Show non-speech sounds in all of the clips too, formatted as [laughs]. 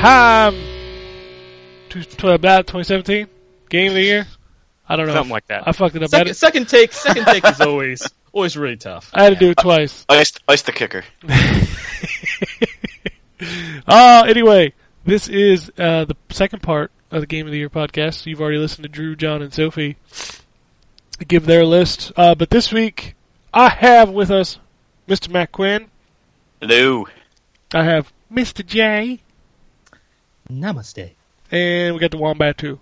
time. To, to about 2017 game of the year. I don't know. Something like that. I fucked it up. I Second, second take, second take is always [laughs] always really tough. I had to do it twice. Ice, ice the kicker. [laughs] Uh, anyway, this is uh, the second part of the Game of the Year podcast. You've already listened to Drew, John, and Sophie give their list. Uh, but this week, I have with us Mr. Matt Quinn. Hello. I have Mr. J. Namaste. And we got the Wombat too.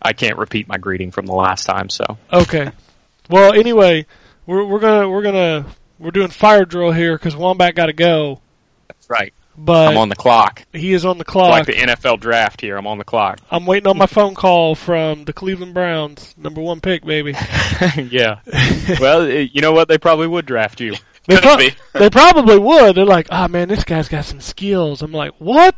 I can't repeat my greeting from the last time, so Okay. [laughs] well, anyway, we're we're gonna we're gonna we're doing fire drill here because Wombat got to go, that's right. but I'm on the clock. he is on the It's clock. like the NFL draft here. I'm on the clock. I'm waiting on my phone call from the Cleveland Browns, number one pick, baby. [laughs] yeah. well, uh, you know what? They probably would draft you. They, Could pro- they probably would. They're like, oh man, this guy's got some skills. I'm like, what?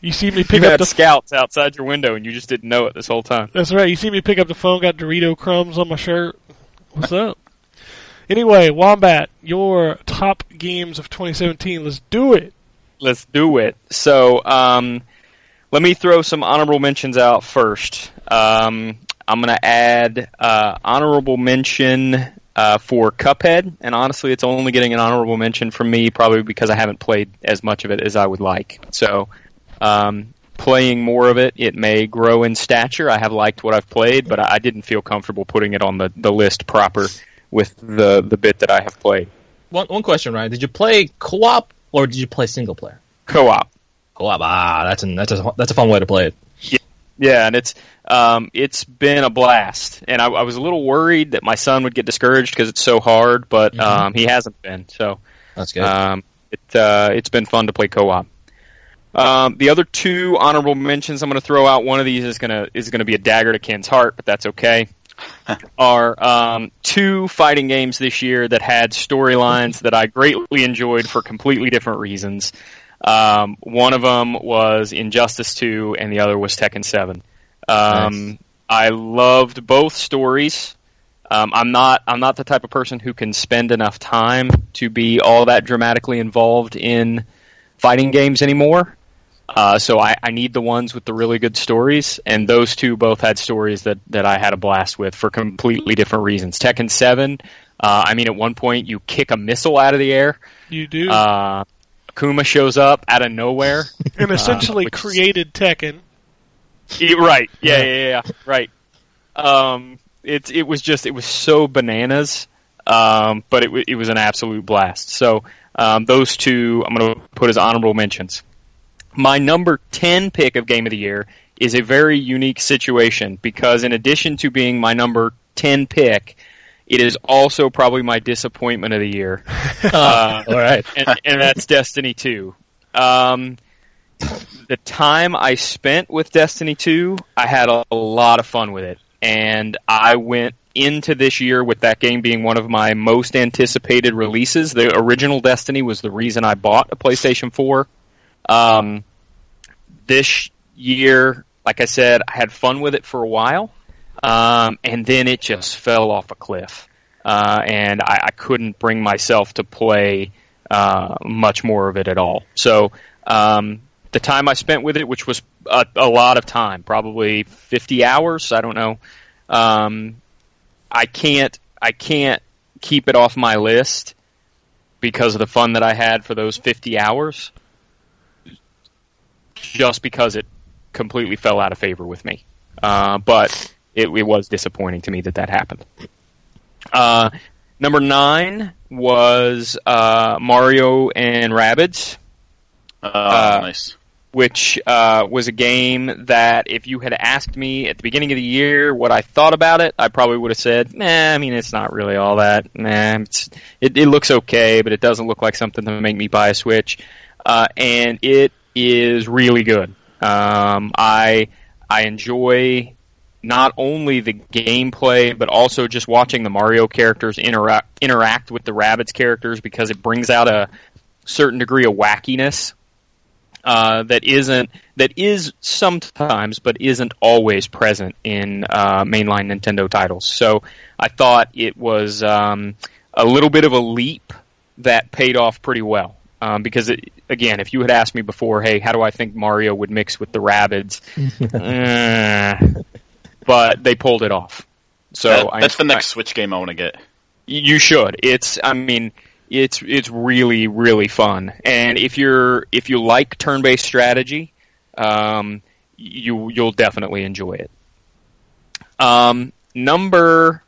You see me pick You up had the. scouts outside your window, and you just didn't know it this whole time. That's right. You see me pick up the phone. Got Dorito crumbs on my shirt. What's up? Anyway, Wombat, your top games of 2017. Let's do it. Let's do it. So, um, let me throw some honorable mentions out first. Um, I'm going to add uh, honorable mention uh, for Cuphead, and honestly, it's only getting an honorable mention from me probably because I haven't played as much of it as I would like. So, um, playing more of it, it may grow in stature. I have liked what I've played, but I didn't feel comfortable putting it on the, the list proper with the the bit that I have played. One one question, Ryan. Did you play co-op or did you play single player? Co-op. Co-op. Ah, that's an, that's a that's a fun way to play it. Yeah, and it's um, it's been a blast, and I, I was a little worried that my son would get discouraged because it's so hard, but Mhm. um, he hasn't been. So That's good. um, it uh, it's been fun to play co-op. Um, the other two honorable mentions I'm going to throw out. One of these is gonna is gonna be a dagger to Ken's heart, but that's okay. [laughs] are um, two fighting games this year that had storylines that I greatly enjoyed for completely different reasons. Um, one of them was Injustice 2, and the other was Tekken 7. Um, Nice. I loved both stories. Um, I'm not I'm not the type of person who can spend enough time to be all that dramatically involved in fighting games anymore. Uh, so I, I need the ones with the really good stories, and those two both had stories that, that I had a blast with for completely different reasons. Tekken Seven, uh, I mean, at one point you kick a missile out of the air. You do. Uh, Akuma shows up out of nowhere. [laughs] and essentially which created Tekken. Yeah, right. Yeah, yeah, yeah, yeah. Right. Um, it it was just it was so bananas. Um, but it it was an absolute blast. So um, those two I'm going to put as honorable mentions. My number ten pick of game of the year is a very unique situation because in addition to being my number ten pick, it is also probably my disappointment of the year. [laughs] Uh, All right. and, and that's Destiny 2. Um, the time I spent with Destiny 2, I had a, a lot of fun with it. And I went into this year with that game being one of my most anticipated releases. The original Destiny was the reason I bought a PlayStation 4. Um, this year, like I said, I had fun with it for a while. Um, and then it just fell off a cliff. Uh, and I, I couldn't bring myself to play uh, much more of it at all. So um, the time I spent with it, which was a, a lot of time, probably 50 hours, I don't know. Um, I can't I can't keep it off my list because of the fun that I had for those 50 hours. Just because it completely fell out of favor with me. Uh, but it, it was disappointing to me that that happened. Uh, number nine was uh, Mario and Rabbids Oh, Uh, nice. which uh, was a game that if you had asked me at the beginning of the year what I thought about it, I probably would have said, "Nah, I mean it's not really all that. Nah, it's, it, it looks okay, but it doesn't look like something to make me buy a Switch." Uh, and it is really good. Um, I I enjoy not only the gameplay but also just watching the Mario characters interact interact with the Rabbids characters because it brings out a certain degree of wackiness uh, that isn't that is sometimes but isn't always present in uh, mainline Nintendo titles. So I thought it was um, a little bit of a leap that paid off pretty well. Um, because it, again, if you had asked me before, hey, how do I think Mario would mix with the Rabbids? [laughs] Eh, but they pulled it off. So That- I- that's the I- next Switch game I want to get. you should. It's I mean it's it's really really fun. And if you're if you like turn-based strategy, um, you you'll definitely enjoy it. Um, number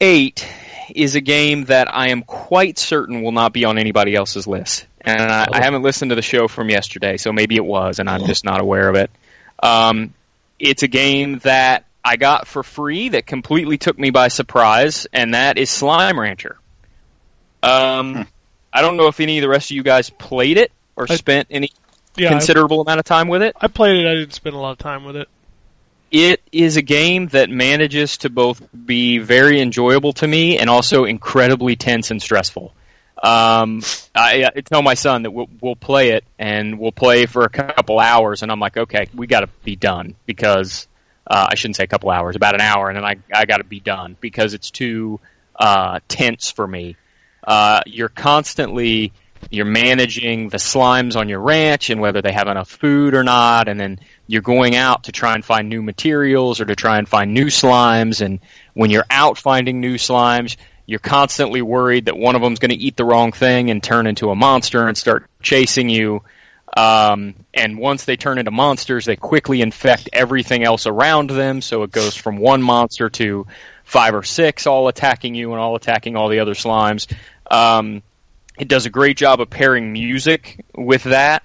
8 is a game that I am quite certain will not be on anybody else's list. And I, I haven't listened to the show from yesterday, so maybe it was, and I'm just not aware of it. Um, it's a game that I got for free that completely took me by surprise, and that is Slime Rancher. Um, I don't know if any of the rest of you guys played it or I- spent any Yeah, I, considerable amount of time with it. I played it. I didn't spend a lot of time with it. It is a game that manages to both be very enjoyable to me and also incredibly tense and stressful. Um, I, I tell my son that we'll, we'll play it and we'll play for a couple hours, and I'm like, okay, we got to be done because uh, I shouldn't say a couple hours, about an hour, and then I I got to be done because it's too uh, tense for me. Uh, you're constantly you're managing the slimes on your ranch and whether they have enough food or not, and then you're going out to try and find new materials or to try and find new slimes. And when you're out finding new slimes, you're constantly worried that one of them's going to eat the wrong thing and turn into a monster and start chasing you. Um, and once they turn into monsters, they quickly infect everything else around them. So it goes from one monster to five or six, all attacking you and all attacking all the other slimes. Um, it does a great job of pairing music with that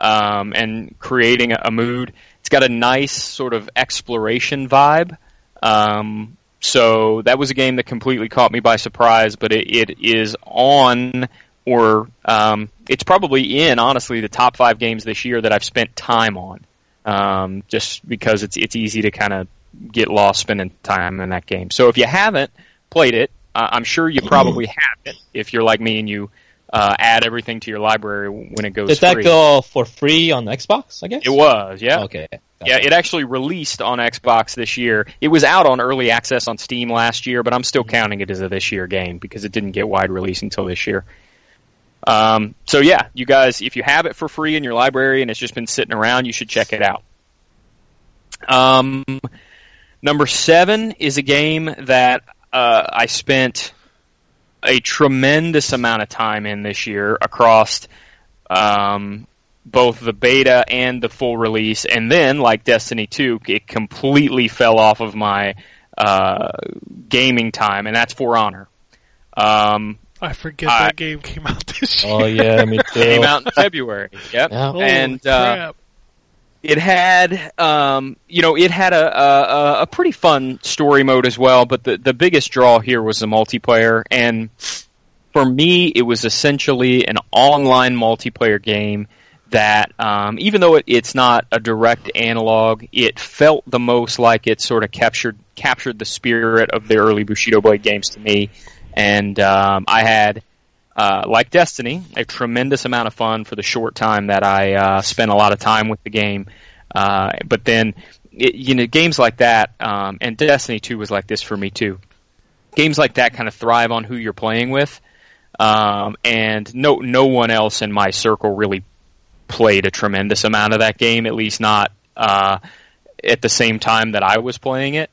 um, and creating a, a mood. It's got a nice sort of exploration vibe. Um, so that was a game that completely caught me by surprise, but it, it is on or um, it's probably in honestly the top five games this year that I've spent time on. Um, just because it's it's easy to kind of get lost spending time in that game. So if you haven't played it, uh, I'm sure you probably have it if you're like me and you uh, add everything to your library when it goes Did that free. go for free on Xbox? I guess It was, yeah. Okay. Yeah, it actually released on Xbox this year. It was out on early access on Steam last year, but I'm still counting it as a this year game because it didn't get wide release until this year. Um, so yeah, you guys, if you have it for free in your library and it's just been sitting around, you should check it out. Um, number seven is a game that uh, I spent a tremendous amount of time in this year across um, both the beta and the full release, and then like Destiny 2, it completely fell off of my uh, gaming time, and that's For Honor. Um, I forget I- that game came out this year. Oh yeah, me [laughs] too. came out in February. Yep. Yeah. Holy and uh, crap. It had um, you know it had a, a a pretty fun story mode as well but the the biggest draw here was the multiplayer. And for me it was essentially an online multiplayer game that um, even though it, it's not a direct analog it felt the most like it sort of captured captured the spirit of the early Bushido Blade games to me. And um, I had uh, like Destiny, a tremendous amount of fun for the short time that I uh, spent a lot of time with the game. Uh, but then, it, you know, games like that, um, and Destiny 2 was like this for me too. Games like that kind of thrive on who you're playing with, um, and no no one else in my circle really played a tremendous amount of that game, at least not uh, at the same time that I was playing it.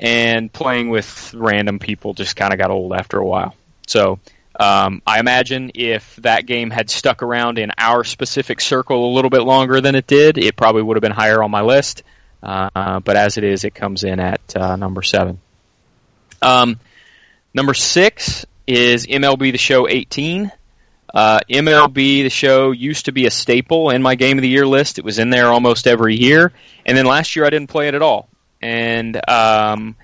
And playing with random people just kind of got old after a while. So um, I imagine if that game had stuck around in our specific circle a little bit longer than it did, it probably would have been higher on my list. Uh, but as it is, it comes in at uh, number seven. Um, number six is MLB The Show 18. Uh, MLB The Show used to be a staple in my Game of the Year list. It was in there almost every year, and then last year I didn't play it at all. And um,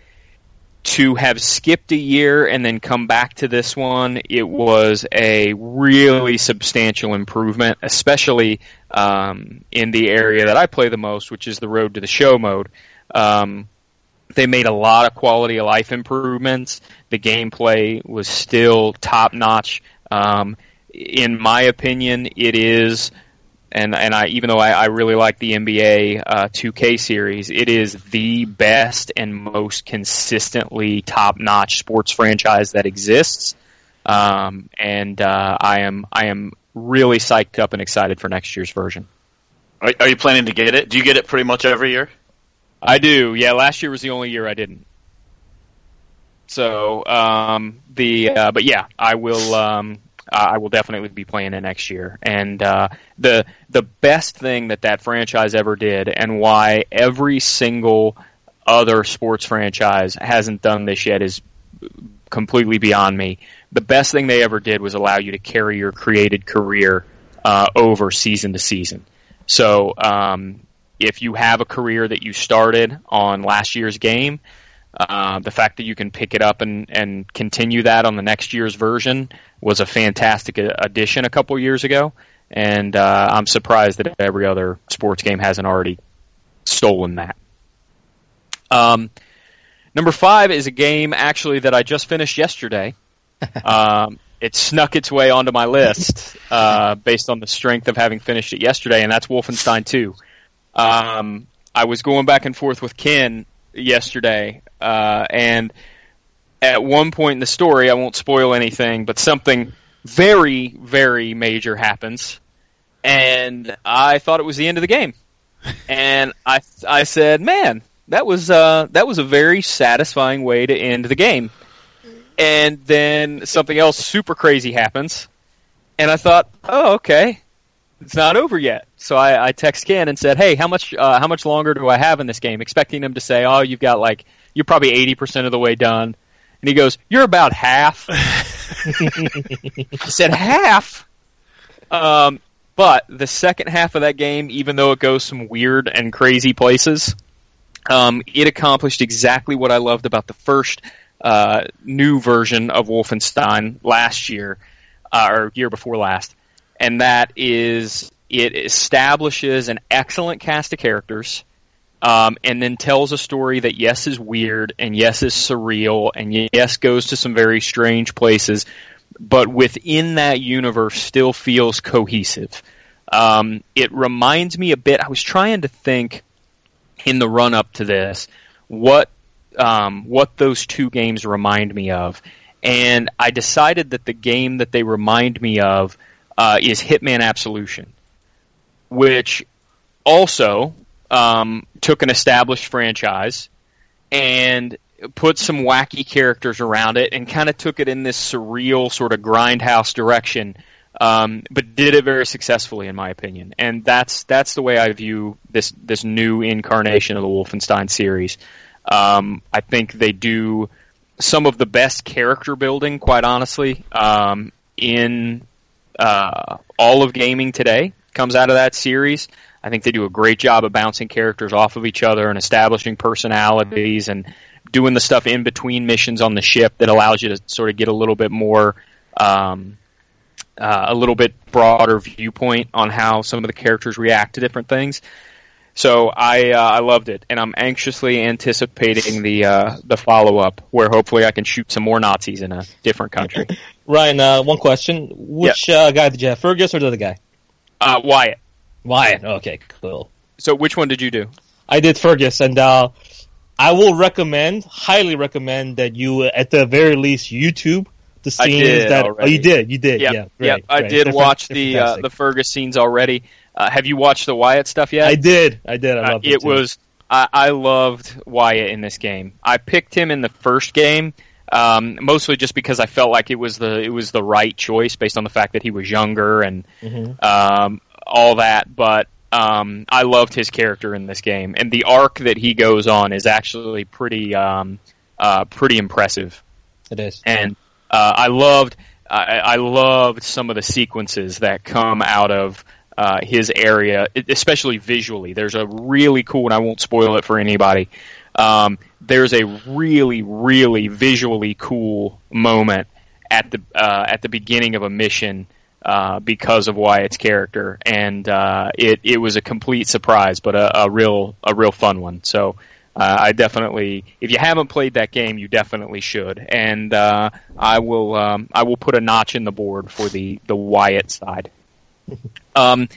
to have skipped a year and then come back to this one, it was a really substantial improvement, especially um, in the area that I play the most, which is the Road to the Show mode. Um, they made a lot of quality of life improvements. The gameplay was still top notch. Um, in my opinion, it is, and and I even though I, I really like the NBA uh, 2K series, it is the best and most consistently top notch sports franchise that exists. Um, and uh, I am I am really psyched up and excited for next year's version. Are, are you planning to get it? Do you get it pretty much every year? I do. Yeah, last year was the only year I didn't. So um, the uh, but yeah, I will. Um, I will definitely be playing it next year. And uh, the the best thing that that franchise ever did, and why every single other sports franchise hasn't done this yet, is completely beyond me. The best thing they ever did was allow you to carry your created career uh, over season to season. So um, if you have a career that you started on last year's game, uh, the fact that you can pick it up and, and continue that on the next year's version was a fantastic addition a couple years ago, and uh, I'm surprised that every other sports game hasn't already stolen that. Um, number five is a game actually that I just finished yesterday. [laughs] um, it snuck its way onto my list uh, based on the strength of having finished it yesterday, and that's Wolfenstein 2. Um, I was going back and forth with Ken yesterday, uh, and at one point in the story, I won't spoil anything, but something very, very major happens, and I thought it was the end of the game, [laughs] and I I said, man, that was uh, that was a very satisfying way to end the game, and then something else super crazy happens, and I thought, oh okay, it's not over yet. So I, I text Ken and said, "Hey, how much uh, how much longer do I have in this game?" Expecting him to say, "Oh, you've got like you're probably eighty percent of the way done." And he goes, "You're about half." [laughs] I said, "Half." Um, but the second half of that game, even though it goes some weird and crazy places, um, it accomplished exactly what I loved about the first uh, new version of Wolfenstein last year, uh, or year before last, and that is it establishes an excellent cast of characters, um, and then tells a story that yes is weird and yes is surreal and yes goes to some very strange places, but within that universe still feels cohesive. Um, it reminds me a bit. I was trying to think in the run up to this what um, what those two games remind me of, and I decided that the game that they remind me of uh, is Hitman Absolution, which also um, took an established franchise and put some wacky characters around it and kind of took it in this surreal sort of grindhouse direction, um, but did it very successfully, in my opinion. And that's that's the way I view this this new incarnation of the Wolfenstein series. Um, I think they do some of the best character building, quite honestly, um, in uh, all of gaming today. Comes out of that series. I think they do a great job of bouncing characters off of each other and establishing personalities and doing the stuff in between missions on the ship that allows you to sort of get a little bit more, um, uh, a little bit broader viewpoint on how some of the characters react to different things. So I uh, I loved it, and I'm anxiously anticipating the uh, the follow up, where hopefully I can shoot some more Nazis in a different country. [laughs] Ryan, uh, one question. Which uh, guy did you have, Fergus or the other guy? Uh, Wyatt. Wyatt. Okay, cool. So which one did you do? I did Fergus, and uh, I will recommend, highly recommend that you, at the very least, YouTube the scenes that. Oh, you did. You did. Yep, Yeah. yep. I great. did They're watch the uh, the Fergus scenes already. Uh, have you watched the Wyatt stuff yet? I did. I did. I Uh, loved it too. was I, I loved Wyatt in this game. I picked him in the first game, um, mostly just because I felt like it was the it was the right choice based on the fact that he was younger and Mhm. um, all that. But um, I loved his character in this game, and the arc that he goes on is actually pretty um, uh, pretty impressive. It is. And uh, I loved I, I loved some of the sequences that come out of uh, his area, especially visually. There's a really cool, and I won't spoil it for anybody. Um, there's a really, really visually cool moment at the uh, at the beginning of a mission uh, because of Wyatt's character, and uh, it it was a complete surprise, but a, a real a real fun one. So. Uh, I definitely, if you haven't played that game, you definitely should, and uh, I will, um, I will put a notch in the board for the the Wyatt side. [laughs] Um,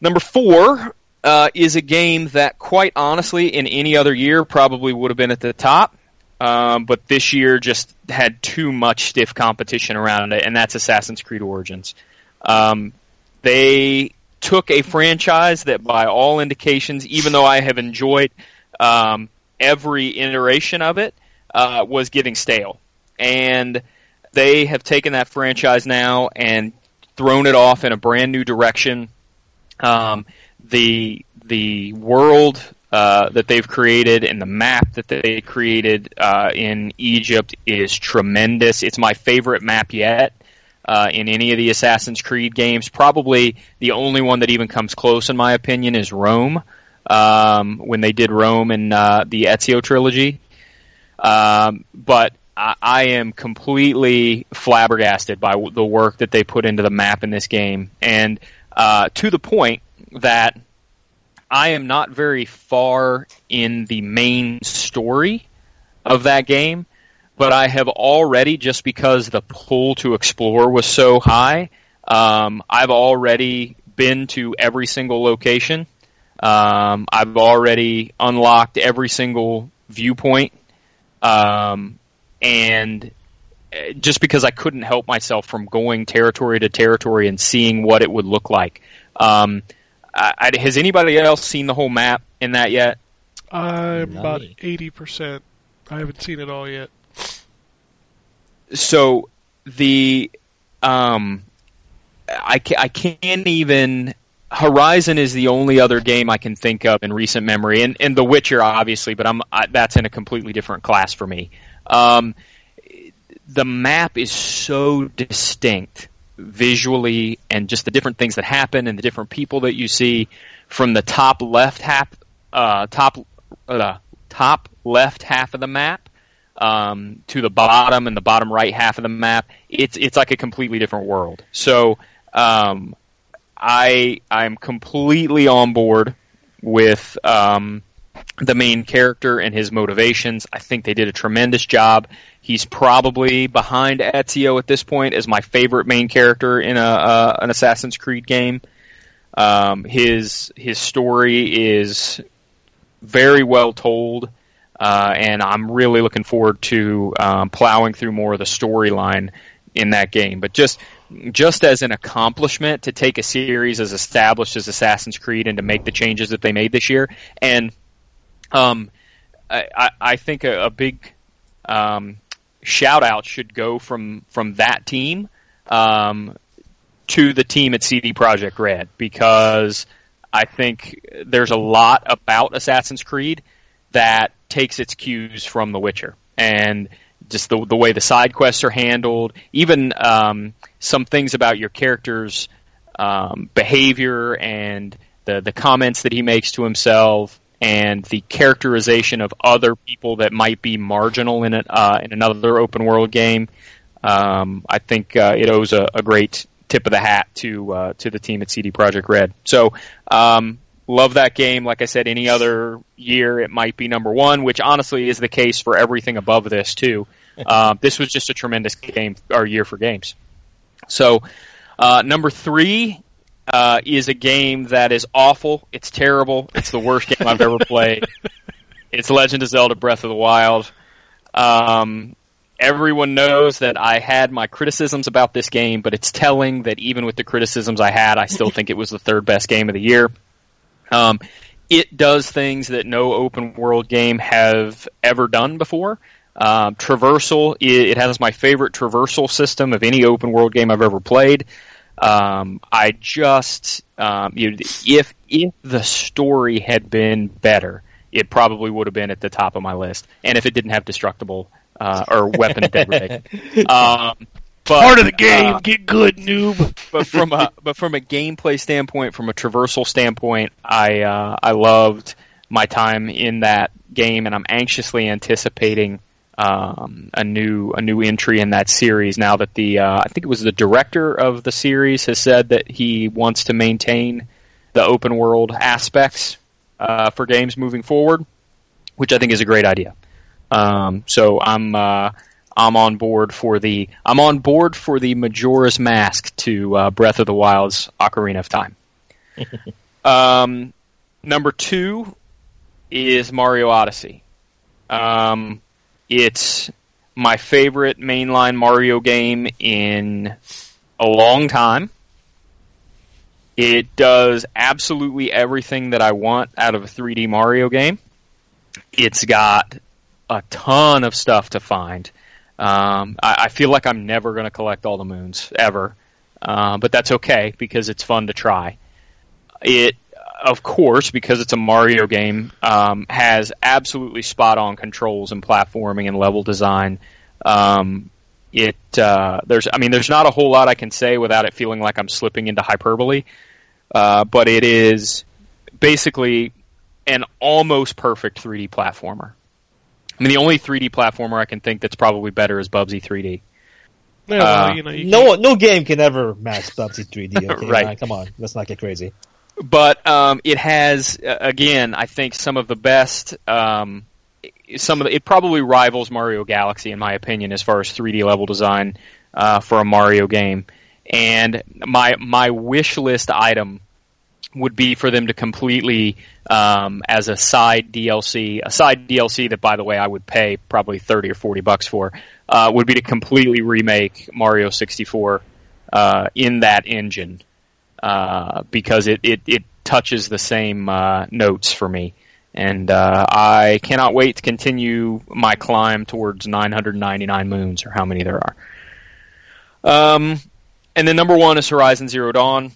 number four uh, is a game that, quite honestly, in any other year probably would have been at the top, um, but this year just had too much stiff competition around it, and that's Assassin's Creed Origins. Um, they took a franchise that, by all indications, even though I have enjoyed um, every iteration of it, uh, was getting stale, and they have taken that franchise now and thrown it off in a brand new direction. Um, the the world uh, that they've created and the map that they created uh, in Egypt is tremendous. It's my favorite map yet uh, in any of the Assassin's Creed games. Probably the only one that even comes close, in my opinion, is Rome. Um, when they did Rome in uh, the Ezio trilogy, um, but I, I am completely flabbergasted by w- the work that they put into the map in this game, and uh, to the point that I am not very far in the main story of that game, but I have already, just because the pull to explore was so high, um, I've already been to every single location. Um, I've already unlocked every single viewpoint, um, and uh, just because I couldn't help myself from going territory to territory and seeing what it would look like. Um, I, I, has anybody else seen the whole map in that yet? I'm Not about eighty percent. I haven't seen it all yet. So the um, I ca- I can't even. Horizon is the only other game I can think of in recent memory, and, and The Witcher, obviously, but I'm I, that's in a completely different class for me. Um, the map is so distinct visually, and just the different things that happen, and the different people that you see from the top left half, uh, top uh, top left half of the map um, to the bottom and the bottom right half of the map, it's it's like a completely different world. So um, I I'm completely on board with um, the main character and his motivations. I think they did a tremendous job. He's probably behind Ezio at this point as my favorite main character in a uh, an Assassin's Creed game. Um, his his story is very well told, uh, and I'm really looking forward to um, plowing through more of the storyline in that game. But just just as an accomplishment to take a series as established as Assassin's Creed and to make the changes that they made this year, and um, I, I- think a, a big um, shout out should go from from that team um, to the team at CD Projekt Red because I think there's a lot about Assassin's Creed that takes its cues from The Witcher. And just the the way the side quests are handled, even um, some things about your character's um, behavior and the the comments that he makes to himself and the characterization of other people that might be marginal in it uh, in another open world game. Um, I think uh, it owes a, a great tip of the hat to uh, to the team at CD Projekt Red. So um, love that game. Like I said, any other year it might be number one, which honestly is the case for everything above this too. Um, [laughs] this was just a tremendous game or year for games. So uh, number three uh, is a game that is awful. It's terrible. It's the worst game I've ever played. [laughs] It's Legend of Zelda: Breath of the Wild. Um, everyone knows that I had my criticisms about this game, but it's telling that even with the criticisms I had, I still think it was the third best game of the year. Um, it does things that no open world game have ever done before. Um, traversal, it, it has my favorite traversal system of any open world game I've ever played. Um, I just Um, you, if if the story had been better, it probably would have been at the top of my list. And if it didn't have destructible uh, or weapon degradation, [laughs] um, but, Part of the game. uh, Get good, noob. but from a but from a gameplay standpoint, from a traversal standpoint, I uh, I loved my time in that game, and I'm anxiously anticipating um, a new a new entry in that series. Now that the uh, I think it was the director of the series has said that he wants to maintain the open world aspects uh, for games moving forward, which I think is a great idea. Um, so I'm uh, I'm on board for the I'm on board for the Majora's Mask to uh, Breath of the Wild's Ocarina of Time. [laughs] um, number two is Mario Odyssey. Um, it's my favorite mainline Mario game in a long time. It does absolutely everything that I want out of a 3D Mario game. It's got a ton of stuff to find. Um, I, I feel like I'm never going to collect all the moons ever, uh, but that's okay because it's fun to try. It, of course, because it's a Mario game, um, has absolutely spot on controls and platforming and level design. Um, it uh, there's I mean there's not a whole lot I can say without it feeling like I'm slipping into hyperbole, uh, but it is basically an almost perfect 3D platformer. I mean, the only 3D platformer I can think that's probably better is Bubsy 3D. Yeah, well, Uh, you know, you No, no game can ever match Bubsy 3D. [laughs] Okay? Right. man? Come on, let's not get crazy. But um, it has again I think some of the best um, some of the, it probably rivals Mario Galaxy in my opinion as far as 3D level design uh, for a Mario game. And my my wish list item would be for them to completely um, as a side DLC a side DLC that by the way I would pay probably 30 or 40 bucks for uh, would be to completely remake Mario 64 uh, in that engine uh, because it, it, it touches the same uh, notes for me. And uh, I cannot wait to continue my climb towards 999 moons, or how many there are. Um, and then number one is Horizon Zero Dawn.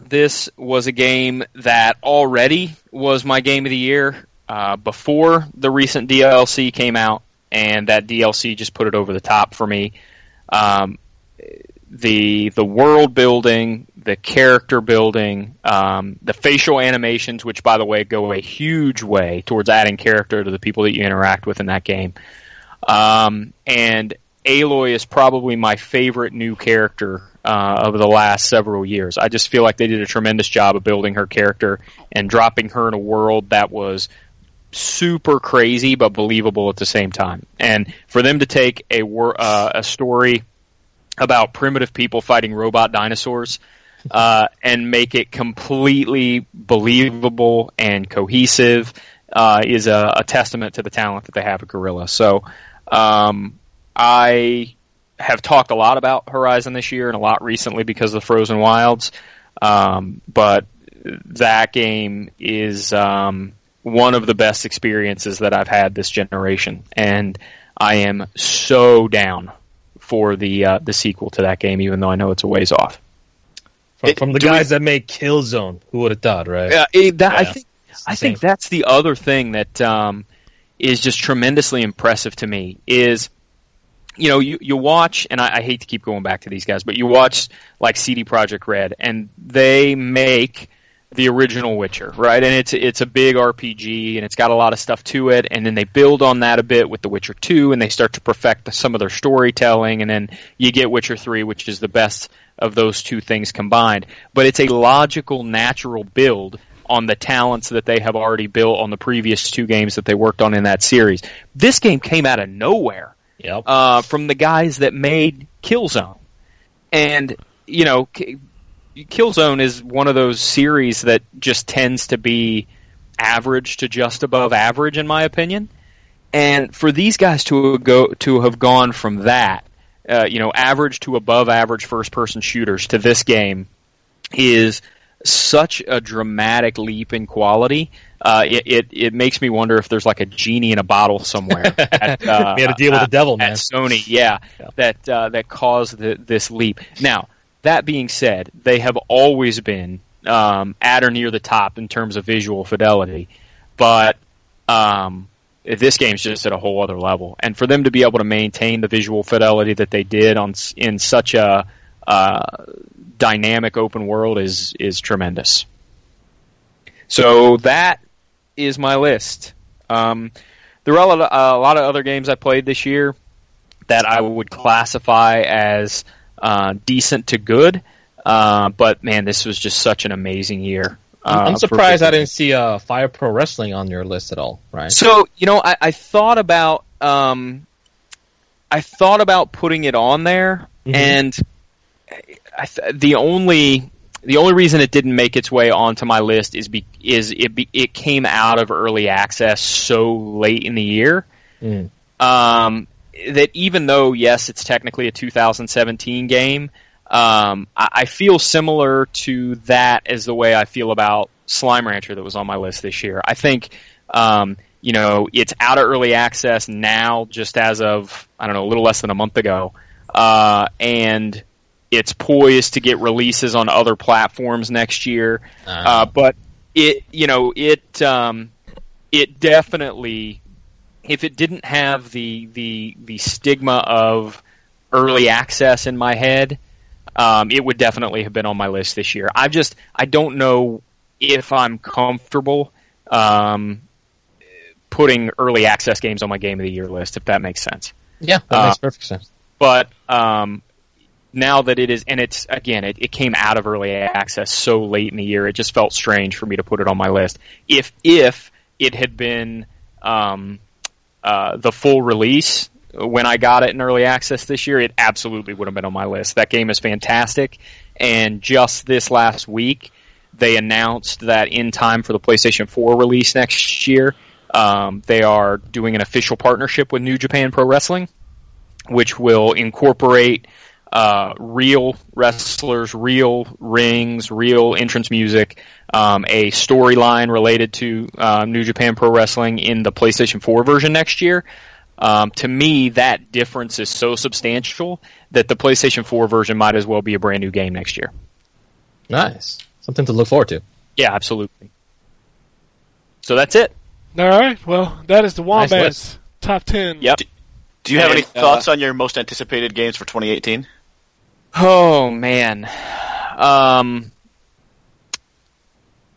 This was a game that already was my game of the year uh, before the recent DLC came out, and that DLC just put it over the top for me. Um, the the world building, the character building, um, the facial animations, which by the way go a huge way towards adding character to the people that you interact with in that game. Um, and Aloy is probably my favorite new character uh, of the last several years. I just feel like they did a tremendous job of building her character and dropping her in a world that was super crazy but believable at the same time. And for them to take a wor- uh, a story about primitive people fighting robot dinosaurs uh, and make it completely believable and cohesive uh, is a, a testament to the talent that they have at Guerrilla. So um, I have talked a lot about Horizon this year and a lot recently because of the Frozen Wilds, um, but that game is um, one of the best experiences that I've had this generation, and I am so down for the uh, the sequel to that game, even though I know it's a ways off. From, It- from the do we- guys that made Killzone, who would have thought, right? Yeah, it, that, I think I think that's the other thing that um, is just tremendously impressive to me is you know you you watch and I, I hate to keep going back to these guys, but you watch like CD Projekt Red and they make the original Witcher, right? And it's it's a big RPG and it's got a lot of stuff to it, and then they build on that a bit with The Witcher Two, and they start to perfect some of their storytelling, and then you get Witcher Three, which is the best of those two things combined. But it's a logical, natural build on the talents that they have already built on the previous two games that they worked on in that series. This game came out of nowhere Yep. uh, from the guys that made Killzone. And, you know, K- Killzone is one of those series that just tends to be average to just above average, in my opinion. And for these guys to go to have gone from that, uh, you know, average to above average first person shooters to this game is such a dramatic leap in quality. Uh, it, it it makes me wonder if there's like a genie in a bottle somewhere. [laughs] at, uh, we had to deal with the devil, at. Sony, yeah, Yeah. that uh, that caused the, this leap. Now, that being said, they have always been um, at or near the top in terms of visual fidelity, but um, this game's just at a whole other level. And for them to be able to maintain the visual fidelity that they did on in such a uh, dynamic open world is is tremendous. So that is my list. Um, there are a lot, of, a lot of other games I played this year that I would classify as uh, decent to good. Uh, but man, this was just such an amazing year. Uh, I'm surprised I didn't see uh, Fire Pro Wrestling on your list at all. Right? so you know, I, I thought about um, I thought about putting it on there, Mhm. and I th- the only the only reason it didn't make its way onto my list is be- is it be- it came out of early access so late in the year Mm. um, that even though yes, it's technically a 2017 game, um, I, I feel similar to that as the way I feel about Slime Rancher that was on my list this year. I think um, you know it's out of early access now, just as of I don't know a little less than a month ago, uh, and it's poised to get releases on other platforms next year. Uh, but it, you know, it um, it definitely, if it didn't have the the the stigma of early access in my head, um, it would definitely have been on my list this year. I just I don't know if I'm comfortable um, putting early access games on my game of the year list. If that makes sense yeah, that uh, makes perfect sense. but um, now that it is, and it's again, it, it came out of early access so late in the year, it just felt strange for me to put it on my list. If if it had been um, uh, the full release when I got it in early access this year, it absolutely would have been on my list. That game is fantastic, and just this last week, they announced that in time for the PlayStation 4 release next year, um, they are doing an official partnership with New Japan Pro Wrestling which will incorporate uh, real wrestlers, real rings, real entrance music, um, a storyline related to uh, New Japan Pro Wrestling in the PlayStation 4 version next year. Um, to me, that difference is so substantial that the PlayStation 4 version might as well be a brand new game next year. Nice, something to look forward to. Yeah, absolutely. So that's it. All right. Well, that is the Nice Wombats list. top ten. Yep. Do you have any uh, thoughts on your most anticipated games for 2018? Oh man, um,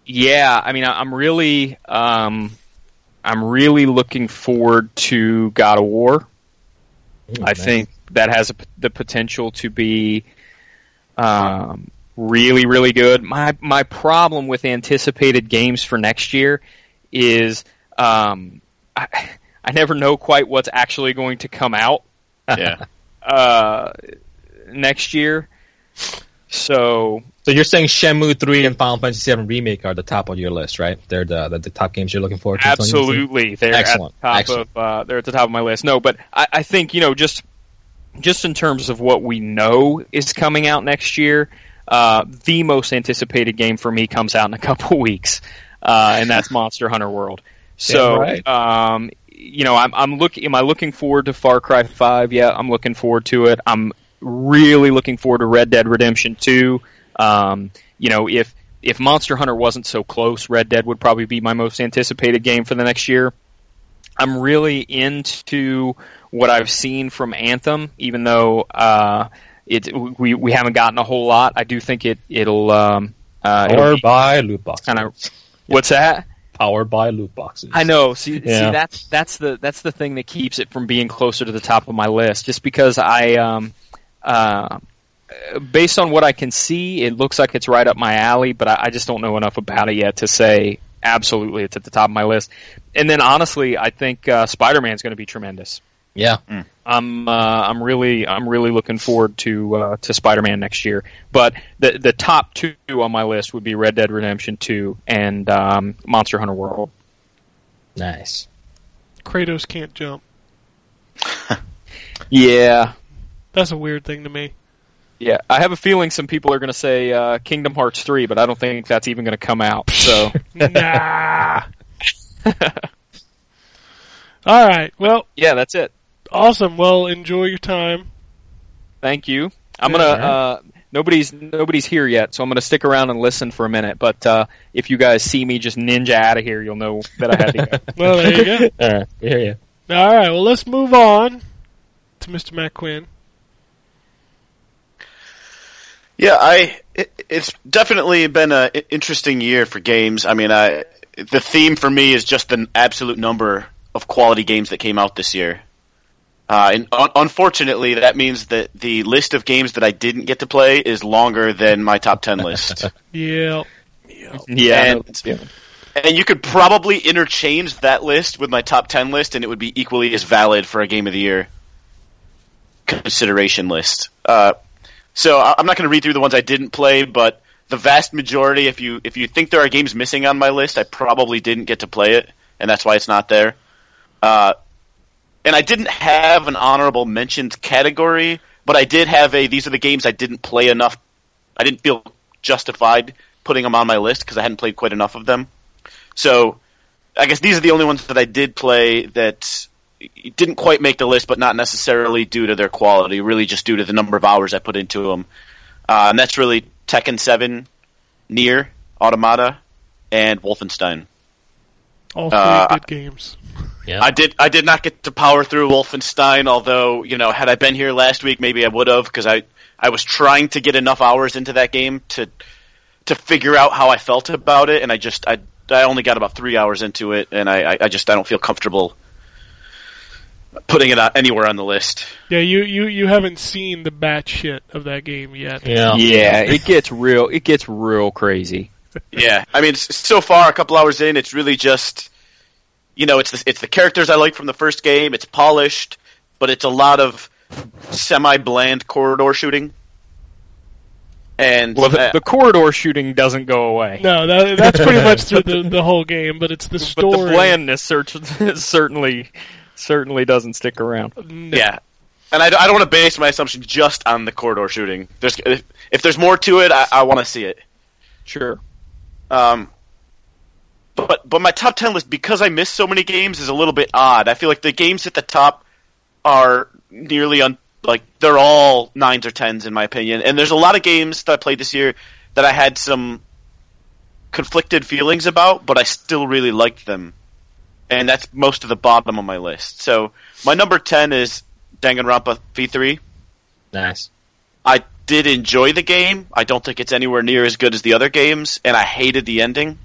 yeah. I mean, I'm really, um, I'm really looking forward to God of War. Mm, I nice. think that has a the potential to be um, really, really good. My my problem with anticipated games for next year is um, I, I never know quite what's actually going to come out Yeah. [laughs] uh, next year. So So you're saying Shenmue 3 and Final Fantasy 7 Remake are the top of your list, right? They're the the, the top games you're looking forward to. absolutely, they're Excellent, at the top excellent. of uh, they're at the top of my list. No, but I, I think you know just just in terms of what we know is coming out next year, uh, the most anticipated game for me comes out in a [laughs] couple weeks, uh, and that's Monster Hunter World. So, right. um, you know, I'm, I'm looking. Am I looking forward to Far Cry Five? Yeah, I'm looking forward to it. I'm really looking forward to Red Dead Redemption Two. Um, you know, if if Monster Hunter wasn't so close, Red Dead would probably be my most anticipated game for the next year. I'm really into what I've seen from Anthem, even though uh, it we we haven't gotten a whole lot. I do think it it'll um, uh, it'll by loot boxes. kind of what's that? Powered by loot boxes. I know. See, see, that's that's the that's the thing that keeps it from being closer to the top of my list. Just because I, um, uh, based on what I can see, it looks like it's right up my alley. But I, I just don't know enough about it yet to say absolutely it's at the top of my list. And then honestly, I think uh, Spider Man's going to be tremendous. Yeah. I'm uh, I'm really I'm really looking forward to uh, to Spider Man next year. But the the top two on my list would be Red Dead Redemption Two and um, Monster Hunter World. Nice. Kratos can't jump. [laughs] Yeah, That's a weird thing to me. Yeah, I have a feeling some people are going to say uh, Kingdom Hearts 3, but I don't think that's even going to come out. So, [laughs] nah. All right. Well, yeah, that's it. awesome. Well, enjoy your time. Thank you. I'm Yeah, going all to uh, nobody's nobody's here yet, so I'm going to stick around and listen for a minute. But uh, if you guys see me just ninja out of here, you'll know that I had to go. [laughs] Well, there you go. [laughs] All right, we hear you. All right. Well, let's move on to Mr. Matt Quinn. Yeah, I it, it's definitely been an interesting year for games. I mean, I the theme for me is just the absolute number of quality games that came out this year. Uh, and un- unfortunately, that means that the list of games that I didn't get to play is longer than my top ten list. [laughs] Yeah. yeah, And- and you could probably interchange that list with my top 10 list and it would be equally as valid for a game of the year consideration list. Uh, so I'm not going to read through the ones I didn't play, but the vast majority, if you if you think there are games missing on my list, I probably didn't get to play it, and that's why it's not there. Uh, and I didn't have an honorable mentions category, but I did have a these are the games I didn't play enough. I didn't feel justified putting them on my list because I hadn't played quite enough of them. So I guess these are the only ones that I did play that didn't quite make the list, but not necessarily due to their quality, really just due to the number of hours I put into them. Uh, and that's really Tekken 7, Nier, Automata, and Wolfenstein. All three Uh, good games. [laughs] Yeah. I did. I did not get to power through Wolfenstein. Although you know, had I been here last week, maybe I would have because I I was trying to get enough hours into that game to to figure out how I felt about it, and I just I I only got about three hours into it, and I I, I just I don't feel comfortable putting it out anywhere on the list. Yeah, you, you, you haven't seen the bat shit of that game yet. yeah. yeah, [laughs] it gets real. It gets real crazy. Yeah, I mean, so far, a couple hours in, it's really just, you know, it's the, it's the characters I like from the first game. It's polished, but it's a lot of semi-bland corridor shooting. And Well, the, uh, the corridor shooting doesn't go away. No, that, that's pretty [laughs] much through the, the whole game, but it's the story. but the blandness [laughs] certainly certainly doesn't stick around. No. yeah, and I, don't- I don't want to base my assumption just on the corridor shooting. There's if, if there's more to it, I, I want to see it. Sure. Um, but but my top ten list because I missed so many games is a little bit odd. I feel like the games at the top are nearly un like they're all nines or tens in my opinion. And there's a lot of games that I played this year that I had some conflicted feelings about, but I still really liked them. And that's most of the bottom of my list. So my number ten is Danganronpa V3. Nice. I did enjoy the game. I don't think it's anywhere near as good as the other games, and I hated the ending.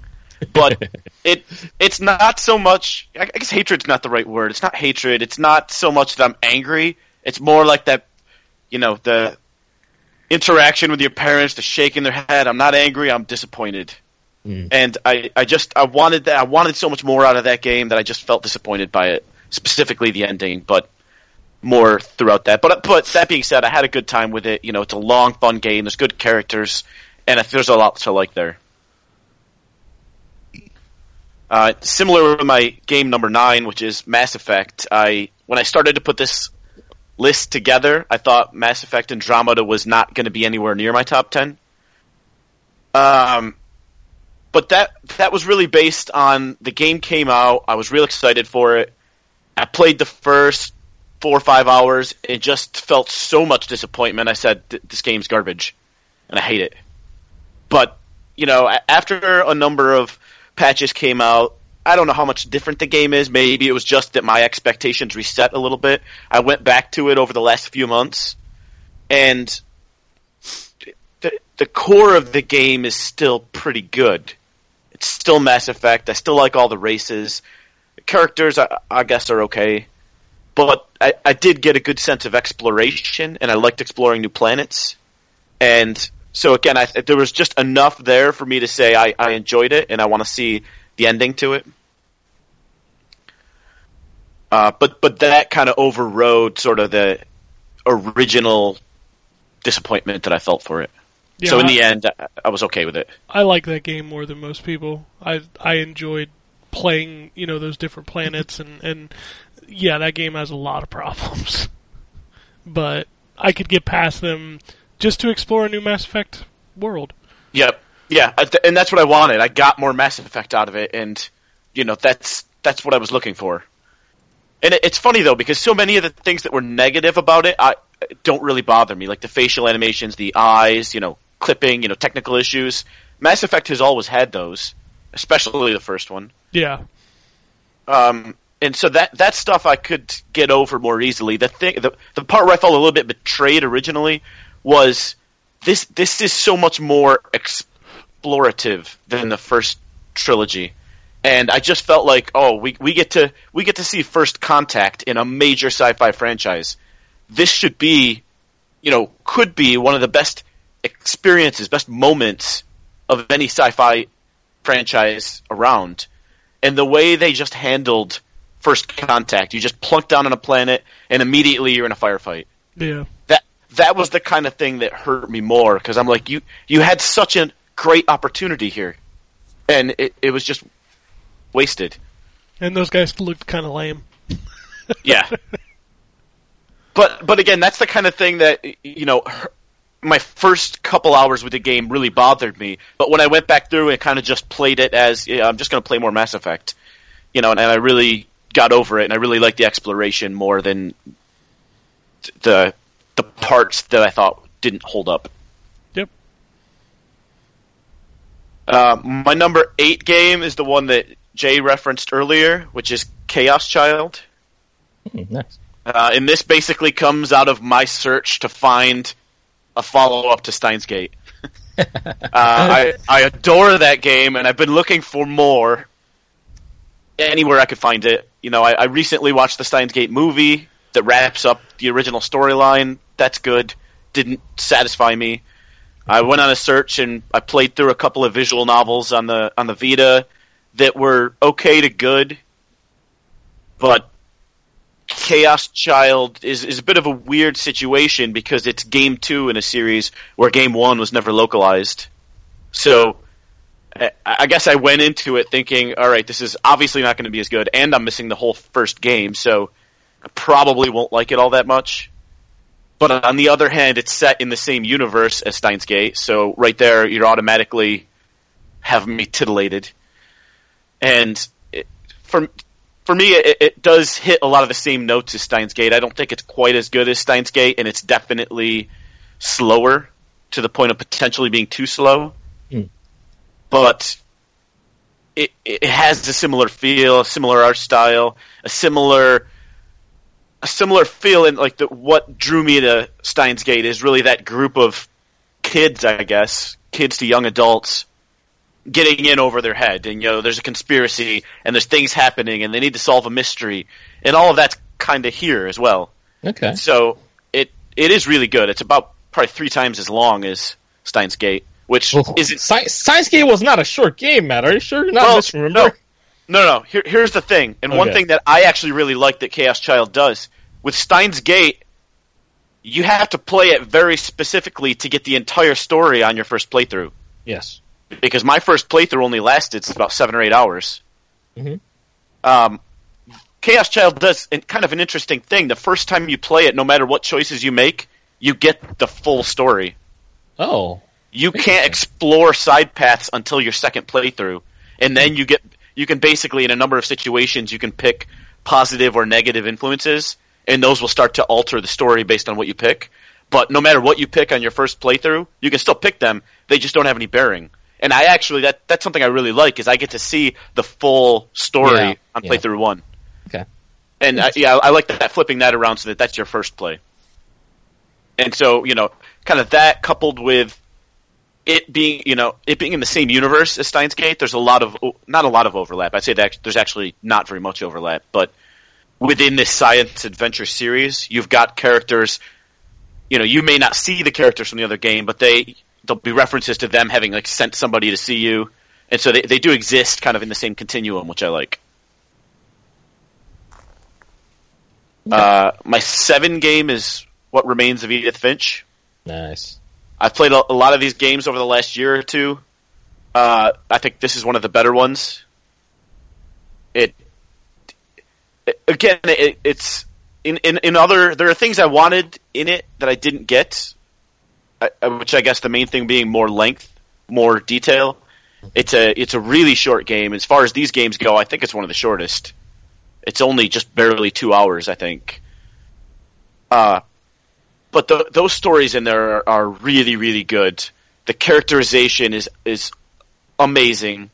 But [laughs] it it's not so much. I guess hatred's not the right word. It's not hatred. It's not so much that I'm angry. It's more like that, you know, the interaction with your parents, the shaking their head. I'm not angry. I'm disappointed. Mm. And I, I just I wanted that. I wanted so much more out of that game that I just felt disappointed by it. Specifically the ending, but more throughout that. But but that being said, I had a good time with it. You know, it's a long, fun game. There's good characters, and there's a lot to like there. Uh, similar with my game number nine, which is Mass Effect. I when I started to put this list together, I thought Mass Effect Andromeda was not going to be anywhere near my top ten. Um, but that that was really based on the game came out. I was real excited for it. I played the first four or five hours. It just felt so much disappointment. I said, "This game's garbage," and I hate it. But you know, after a number of patches came out, I don't know how much different the game is. Maybe it was just that my expectations reset a little bit. I went back to it over the last few months, and the the core of the game is still pretty good. Still Mass Effect. I still like all the races. Characters, I, I guess, are okay but I, I did get a good sense of exploration, and I liked exploring new planets. And so again, I, there was just enough there for me to say I, I enjoyed it, and I want to see the ending to it. Uh, but but that kind of overrode sort of the original disappointment that I felt for it. Yeah, so in I- the end, I, I was okay with it. I like that game more than most people. I I enjoyed playing, you know, those different planets and and yeah, that game has a lot of problems. [laughs] but I could get past them just to explore a new Mass Effect world. Yep. Yeah, and that's what I wanted. I got more Mass Effect out of it, and you know that's that's what I was looking for. And it, it's funny though because so many of the things that were negative about it, I don't really bother me. Like the facial animations, the eyes, you know, clipping, you know, technical issues. Mass Effect has always had those, especially the first one. Yeah. Um, and so that that stuff I could get over more easily. The thing, the the part where I felt a little bit betrayed originally was this. This is so much more explorative than the first trilogy, and I just felt like, oh, we we get to we get to see first contact in a major sci-fi franchise. This should be, you know, could be one of the best experiences, best moments of any sci-fi franchise around and the way they just handled first contact, you just plunk down on a planet and immediately you're in a firefight. Yeah. That that was the kind of thing that hurt me more because I'm like, you you had such a great opportunity here, and it it was just wasted. And those guys looked kind of lame. Yeah. [laughs] but but again, that's the kind of thing that you know. Her- My first couple hours with the game really bothered me, but when I went back through and kind of just played it as yeah, I'm just going to play more Mass Effect, you know, and, and I really got over it, and I really liked the exploration more than the the parts that I thought didn't hold up. Yep. Uh, my number eight game is the one that Jay referenced earlier, which is Chaos Child. Hmm, nice. Uh, and this basically comes out of my search to find a follow up to Steins Gate. [laughs] uh, I I adore that game, and I've been looking for more anywhere I could find it. You know, I, I recently watched the Steins Gate movie that wraps up the original storyline. That's good. Didn't satisfy me. I went on a search and I played through a couple of visual novels on the on the Vita that were okay to good, but Chaos Child is, is a bit of a weird situation because it's game two in a series where game one was never localized. So I, I guess I went into it thinking, all right, this is obviously not going to be as good, and I'm missing the whole first game, so I probably won't like it all that much. But on the other hand, it's set in the same universe as Steins Gate, so right there, you're automatically having me titillated. And it, for for me, it, it does hit a lot of the same notes as Steins Gate. I don't think it's quite as good as Steins Gate, and it's definitely slower to the point of potentially being too slow. Hmm. But it it has a similar feel, a similar art style, a similar a similar feel in like the what drew me to Steins Gate is really that group of kids, I guess, kids to young adults getting in over their head and you know there's a conspiracy and there's things happening and they need to solve a mystery and all of that's kind of here as well Okay. so it it is really good it's about probably three times as long as Steins Gate which Well, isn't Sci- Steins Gate was not a short game, Matt. Are you sure you're not well, misremembering? no, no, no. Here, here's the thing, and one thing that I actually really like that Chaos Child does with Steins Gate, you have to play it very specifically to get the entire story on your first playthrough. Yes. Because my first playthrough only lasted about seven or eight hours. Mhm. Um, Chaos Child does kind of an interesting thing. The first time you play it, no matter what choices you make, you get the full story. Oh. You can't explore side paths until your second playthrough, and then you get you can basically in a number of situations you can pick positive or negative influences, and those will start to alter the story based on what you pick. But no matter what you pick on your first playthrough, you can still pick them. They just don't have any bearing. And I actually that that's something I really like is I get to see the full story Yeah, on yeah. playthrough one. Okay. And I, yeah, I like that flipping that around so that that's your first play. And so you know, kind of that coupled with it being you know it being in the same universe as Steins Gate, there's a lot of not a lot of overlap. I'd say that there's actually not very much overlap, but within this science adventure series, you've got characters. You know, you may not see the characters from the other game, but they there'll be references to them having like sent somebody to see you, and so they they do exist kind of in the same continuum, which I like. Uh, my seven game is what remains of Edith Finch. Nice. I've played a, a lot of these games over the last year or two. Uh, I think this is one of the better ones. It, it- again, it, it's in, in in other. There are things I wanted in it that I didn't get, I, I- which I guess the main thing being more length, more detail. It's a it's a really short game. As far as these games go, I think it's one of the shortest. It's only just barely two hours, I think. Uh, but the, those stories in there are, are really really good. The characterization is is amazing,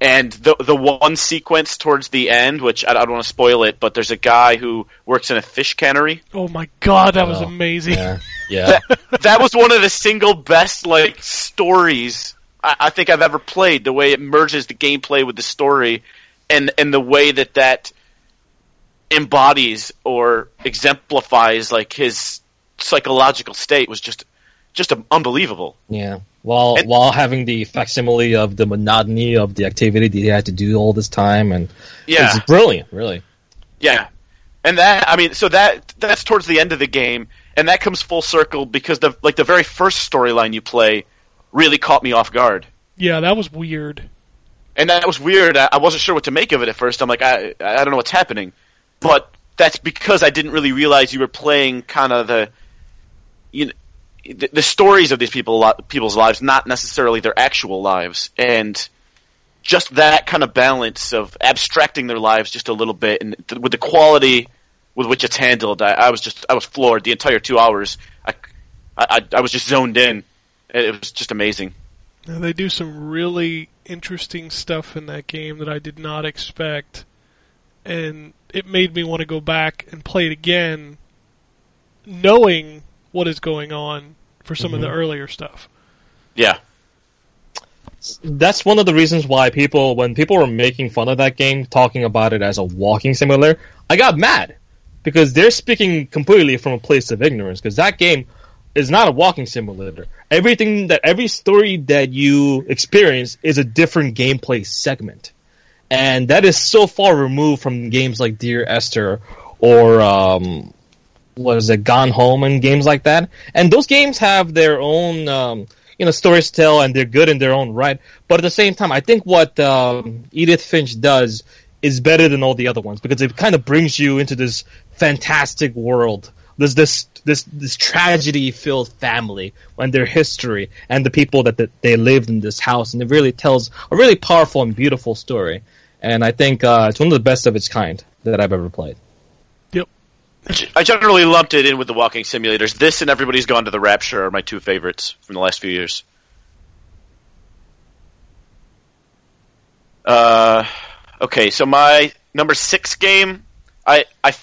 and the the one sequence towards the end, which I, I don't want to spoil it, but there's a guy who works in a fish cannery. Oh my god, that was Oh, amazing. Yeah, [laughs] yeah. that was one of the single best like stories I, I think I've ever played. The way it merges the gameplay with the story, and and the way that that embodies or exemplifies like his psychological state was just just unbelievable. Yeah. While And- while having the facsimile of the monotony of the activity that he had to do all this time, and Yeah, it's brilliant, really. yeah, and that I mean, so that that's towards the end of the game, and that comes full circle because the like the very first storyline you play really caught me off guard. Yeah, that was weird. and that was weird. I, I wasn't sure what to make of it at first. I'm like, I, I don't know what's happening, but that's because I didn't really realize you were playing kind of the, you know, the, the stories of these people, people's lives, not necessarily their actual lives, and just that kind of balance of abstracting their lives just a little bit, and th- with the quality with which it's handled, I, I was just, I was floored the entire two hours. I, I, I was just zoned in. It was just amazing. Now, they do some really interesting stuff in that game that I did not expect, and it made me want to go back and play it again, knowing what is going on for some of the mm-hmm. earlier stuff. Yeah. That's one of the reasons why people, when people were making fun of that game, talking about it as a walking simulator, I got mad because they're speaking completely from a place of ignorance. Because that game is not a walking simulator. Everything that every story that you experience is a different gameplay segment, and that is so far removed from games like Dear Esther or um, what is it, Gone Home and games like that. And those games have their own, um, you know, stories to tell, and they're good in their own right. But at the same time, I think what um, Edith Finch does is better than all the other ones because it kind of brings you into this fantastic world. There's this this this tragedy filled family and their history and the people that, that they lived in this house, and it really tells a really powerful and beautiful story. And I think uh, it's one of the best of its kind that I've ever played. Yep. I generally lumped it in with the walking simulators. This and Everybody's Gone to the Rapture are my two favorites from the last few years. Uh, okay, so my number six game, I I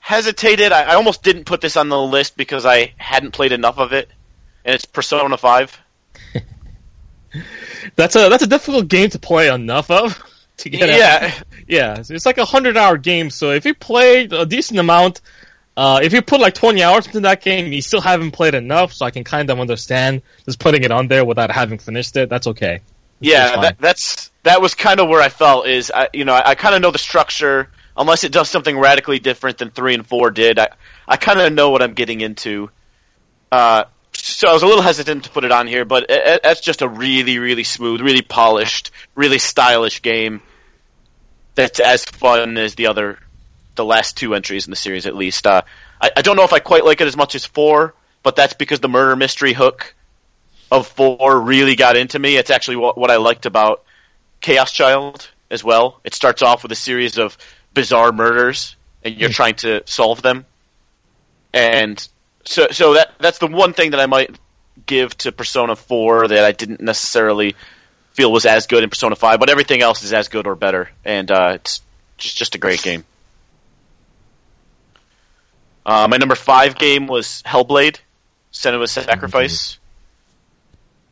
hesitated. I, I almost didn't put this on the list because I hadn't played enough of it, and it's Persona Five. [laughs] That's a that's a difficult game to play enough of to get. out. Yeah, yeah. It's like a hundred hour game. So if you played a decent amount, uh, if you put like twenty hours into that game, you still haven't played enough. So I can kind of understand just putting it on there without having finished it. That's okay. Yeah. That, that's that was kind of where I felt is I you know I, I kind of know the structure unless it does something radically different than three and four did. I I kind of know what I'm getting into. Uh, so I was a little hesitant to put it on here, but it, it, that's just a really really smooth, really polished, really stylish game. That's as fun as the other, the last two entries in the series at least. Uh, I, I don't know if I quite like it as much as four, but that's because the murder mystery hook of four really got into me. It's actually what, what I liked about Chaos Child as well. It starts off with a series of bizarre murders, and you're trying to solve them. And so, so that that's the one thing that I might give to Persona Four that I didn't necessarily feel was as good in Persona Five, but everything else is as good or better, and uh, it's just just a great game. Uh, my number five game was Hellblade: Senua's Sacrifice.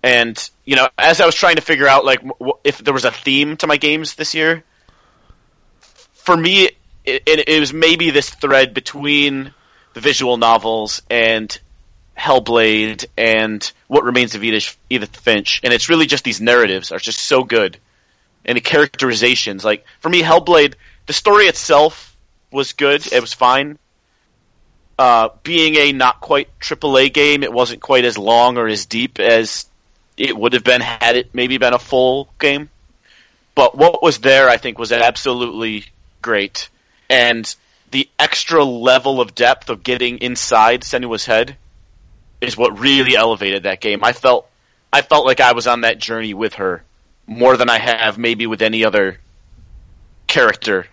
And you know, as I was trying to figure out like w- if there was a theme to my games this year, for me, it, it, it was maybe this thread between the visual novels and Hellblade and What Remains of Edith, Edith Finch, and it's really just these narratives are just so good, and the characterizations. Like for me, Hellblade, the story itself was good; it was fine. Uh, being a not quite AAA game, it wasn't quite as long or as deep as it would have been had it maybe been a full game. But what was there, I think, was absolutely great. And the extra level of depth of getting inside Senua's head is what really elevated that game. I felt, I felt like I was on that journey with her more than I have maybe with any other character,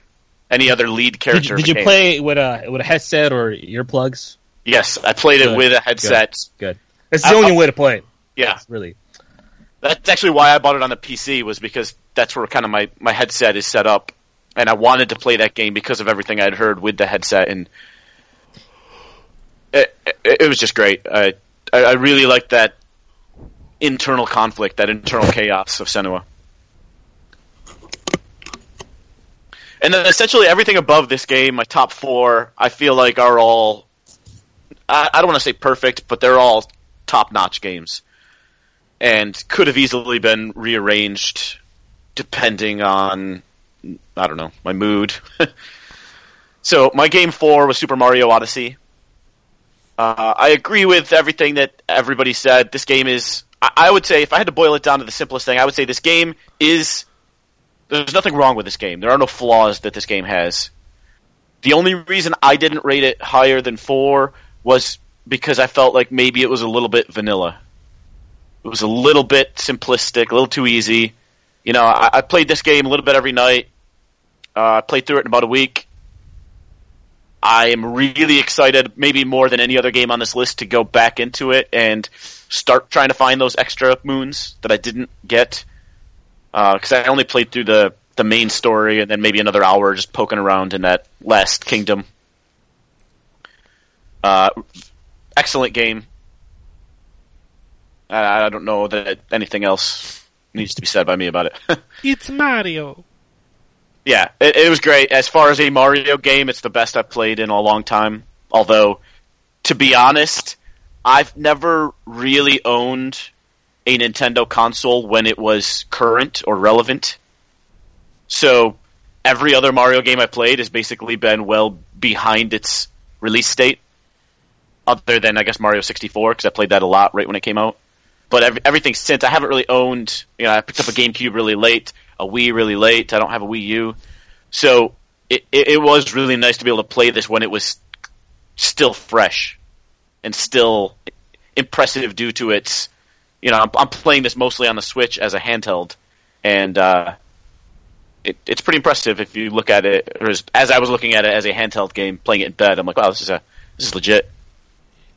any other lead Did, character. you- did you play with a with a headset or earplugs? Yes, I played it with a headset. Good. It's the I- only way to play it. Yeah, It's really. That's actually why I bought it on the PC was because that's where kind of my my headset is set up, and I wanted to play that game because of everything I'd heard with the headset, and it it, it was just great. I I really liked that internal conflict, that internal chaos of Senua. And then essentially everything above this game, my top four, I feel like are all. I, I don't want to say perfect, but they're all top-notch games, and could have easily been rearranged depending on I don't know my mood. [laughs] so my game four was Super Mario Odyssey. Uh, I agree with everything that everybody said. This game is. I, I would say if I had to boil it down to the simplest thing, I would say this game is there's nothing wrong with this game. There are no flaws that this game has. The only reason I didn't rate it higher than four was because I felt like maybe it was a little bit vanilla. It was a little bit simplistic, a little too easy. You know, I, I played this game a little bit every night. Uh, I played through it in about a week. I am really excited, maybe more than any other game on this list, to go back into it and start trying to find those extra moons that I didn't get because I only played through the the main story and then maybe another hour just poking around in that last kingdom. Uh, excellent game. I, I don't know that anything else needs to be said by me about it. [laughs] It's Mario. yeah, it, it was great. As far as a Mario game, it's the best I've played in a long time. Although, to be honest, I've never really owned a Nintendo console when it was current or relevant. So every other Mario game I played has basically been well behind its release date. Other than I guess Mario 64 because I played that a lot right when it came out. But every, everything since I haven't really owned. You know, I picked up a GameCube really late, a Wii really late. I don't have a Wii U, so it, it, it was really nice to be able to play this when it was still fresh and still impressive due to its you know, I'm, I'm playing this mostly on the Switch as a handheld, and uh, it, it's pretty impressive if you look at it. As, as I was looking at it as a handheld game, playing it in bed, I'm like, wow, this is a this is legit.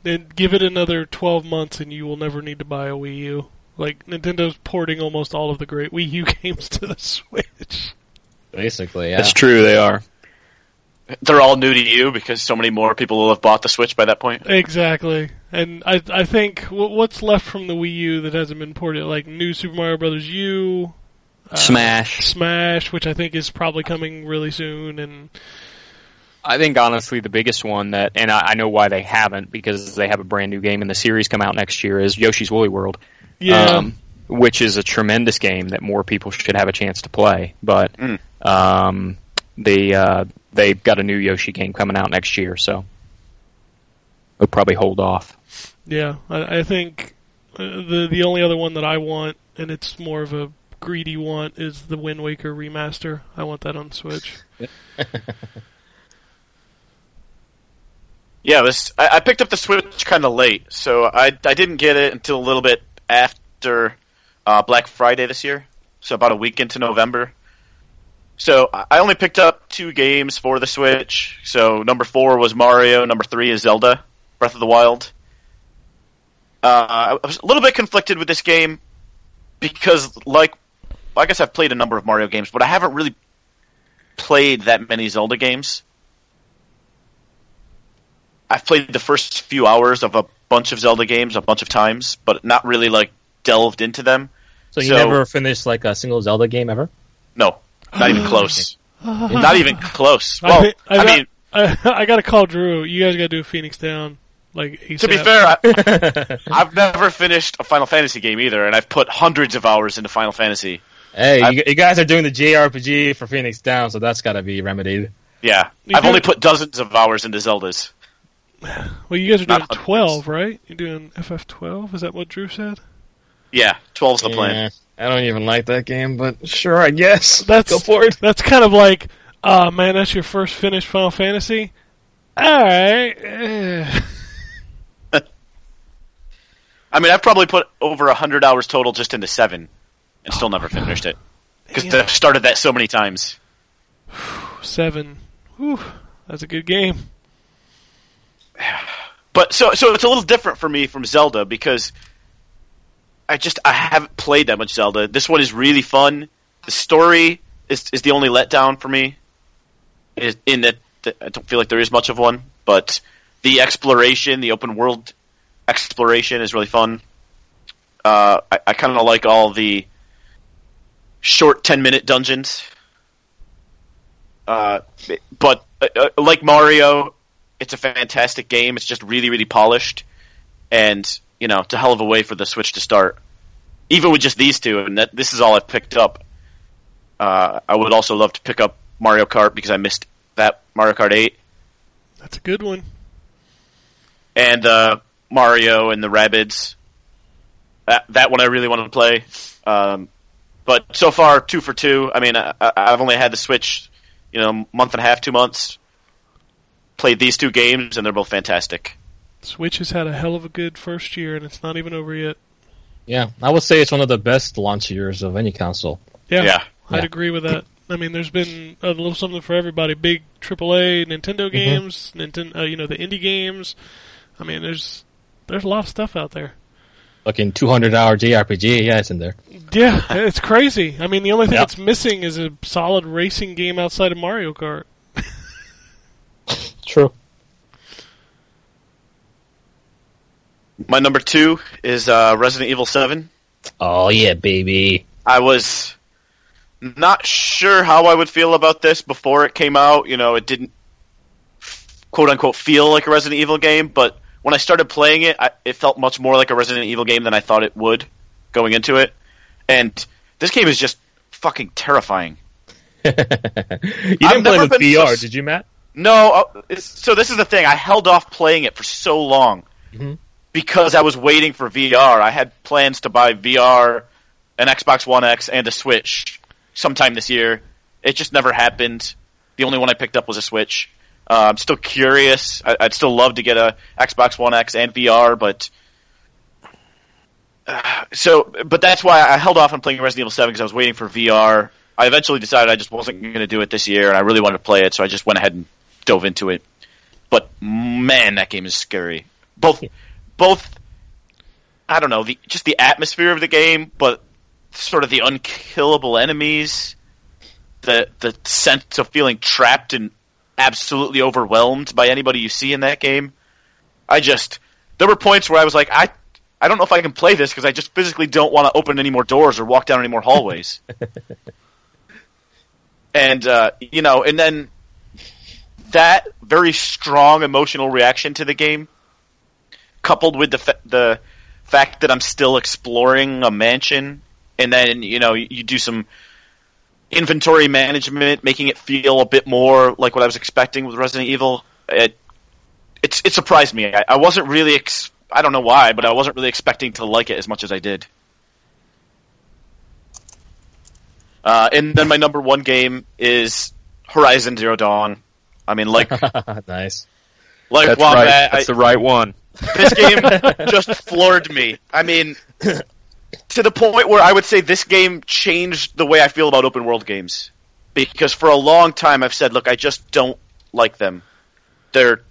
Then give it another 12 months and you will never need to buy a Wii U. Like, Nintendo's porting almost all of the great Wii U [laughs] games to the Switch. Basically, yeah. That's true. They are. They're all new to you because so many more people will have bought the Switch by that point. Exactly. And I I think what's left from the Wii U that hasn't been ported, like New Super Mario Brothers U, uh, Smash. Smash, which I think is probably coming really soon, and I think honestly the biggest one that, and I, I know why they haven't because they have a brand new game in the series come out next year is Yoshi's Woolly World. yeah, um, which is a tremendous game that more people should have a chance to play. But Mm. um, they uh, they've got a new Yoshi game coming out next year, so we'll probably hold off. yeah. I, I think uh, the the only other one that I want, and it's more of a greedy want, is the Wind Waker remaster. I want that on Switch. [laughs] Yeah, this I, I picked up the Switch kind of late, so I I didn't get it until a little bit after uh, Black Friday this year, so about a week into November. So I only picked up two games for the Switch. So number four was Mario, number three is Zelda, Breath of the Wild. Uh, I was a little bit conflicted with this game because, like, I guess I've played a number of Mario games, but I haven't really played that many Zelda games. I've played the first few hours of a bunch of Zelda games a bunch of times, but not really like delved into them. so you so- never finished like a single Zelda game ever? No, not even close. [sighs] not even close. I Well, thi- I I, got- mean, [laughs] I, I gotta call Drew. You guys gotta do Phoenix Down. Like ASAP. to be fair, I, [laughs] I've never finished a Final Fantasy game either, and I've put hundreds of hours into Final Fantasy. hey, I've- you, you guys are doing the JRPG for Phoenix Down, so that's got to be remedied. Yeah, You I've do- only put dozens of hours into Zeldas. [sighs] well, you guys are doing not hundreds. twelve, right? You're doing FF twelve. Is that what Drew said? Yeah, 12's the plan. Yeah, I don't even like that game, but sure, I guess. [laughs] That's Go for it. That's kind of like, uh man, that's your first finished Final Fantasy. All right. eh. [laughs] [laughs] I mean, I've probably put over hundred hours total just into seven, and still never finished it [sighs] because Damn. I've started that so many times. [sighs] Seven. Whew, that's a good game. [sighs] but so so it's a little different for me from Zelda because I just I haven't played that much Zelda. This one is really fun. The story is is the only letdown for me. In that I don't feel like there is much of one, but the exploration, the open world exploration, is really fun. Uh, I, I kind of like all the short ten minute dungeons. Uh, but uh, uh, like Mario, it's a fantastic game. It's just really, really polished, and you know, it's a hell of a way for the Switch to start. Even with just these two, and that this is all I've picked up. Uh, I would also love to pick up Mario Kart because I missed that Mario Kart Eight That's a good one. and uh, Mario and the Rabbids. That that one I really want to play. Um, but so far, two for two. I mean, I, I've only had the Switch, you know, month and a half, two months. Played these two games, and they're both fantastic. Switch has had a hell of a good first year, and it's not even over yet. Yeah, I would say it's one of the best launch years of any console. Yeah, Yeah. I'd Yeah. agree with that. I mean, there's been a little something for everybody. Big AAA Nintendo games, Nintendo, uh, you know, the indie games. I mean, there's there's a lot of stuff out there. Fucking 200 hour JRPG, yeah, it's in there. Yeah, [laughs] it's crazy. I mean, the only thing Yep. that's missing is a solid racing game outside of Mario Kart. True. My number two is uh, Resident Evil Seven. Oh yeah, baby. I was not sure how I would feel about this before it came out. You know, it didn't quote unquote feel like a Resident Evil game, but when I started playing it, I, it felt much more like a Resident Evil game than I thought it would going into it. And this game is just fucking terrifying. [laughs] you I've didn't play never with been VR, so- did you, Matt? No, uh, it's, so this is the thing. I held off playing it for so long Mhm. because I was waiting for VR. I had plans to buy VR, an Xbox One X, and a Switch sometime this year. It just never happened. The only one I picked up was a Switch. Uh, I'm still curious. I, I'd still love to get a Xbox One X and VR, but uh, so, but that's why I held off on playing Resident Evil Seven because I was waiting for VR. I eventually decided I just wasn't going to do it this year, and I really wanted to play it, so I just went ahead and dove into it. But man, that game is scary. Both, both. I don't know the just the atmosphere of the game, but sort of the unkillable enemies, the the sense of feeling trapped and absolutely overwhelmed by anybody you see in that game. I just there were points where I was like, I I don't know if I can play this because I just physically don't want to open any more doors or walk down any more hallways. [laughs] and uh, you know, and then that very strong emotional reaction to the game, coupled with the fa- the fact that I'm still exploring a mansion, and then you know you, you do some inventory management, making it feel a bit more like what I was expecting with Resident Evil. It it's it surprised me. I, I wasn't really ex- I don't know why, but I wasn't really expecting to like it as much as I did. Uh, and then my number one game is Horizon Zero Dawn. I mean, like [laughs] nice. like That's Wombat, right. That's I- the right one. this game [laughs] just floored me. I mean, to the point where I would say this game changed the way I feel about open world games. Because for a long time I've said, look, I just don't like them. They're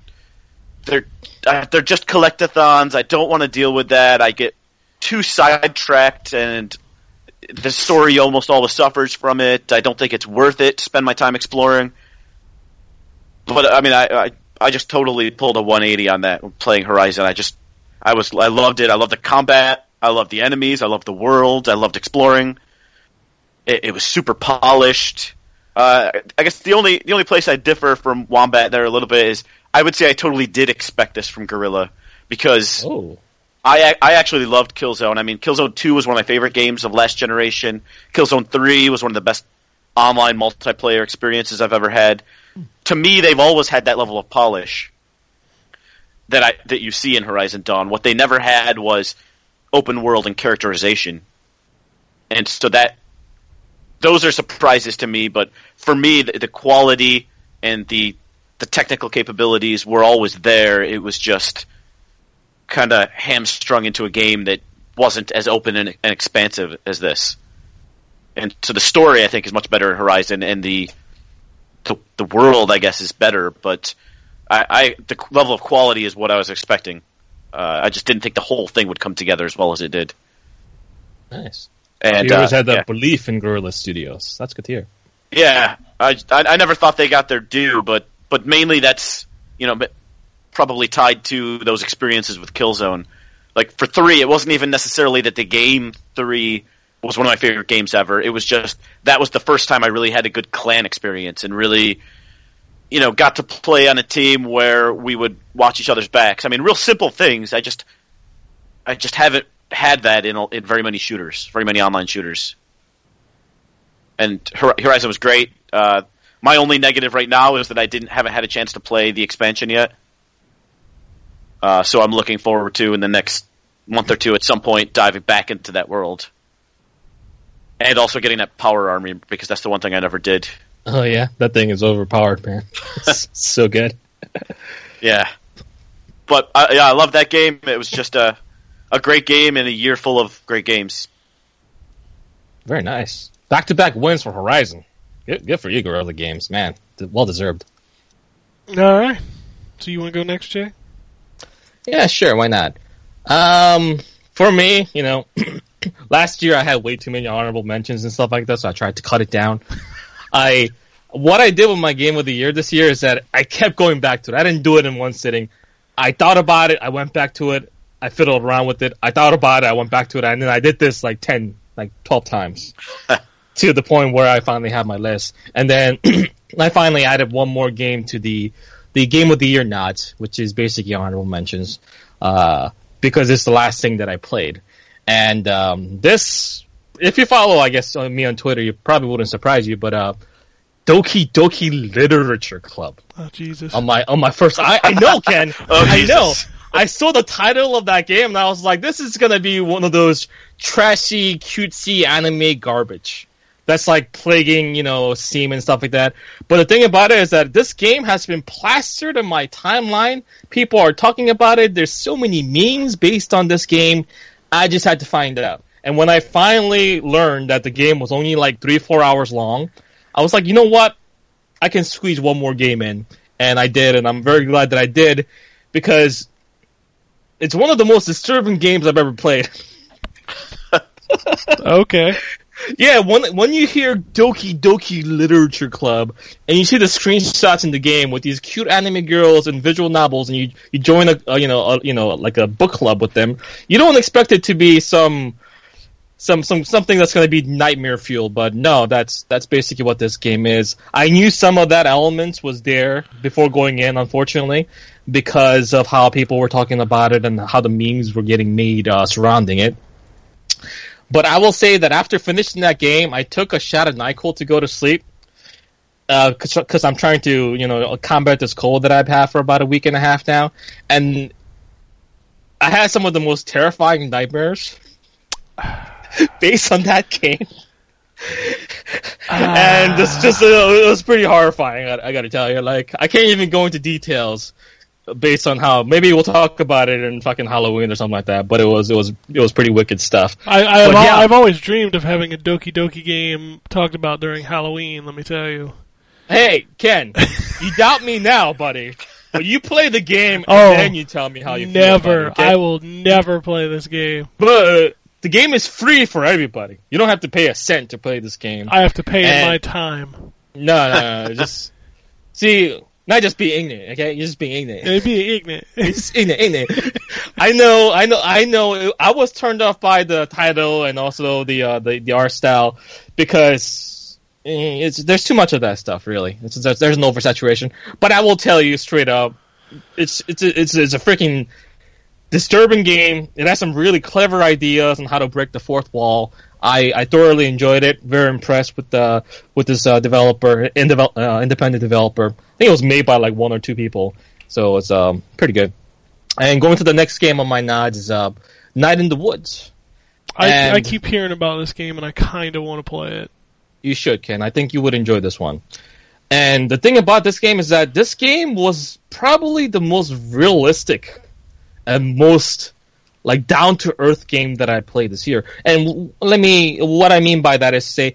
they're uh, they're just collectathons. I don't want to deal with that. I get too sidetracked, and the story almost always suffers from it. I don't think it's worth it to spend my time exploring. But I mean, I, I I just totally pulled a 180 on that playing Horizon. I just I was I loved it. I loved the combat. I loved the enemies. I loved the world. I loved exploring. It, it was super polished. Uh, I guess the only the only place I differ from Wombat there a little bit is I would say I totally did expect this from Guerrilla because Oh. I I actually loved Killzone. I mean, Killzone Two was one of my favorite games of last generation. Killzone Three was one of the best online multiplayer experiences I've ever had. To me, they've always had that level of polish that I that you see in Horizon Dawn. What they never had was open world and characterization, and so that those are surprises to me. But for me, the, the quality and the the technical capabilities were always there. It was just kind of hamstrung into a game that wasn't as open and, and expansive as this. And so the story, I think, is much better in Horizon, and the the, the world, I guess, is better. But I, I the level of quality is what I was expecting. Uh, I just didn't think the whole thing would come together as well as it did. Nice. And you always uh, had that yeah. belief in Guerrilla Studios. That's good to hear. Yeah, I, I I never thought they got their due, but but mainly that's you know probably tied to those experiences with Killzone. Like for three, it wasn't even necessarily that the game three was one of my favorite games ever. It was just that was the first time I really had a good clan experience and really, you know, got to play on a team where we would watch each other's backs. I mean, real simple things. I just I just haven't had that in in very many shooters, very many online shooters and Horizon was great. Uh, my only negative right now is that I didn't haven't had a chance to play the expansion yet. Uh, so I'm looking forward to in the next month or two at some point diving back into that world, and also getting that power army because that's the one thing I never did. Oh yeah, that thing is overpowered, man. [laughs] It's so good. [laughs] Yeah, but uh, yeah, I love that game. It was just a a great game and a year full of great games. Very nice. Back to back wins for Horizon. Good, good for you, Guerrilla Games, man. Well deserved. All right. So you want to go next, Jay? Yeah, sure. Why not? Um, for me, you know, [clears throat] [laughs] last year I had way too many honorable mentions and stuff like that, so I tried to cut it down. [laughs] I what I did with my game of the year this year is that I kept going back to it. I didn't do it in one sitting. I thought about it. I went back to it. I fiddled around with it. I thought about it. I went back to it, and then I did this like ten, like twelve times. [laughs] to the point where I finally have my list. And then [clears throat] I finally added one more game to the the game of the year nods, which is basically honorable mentions, uh, because it's the last thing that I played. And um, this, if you follow, I guess uh, me on Twitter, you probably wouldn't surprise you, but uh, Doki Doki Literature Club Oh Jesus. on my on my first. I, I know, Ken. [laughs] Oh, I know. I saw the title of that game and I was like, this is gonna be one of those trashy, cutesy anime garbage that's like plaguing, you know, Steam and stuff like that. But the thing about it is that this game has been plastered in my timeline. People are talking about it. There's so many memes based on this game. I just had to find out. And when I finally learned that the game was only like three, four hours long, I was like, you know what? I can squeeze one more game in. And I did, and I'm very glad that I did because it's one of the most disturbing games I've ever played. [laughs] okay. Yeah, when when you hear Doki Doki Literature Club and you see the screenshots in the game with these cute anime girls and visual novels, and you you join a, a you know a, you know like a book club with them, you don't expect it to be some some some something that's going to be nightmare fuel. But no, that's that's basically what this game is. I knew some of that elements was there before going in, unfortunately, because of how people were talking about it and how the memes were getting made uh, surrounding it. But I will say that after finishing that game, I took a shot of Nyquil to go to sleep. Because I'm trying to, you know, combat this cold that I've had for about a week and a half now. And I had some of the most terrifying nightmares [sighs] based on that game. and it's just, uh, it was pretty horrifying, I, I gotta tell you. Like, I can't even go into details based on how, maybe we'll talk about it in fucking Halloween or something like that, but it was, it was, it was pretty wicked stuff. I, I've, But al- yeah. I've always dreamed of having a Doki Doki game talked about during Halloween. Let me tell you. Hey, Ken, [laughs] you doubt me now, buddy. But you play the game and Oh, then you tell me how you feel. never. it, okay? I will never play this game. But the game is free for everybody. You don't have to pay a cent to play this game. I have to pay in And- my time. No, no, no. just [laughs] see, not just be ignorant. Okay, you're just being ignorant. Be ignorant. [laughs] It's ignorant, ignorant. I know, I know, I know. I was turned off by the title and also the uh, the, the art style because eh, it's there's too much of that stuff. Really, it's, there's, there's an oversaturation. But I will tell you straight up, it's it's a, it's it's a freaking disturbing game. It has some really clever ideas on how to break the fourth wall. I, I thoroughly enjoyed it. Very impressed with the with this uh, developer, uh, independent developer. I think it was made by like one or two people, so it's um pretty good. And going to the next game on my nods is uh, Night in the Woods. I, I keep hearing about this game and I kind of want to play it. You should, Ken. I think you would enjoy this one. And the thing about this game is that this game was probably the most realistic and most like down to earth game that I played this year. And let me, what I mean by that is say,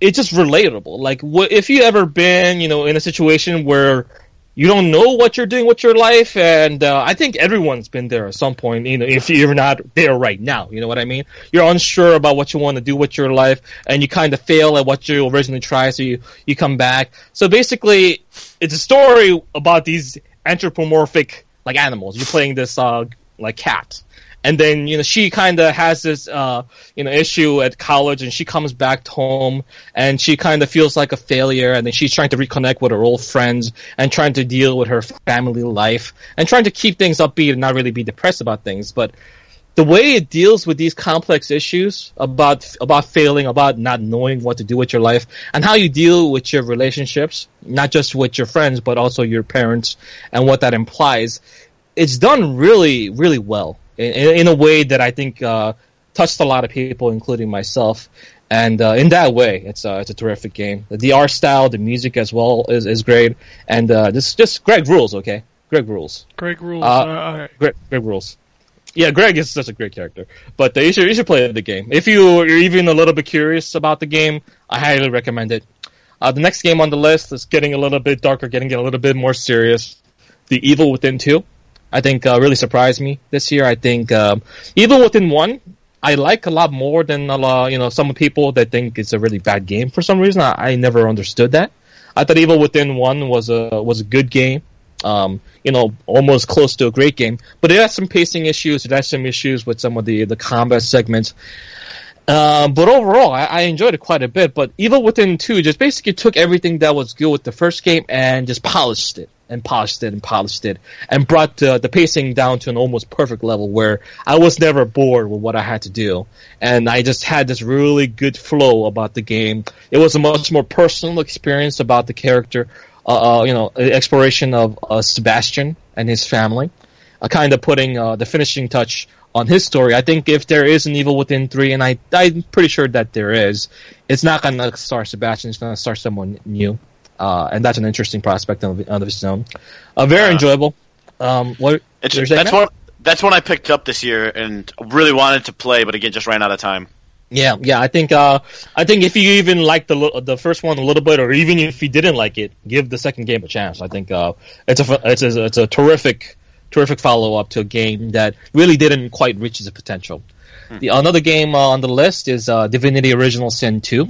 it's just relatable. Like, wh- if you ever been, you know, in a situation where you don't know what you're doing with your life, and uh, I think everyone's been there at some point. You know, if you're not there right now, you know what I mean. You're unsure about what you want to do with your life, and you kind of fail at what you originally tried, so you you come back. So basically, it's a story about these anthropomorphic like animals. You're playing this uh, like cat, and then you know she kind of has this uh, you know issue at college, and she comes back home, and she kind of feels like a failure, and then she's trying to reconnect with her old friends and trying to deal with her family life and trying to keep things upbeat and not really be depressed about things, but. The way it deals with these complex issues about about failing, about not knowing what to do with your life, and how you deal with your relationships, not just with your friends, but also your parents, and what that implies, it's done really, really well in, in a way that I think uh, touched a lot of people, including myself. And uh, in that way, it's uh, it's a terrific game. The art style, the music as well is, is great, and uh, this just Greg rules. Okay, Greg rules. Greg rules. Uh, all right. Greg, Greg rules. Yeah, Greg is such a great character. But uh, you should you should play the game if you are even a little bit curious about the game. I highly recommend it. Uh, the next game on the list is getting a little bit darker, getting a little bit more serious. The Evil Within Two, I think, uh, really surprised me this year. I think um, Evil Within One, I like a lot more than a lot, you know some people that think it's a really bad game for some reason. I, I never understood that. I thought Evil Within One was a was a good game. Um, you know, almost close to a great game, but it had some pacing issues. It had some issues with some of the the combat segments. Um, but overall, I, I enjoyed it quite a bit. But Evil Within 2 just basically took everything that was good with the first game and just polished it and polished it and polished it and brought uh, the pacing down to an almost perfect level where I was never bored with what I had to do. And I just had this really good flow about the game. It was a much more personal experience about the character, uh, uh, you know, exploration of uh, Sebastian and his family uh, kind of putting the finishing touch on his story. I think if there is an evil within three, and I I'm pretty sure that there is, it's not going to start Sebastian. It's going to start someone new, uh, and that's an interesting prospect of, of its own. Uh, very enjoyable. Um, what that's one. That's one I picked up this year and really wanted to play, but again, just ran out of time. Yeah, yeah. I think uh, I think if you even like the the first one a little bit, or even if you didn't like it, give the second game a chance. I think uh, it's a it's a, it's a terrific terrific follow up to a game that really didn't quite reach its potential. The another game uh, on the list is uh, Divinity Original Sin two.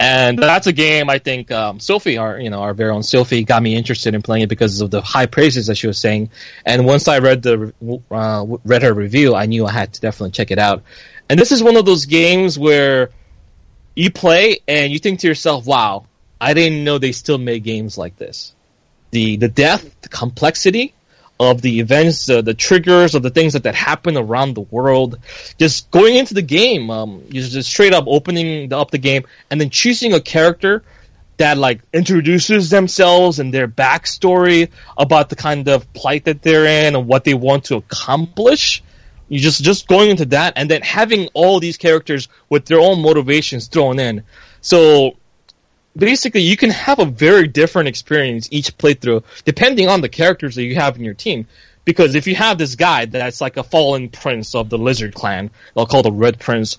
And that's a game I think um, Sophie, our you know our very own Sophie, got me interested in playing it because of the high praises that she was saying. And once I read the uh, read her review, I knew I had to definitely check it out. And this is one of those games where you play and you think to yourself, "Wow, I didn't know they still made games like this." The the depth, the complexity of the events, uh, the triggers of the things that, that happen around the world. Just going into the game, um, you just straight up opening the, up the game and then choosing a character that like introduces themselves and their backstory about the kind of plight that they're in and what they want to accomplish. You just just going into that and then having all these characters with their own motivations thrown in. So basically you can have a very different experience each playthrough depending on the characters that you have in your team. Because if you have this guy that's like a fallen prince of the lizard clan, they'll call the red prince,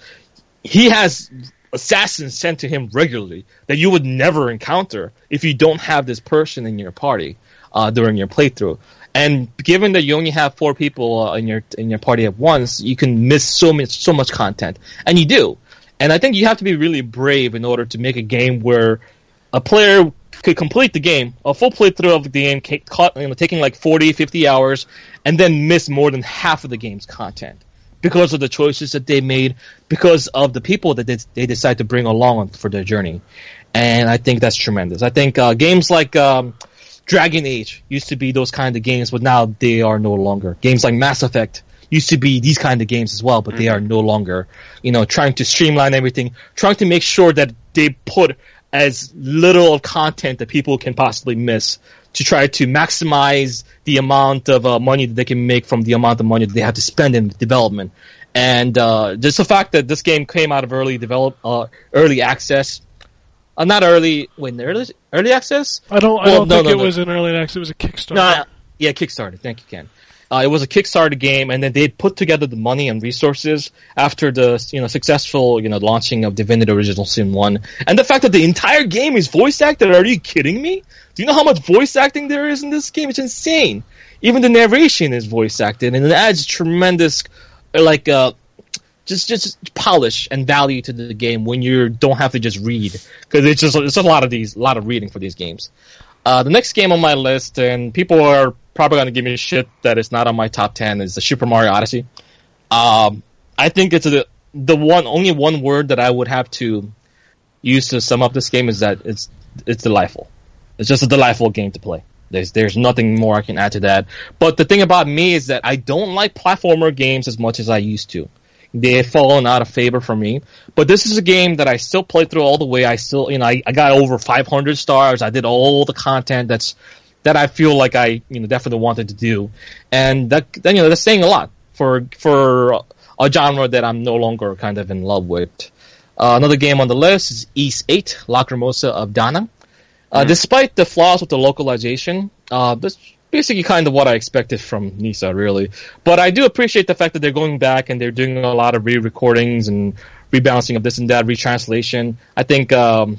he has assassins sent to him regularly that you would never encounter if you don't have this person in your party uh, during your playthrough. And given that you only have four people uh, in your in your party at once, you can miss so much so much content, and you do. And I think you have to be really brave in order to make a game where a player could complete the game, a full playthrough of the game, ca- ca- you know, taking like 40, 50 hours, and then miss more than half of the game's content because of the choices that they made, because of the people that they, they decide to bring along for their journey. And I think that's tremendous. I think uh, games like um, Dragon Age used to be those kind of games, but now they are no longer. Games like Mass Effect used to be these kind of games as well, but they are no longer. You know, trying to streamline everything, trying to make sure that they put as little of content that people can possibly miss to try to maximize the amount of uh, money that they can make from the amount of money that they have to spend in development. And uh, just the fact that this game came out of early develop, uh, early access, uh, not early, wait, early, early access? I don't. I Well, don't no, think no, it no. was an early access. It was a Kickstarter. No, yeah, Kickstarter. Thank you, Ken. Uh, it was a Kickstarter game, and then they put together the money and resources after the you know successful you know launching of Divinity Original Sin One, and the fact that the entire game is voice acted. Are you kidding me? Do you know how much voice acting there is in this game? It's insane. Even the narration is voice acted, and it adds tremendous like uh, just just polish and value to the game when you don't have to just read because it's just it's a lot of these a lot of reading for these games. Uh, the next game on my list, and people are probably to give me shit that it's not on my top ten, is the Super Mario Odyssey. Um, I think it's the the one only one word that I would have to use to sum up this game is that it's it's delightful. It's just a delightful game to play. There's there's nothing more I can add to that. But the thing about me is that I don't like platformer games as much as I used to. They've fallen out of favor for me. But this is a game that I still play through all the way. I still, you know, I, I got over 500 stars. I did all the content that's that I feel like I, you know, definitely wanted to do, and that, then you know, that's saying a lot for for a genre that I'm no longer kind of in love with. Uh, another game on the list is Ys 8, Lacrimosa of Dana. Uh, Despite the flaws with the localization, uh, that's basically kind of what I expected from Nisa, really. But I do appreciate the fact that they're going back and they're doing a lot of re-recordings and rebalancing of this and that, retranslation. I think um,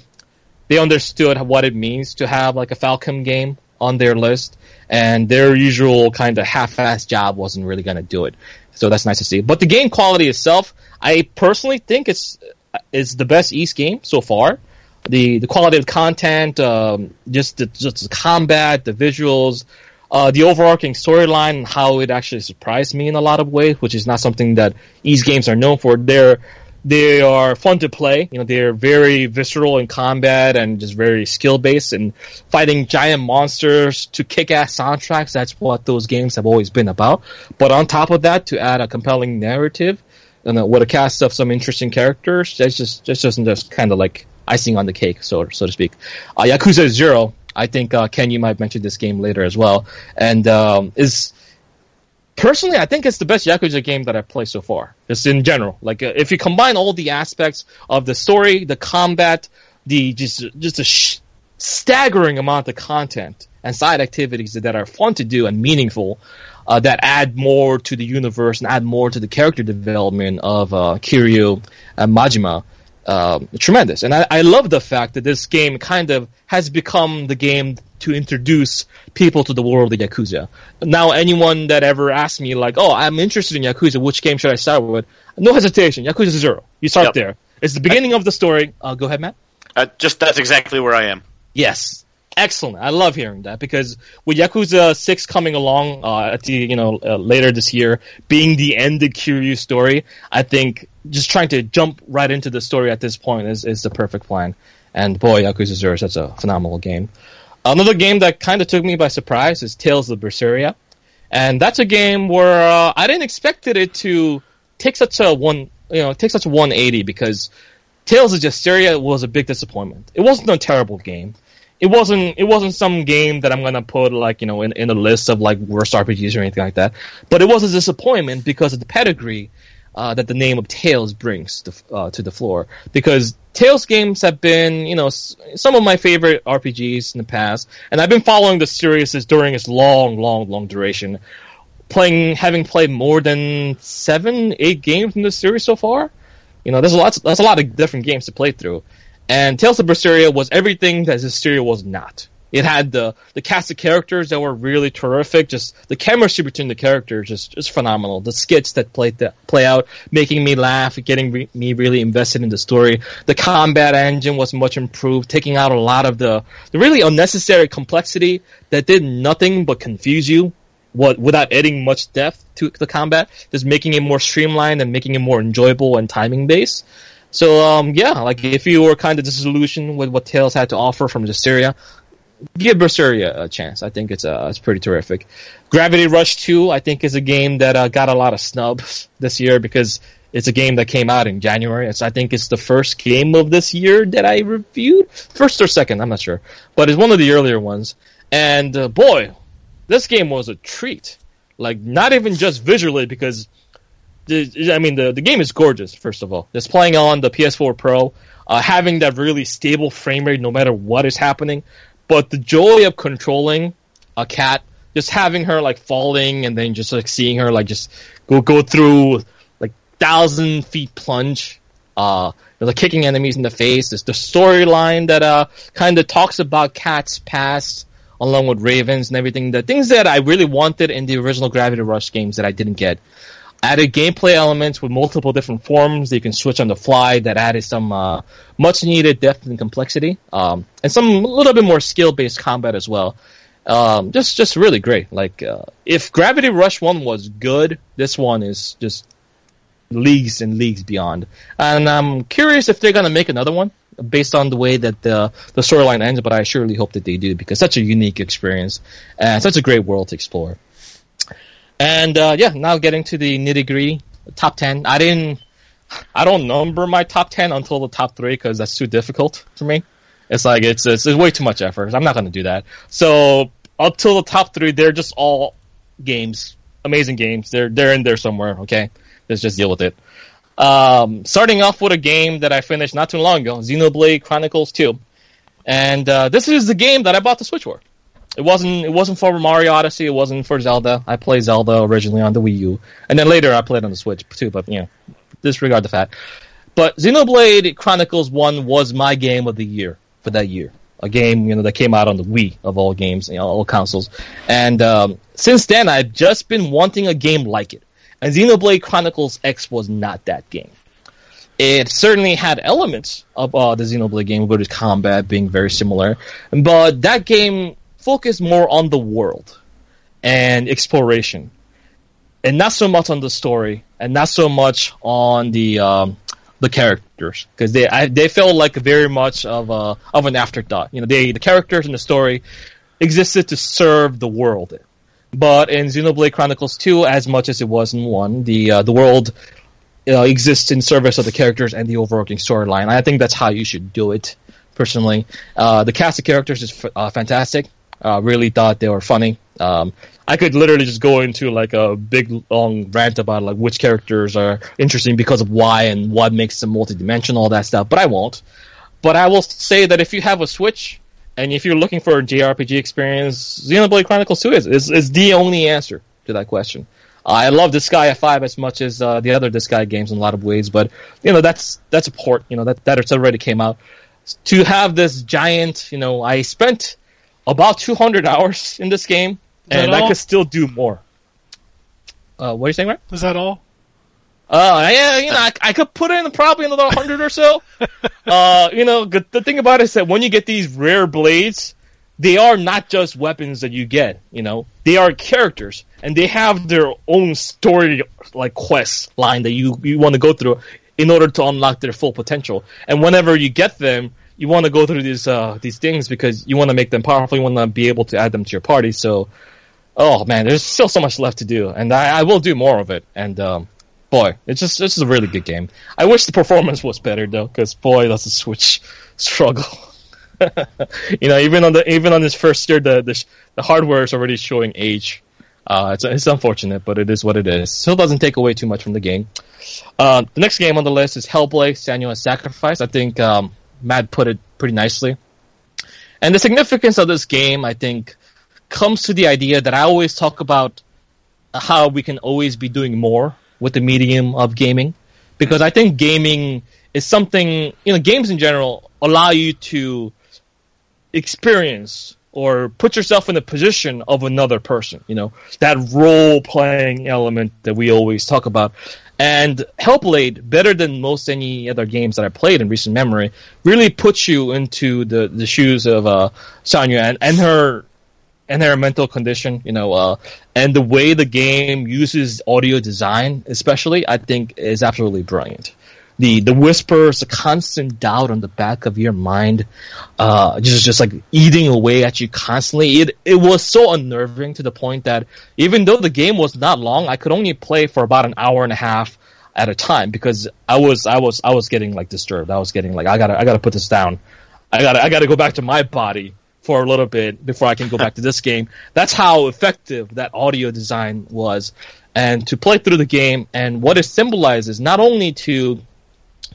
they understood what it means to have like a Falcom game on their list, and their usual kind of half-assed job wasn't really going to do it. So that's nice to see. But the game quality itself, I personally think it's is the best Ys game so far. The the quality of content, um, just the, just the combat, the visuals, uh, the overarching storyline, how it actually surprised me in a lot of ways, which is not something that Ys games are known for. They're they are fun to play. You know, they're very visceral in combat and just very skill based and fighting giant monsters to kick ass soundtracks. That's what those games have always been about. But on top of that, to add a compelling narrative and with a cast of some interesting characters, that's just that's just just kind of like icing on the cake, so so to speak. Uh, Yakuza Zero. I think uh, Ken, you might mention this game later as well, and um, is personally, I think it's the best Yakuza game that I've played so far. Just in general, like uh, if you combine all the aspects of the story, the combat, the just just a sh- staggering amount of content and side activities that are fun to do and meaningful, uh, that add more to the universe and add more to the character development of uh, Kiryu and Majima. Um, tremendous, and I, I love the fact that this game kind of has become the game to introduce people to the world of Yakuza. Now, anyone that ever asks me, like, "Oh, I'm interested in Yakuza. Which game should I start with?" No hesitation. Yakuza Zero. You start Yep. there. It's the beginning of the story. Uh, go ahead, Matt. Uh, just that's exactly where I am. Yes. Excellent. I love hearing that because with Yakuza 6 coming along uh, at the you know uh, later this year, being the ended Kiryu story, I think just trying to jump right into the story at this point is, is the perfect plan. And boy, Yakuza Zero is such a phenomenal game. Another game that kind of took me by surprise is Tales of Berseria, and that's a game where uh, I didn't expect it to take such a one you know take such a 180 because Tales of Zestiria was a big disappointment. It wasn't a terrible game. It wasn't. It wasn't some game that I'm gonna put like you know in, in a list of like worst RPGs or anything like that. But it was a disappointment because of the pedigree uh, that the name of Tales brings to, uh, to the floor. Because Tales games have been you know some of my favorite RPGs in the past, and I've been following the series during its long, long, long duration. Playing, having played more than seven, eight games in the series so far. You know, there's a lot. There's a lot of different games to play through, and Tales of Berseria was everything that Berseria was not. It had the the cast of characters that were really terrific. Just the chemistry between the characters just just phenomenal. The skits that played that play out, making me laugh, getting re- me really invested in the story. The combat engine was much improved, taking out a lot of the the really unnecessary complexity that did nothing but confuse you what without adding much depth to the combat, just making it more streamlined and making it more enjoyable and timing based. So um, yeah, like if you were kind of disillusioned with what Tales had to offer from the Zestiria, give Berseria a chance. I think it's uh, it's pretty terrific. Gravity Rush 2, I think, is a game that uh, got a lot of snubs this year because it's a game that came out in January. It's, I think it's the first game of this year that I reviewed, first or second, I'm not sure, but it's one of the earlier ones. And uh, boy, this game was a treat. Like not even just visually because the, I mean the the game is gorgeous. First of all, It's playing on the PS4 Pro, uh, having that really stable frame rate no matter what is happening, but the joy of controlling a cat just having her like falling and then just like seeing her like just go go through like thousand feet plunge. Uh, like kicking enemies in the face. There's the storyline that uh kind of talks about Kat's past along with Ravens and everything. The things that I really wanted in the original Gravity Rush games that I didn't get. Added gameplay elements with multiple different forms that you can switch on the fly. That added some uh, much needed depth and complexity, um, and some a little bit more skill based combat as well. Um, just just really great. Like uh, if Gravity Rush one was good, this one is just leagues and leagues beyond. And I'm curious if they're gonna make another one based on the way that the the storyline ends. But I surely hope that they do because such a unique experience and such a great world to explore. And uh, yeah, now getting to the nitty gritty top ten. I didn't. I don't number my top ten until the top three because that's too difficult for me. It's like it's, it's it's way too much effort. I'm not gonna do that. So up till the top three, they're just all games, amazing games. They're they're in there somewhere. Okay, let's just deal with it. Um, starting off with a game that I finished not too long ago, Xenoblade Chronicles 2, and uh, this is the game that I bought the Switch for. It wasn't it wasn't for Mario Odyssey. It wasn't for Zelda. I played Zelda originally on the Wii U, and then later I played on the Switch too. But you know, disregard the fact. But Xenoblade Chronicles One was my game of the year for that year. A game you know that came out on the Wii of all games, you know, all consoles. And um, since then, I've just been wanting a game like it. And Xenoblade Chronicles X was not that game. It certainly had elements of uh, the Xenoblade game, with its combat being very similar, but that game focused more on the world and exploration, and not so much on the story, and not so much on the um, the characters because they I, they felt like very much of a of an afterthought. You know, they the characters and the story existed to serve the world. But in Xenoblade Chronicles 2, as much as it was in 1, the uh, the world uh, exists in service of the characters and the overarching storyline. I think that's how you should do it, personally. Uh, the cast of characters is f- uh, fantastic. Uh, really thought they were funny. Um, I could literally just go into like a big long rant about like which characters are interesting because of why and what makes them multidimensional, all that stuff. But I won't. But I will say that if you have a Switch and if you're looking for a JRPG experience, Xenoblade Chronicles 2 is, is, is the only answer to that question. I love Disgaea 5 as much as uh, the other Disgaea games in a lot of ways, but you know that's that's a port. You know that that already came out. To have this giant, you know, I spent about 200 hours in this game, that and I could still do more. Uh, what are you saying, right? Is that all? Uh, yeah, you know, I, I could put in probably another hundred or so. [laughs] uh, you know, the, the thing about it is that when you get these rare blades, they are not just weapons that you get. You know, they are characters, and they have their own story, like quest line that you you want to go through in order to unlock their full potential. And whenever you get them, you want to go through these uh these things because you want to make them powerful. You want to be able to add them to your party. So, oh man, there's still so much left to do, and I, I will do more of it. And um, boy, it's just it's a really good game. I wish the performance was better though, because boy, that's a Switch [laughs] struggle. [laughs] you know, even on the even on this first year, the the, the hardware is already showing age. Uh, it's it's unfortunate, but it is what it is. Still doesn't take away too much from the game. Uh, the next game on the list is Hellblade: Senua's Sacrifice. I think um, Matt put it pretty nicely. And the significance of this game, I think, comes to the idea that I always talk about how we can always be doing more with the medium of gaming. Because I think gaming is something, you know, games in general allow you to experience or put yourself in the position of another person, you know, that role playing element that we always talk about. And Hellblade, better than most any other games that I played in recent memory, really puts you into the, the shoes of uh, and, and her and her mental condition, you know, uh, and the way the game uses audio design, especially, I think is absolutely brilliant. The the whispers, the constant doubt on the back of your mind, uh, just just like eating away at you constantly. It it was so unnerving to the point that even though the game was not long, I could only play for about an hour and a half at a time because I was I was I was getting like disturbed. I was getting like I gotta I gotta put this down. I gotta I gotta go back to my body for a little bit before I can go back to this game. That's how effective that audio design was. And to play through the game and what it symbolizes not only to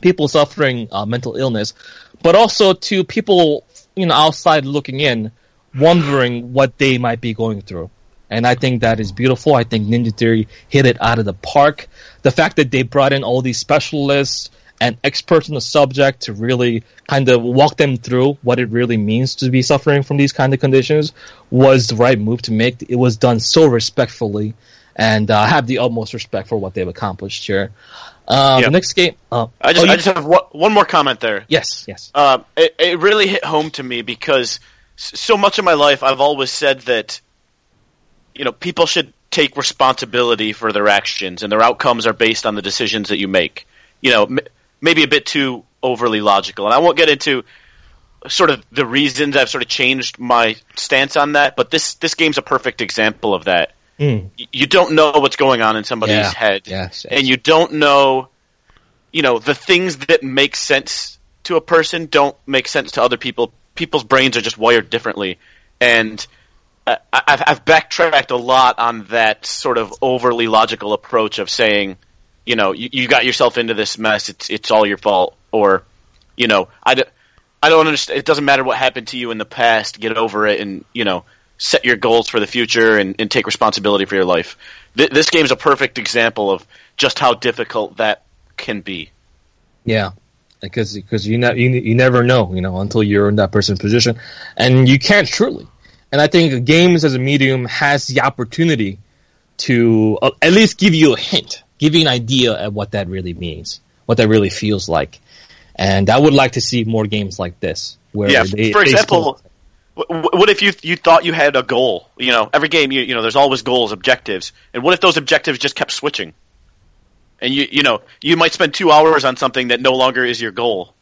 people suffering uh, mental illness, but also to people you know outside looking in, wondering what they might be going through. And I think that is beautiful. I think Ninja Theory hit it out of the park. The fact that they brought in all these specialists and experts in the subject to really kind of walk them through what it really means to be suffering from these kind of conditions was the right move to make. It was done so respectfully, and uh, have the utmost respect for what they've accomplished here. Uh, Yeah. The next game, uh, I just, oh, you- I just have one, one more comment there. yes, yes, Uh, it, it really hit home to me because so much of my life I've always said that you know people should take responsibility for their actions and their outcomes are based on the decisions that you make. You know, m- maybe a bit too overly logical, and I won't get into sort of the reasons I've sort of changed my stance on that. But this this game's a perfect example of that. Mm. You don't know what's going on in somebody's Yeah. head yes, yes. and you don't know, you know, the things that make sense to a person don't make sense to other people. People's brains are just wired differently, and I, I've, I've backtracked a lot on that sort of overly logical approach of saying, you know, you, you got yourself into this mess. It's it's all your fault, or, you know, I, d- I don't understand. It doesn't matter what happened to you in the past. Get over it, and you know, set your goals for the future and, and take responsibility for your life. Th- this game is a perfect example of just how difficult that can be. Yeah, because because you, ne- you you never know, you know, until you're in that person's position, and you can't truly. And I think games as a medium has the opportunity to uh, at least give you a hint, give you an idea of what that really means, what that really feels like. And I would like to see more games like this, where Yeah, they, for example, what if you you thought you had a goal? You know, every game you you know there's always goals, objectives, and what if those objectives just kept switching? And you you know you might spend two hours on something that no longer is your goal.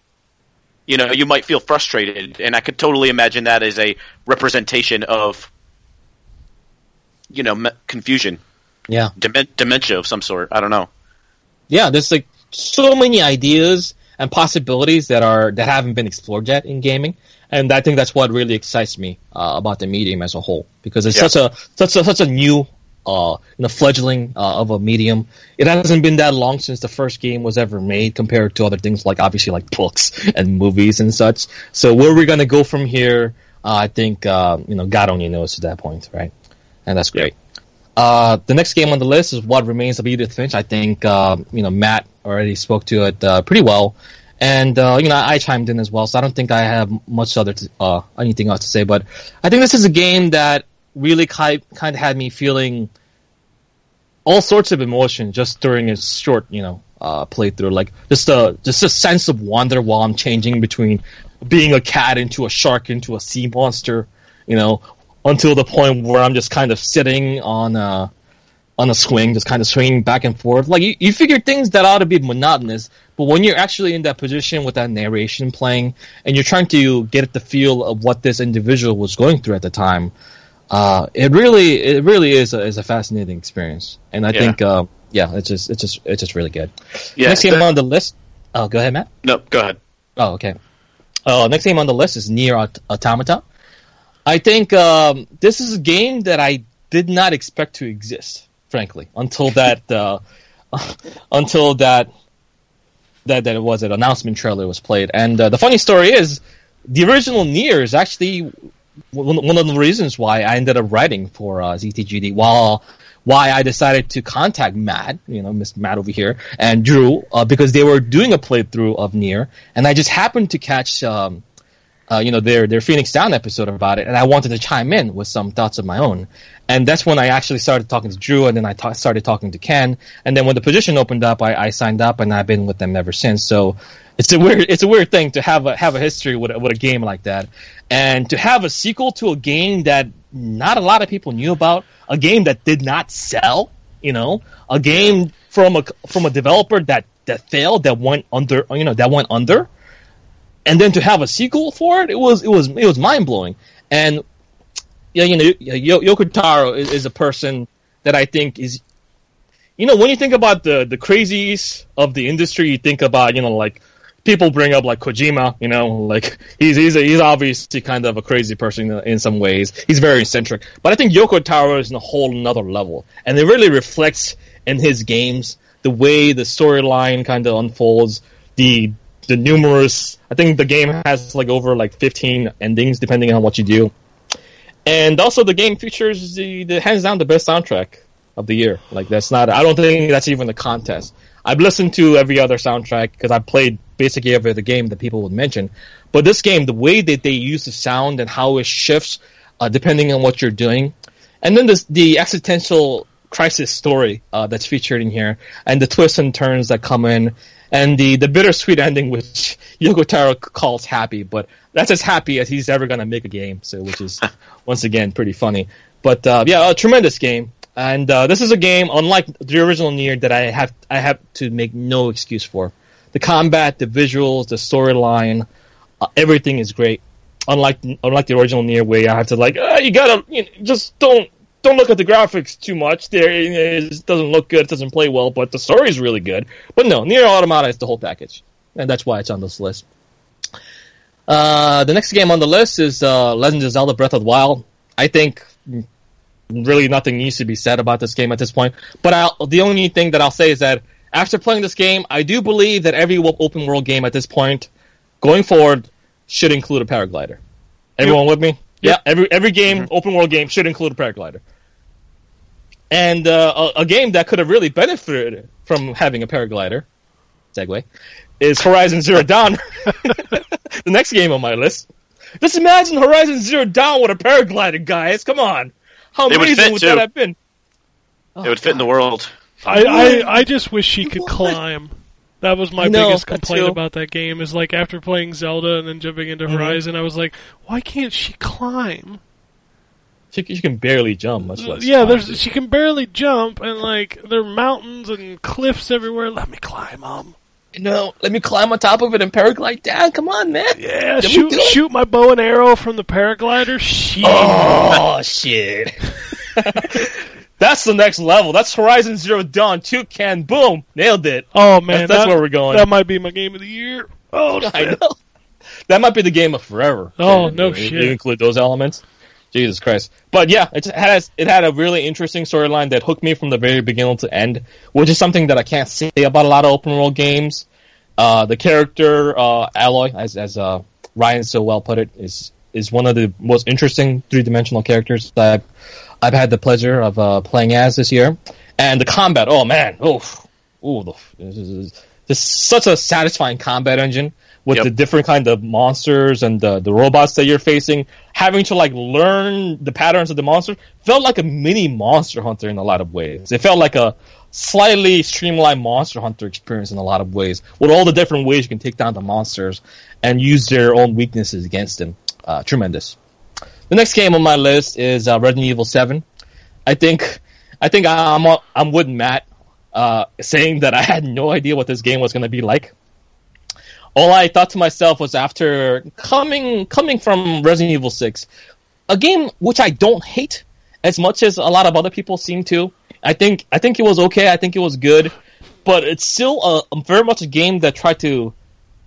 You know, you might feel frustrated, and I could totally imagine that as a representation of you know me- confusion, yeah, demen- dementia of some sort. I don't know. yeah, there's like so many ideas and possibilities that are that haven't been explored yet in gaming, and I think that's what really excites me uh, about the medium as a whole because it's Yeah. such a such a such a new uh, you know, fledgling uh, of a medium. It hasn't been that long since the first game was ever made compared to other things like obviously like books [laughs] and movies and such. So where we're gonna go from here, uh, I think uh, you know God only knows at that point, right? And that's great. Uh, the next game on the list is What Remains of Edith Finch. I think uh, you know Matt already spoke to it uh, pretty well, and uh, you know I chimed in as well. So I don't think I have much other to, uh, anything else to say. But I think this is a game that really kind kind of had me feeling all sorts of emotion just during its short you know uh, playthrough. Like just a just a sense of wonder while I'm changing between being a cat into a shark into a sea monster. You know, until the point where I'm just kind of sitting on a on a swing, just kind of swinging back and forth. Like you, you figure things that ought to be monotonous, but when you're actually in that position with that narration playing, and you're trying to get the feel of what this individual was going through at the time, uh, it really, it really is a, is a fascinating experience. And I Yeah. think, uh, yeah, it's just, it's just, it's just really good. Yeah. Next game the- on the list. Oh, go ahead, Matt. no, go ahead. Oh, okay. Uh, next game on the list is Nier Aut- Automata. I think um, this is a game that I did not expect to exist, frankly, until that uh, [laughs] until that that that was an announcement trailer was played. And uh, the funny story is, the original Nier is actually one, of the reasons why I ended up writing for uh, ZTGD. While why I decided to contact Matt, you know, Mr. Matt over here, and Drew, uh, because they were doing a playthrough of Nier, and I just happened to catch, um, uh, you know, their their Phoenix Down episode about it, and I wanted to chime in with some thoughts of my own, and that's when I actually started talking to Drew, and then I ta- started talking to Ken, and then when the position opened up, I, I signed up, and I've been with them ever since. So it's a weird it's a weird thing to have a have a history with a, with a game like that, and to have a sequel to a game that not a lot of people knew about, a game that did not sell, you know, a game from a from a developer that that failed, that went under, you know, that went under, and then to have a sequel for it, it was it was it was mind blowing. And yeah, you know, Yo- Yoko Taro is, is a person that I think is, you know, when you think about the the crazies of the industry, you think about you know like people bring up like Kojima, you know, like he's he's a, he's obviously kind of a crazy person in, in some ways. He's very eccentric, but I think Yoko Taro is in a whole another level, and it really reflects in his games the way the storyline kind of unfolds, the the numerous. I think the game has like over like fifteen endings depending on what you do, and also the game features the, the hands down the best soundtrack of the year. Like that's not. I don't think that's even a contest. I've listened to every other soundtrack because I've played basically every other game that people would mention. But this game, the way that they use the sound and how it shifts uh, depending on what you're doing, and then this, the existential crisis story uh, that's featured in here, and the twists and turns that come in, and the the bittersweet ending, which Yoko Taro calls happy, but that's as happy as he's ever gonna make a game. So, which is [laughs] once again pretty funny. But uh, yeah, a tremendous game. And uh, this is a game, unlike the original Nier, that I have I have to make no excuse for. The combat, the visuals, the storyline, uh, everything is great. Unlike unlike the original Nier, where I have to like, uh, you gotta you know, just don't don't look at the graphics too much. There, it doesn't look good, it doesn't play well, but the story is really good. But no, Nier Automata is the whole package, and that's why it's on this list. Uh, the next game on the list is uh, Legend of Zelda: Breath of the Wild. I think really nothing needs to be said about this game at this point. But I'll, the only thing that I'll say is that after playing this game, I do believe that every open world game at this point, going forward, should include a paraglider. Everyone with me? Yeah, every every game, open world game, should include a paraglider. And uh, a, a game that could have really benefited from having a paraglider, segue, is Horizon Zero Dawn. [laughs] the next game on my list. Just imagine Horizon Zero Dawn with a paraglider, guys. Come on. How It would amazing fit, would that have been? it would fit in the world. I, I, I just wish she could climb. That was my I know, biggest complaint about that game. Is like after playing Zelda and then jumping into Mm-hmm. Horizon, I was like, why can't she climb? She, she can barely jump, much less. yeah, climb. there's she can barely jump, and like there are mountains and cliffs everywhere. Let me climb them. No, let me climb on top of it and paraglide down. Come on, man. Yeah, Let shoot shoot my bow and arrow from the paraglider. Shit. Oh [laughs] shit. [laughs] That's the next level. That's Horizon Zero Dawn 2 can boom. Nailed it. Oh man, That's- that's that- where we're going. That might be my game of the year. Oh, [laughs] I know. That might be the game of forever. Oh, Yeah, no you- shit. You include those elements. Jesus Christ. But yeah, it has it had a really interesting storyline that hooked me from the very beginning to end, which is something that I can't say about a lot of open world games. Uh, the character uh, Aloy, as as uh, Ryan so well put it, is is one of the most interesting three dimensional characters that I've, I've had the pleasure of uh, playing as this year. And the combat, oh man, oh, ooh, the, this is, this is such a satisfying combat engine with Yep. the different kind of monsters and the, the robots that you're facing. Having to like learn the patterns of the monster felt like a mini Monster Hunter in a lot of ways. It felt like a slightly streamlined Monster Hunter experience in a lot of ways, with all the different ways you can take down the monsters and use their own weaknesses against them. Uh, tremendous. The next game on my list is uh, Resident Evil Seven. I think I think I'm I'm with Matt uh, saying that I had no idea what this game was going to be like. All I thought to myself was after coming coming from Resident Evil Six, a game which I don't hate as much as a lot of other people seem to. I think I think it was okay. I think it was good, but it's still a, a very much a game that tried to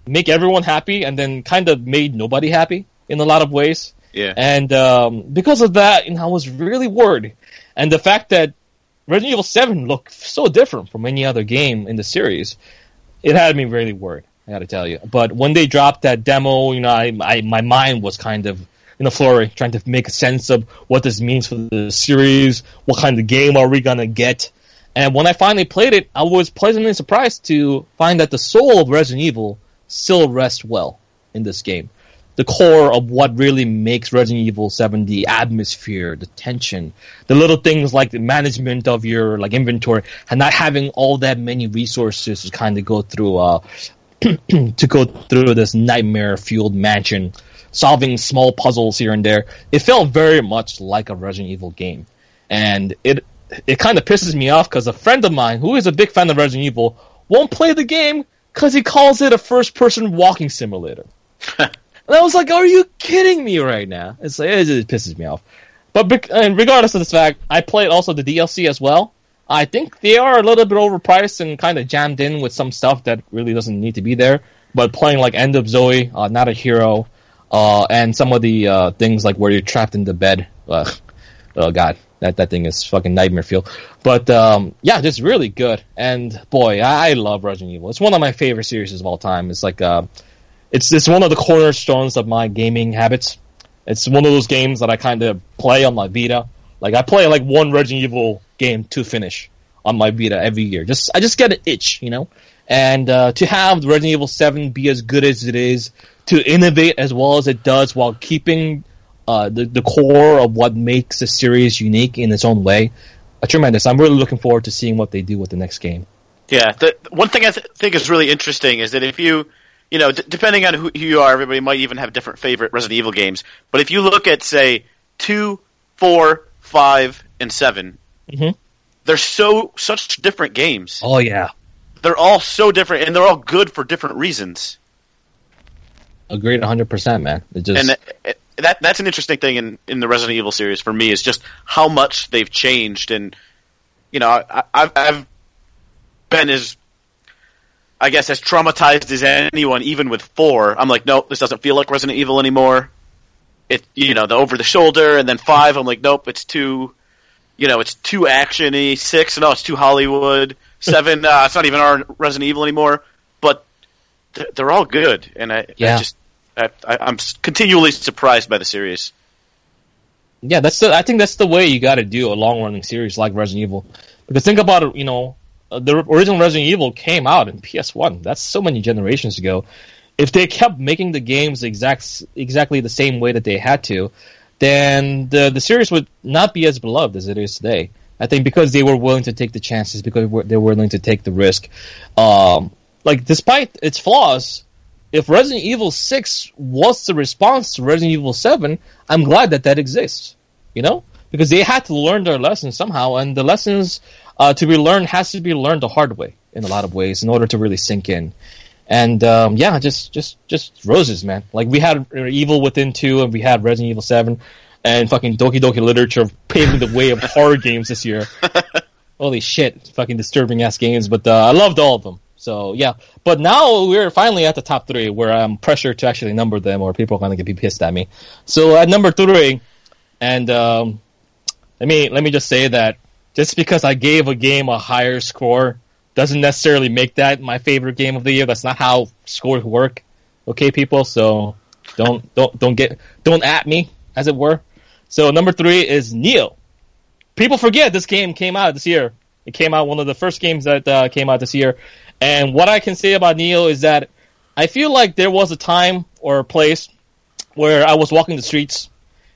make everyone happy and then kind of made nobody happy in a lot of ways. Yeah. And um, because of that, you know, I was really worried. And the fact that Resident Evil 7 looked so different from any other game in the series, it had me really worried. I got to tell you. But when they dropped that demo, you know, I, I my mind was kind of in a flurry, trying to make sense of what this means for the series. What kind of game are we gonna get? And when I finally played it, I was pleasantly surprised to find that the soul of Resident Evil still rests well in this game. The core of what really makes Resident Evil 7 the atmosphere, the tension, the little things like the management of your like inventory, and not having all that many resources to kind of go through uh, [clears throat] to go through this nightmare fueled mansion, solving small puzzles here and there. It felt very much like a Resident Evil game. And it it kind of pisses me off because a friend of mine who is a big fan of Resident Evil won't play the game because he calls it a first person walking simulator. [laughs] and I was like, are you kidding me right now? It's like, it just pisses me off. But and regardless of this fact, I played also the DLC as well. I think they are a little bit overpriced and kind of jammed in with some stuff that really doesn't need to be there. But playing like End of Zoe, uh, Not a Hero, uh, and some of the uh, things like where you're trapped in the bed. Uh, oh god, that that thing is fucking nightmare feel. But um, yeah, just really good. And boy, I, I love Resident Evil. It's one of my favorite series of all time. It's like uh, it's it's one of the cornerstones of my gaming habits. It's one of those games that I kind of play on my Vita. Like I play like one Resident Evil game to finish on my Vita every year. Just I just get an itch, you know. And uh, to have Resident Evil Seven be as good as it is, to innovate as well as it does, while keeping uh, the the core of what makes the series unique in its own way, uh, tremendous. I'm really looking forward to seeing what they do with the next game. Yeah, the one thing I th- think is really interesting is that if you, you know, d- depending on who, you are, everybody might even have different favorite Resident Evil games. But if you look at say two, four, five, and 7 Mhm. they're so such different games. Oh yeah, They're all so different, and they're all good for different reasons. agreed, 100, percent man. It just And that, that that's an interesting thing in in the Resident Evil series for me is just how much they've changed, and you know, I, I've I've been as I guess as traumatized as anyone, even with four. I'm like, nope, this doesn't feel like Resident Evil anymore. It you know the over the shoulder, and then five, I'm like, nope, it's too, you know, it's too actiony. Six, no, it's too Hollywood. Seven, [laughs] uh, it's not even our Resident Evil anymore. But they're, they're all good, and I, Yeah. I just I, I'm continually surprised by the series. Yeah, that's the. I think that's the way you got to do a long running series like Resident Evil. Because think about it, you know, the original Resident Evil came out in PS1. That's so many generations ago. If they kept making the games exact exactly the same way that they had to, then the the series would not be as beloved as it is today. I think because they were willing to take the chances, because they were willing to take the risk. Um, like despite its flaws, if Resident Evil 6 was the response to Resident Evil 7, I'm glad that that exists. You know? Because they had to learn their lessons somehow, and the lessons uh, to be learned has to be learned the hard way in a lot of ways in order to really sink in. And um, yeah, just just just roses, man. Like we had Evil Within 2, and we had Resident Evil 7, and fucking Doki Doki Literature [laughs] paving the way of horror games this year. [laughs] Holy shit, fucking disturbing ass games, but uh, I loved all of them. So yeah, but now we're finally at the top three where I'm pressured to actually number them, or people are gonna get be pissed at me. So at number three, and um, let me let me just say that just because I gave a game a higher score doesn't necessarily make that my favorite game of the year. That's not how scores work. Okay, people. So don't don't don't get don't at me as it were. So number three is Nioh. People forget this game came out this year. It came out one of the first games that uh, came out this year. And what I can say about Nioh is that I feel like there was a time or a place where I was walking the streets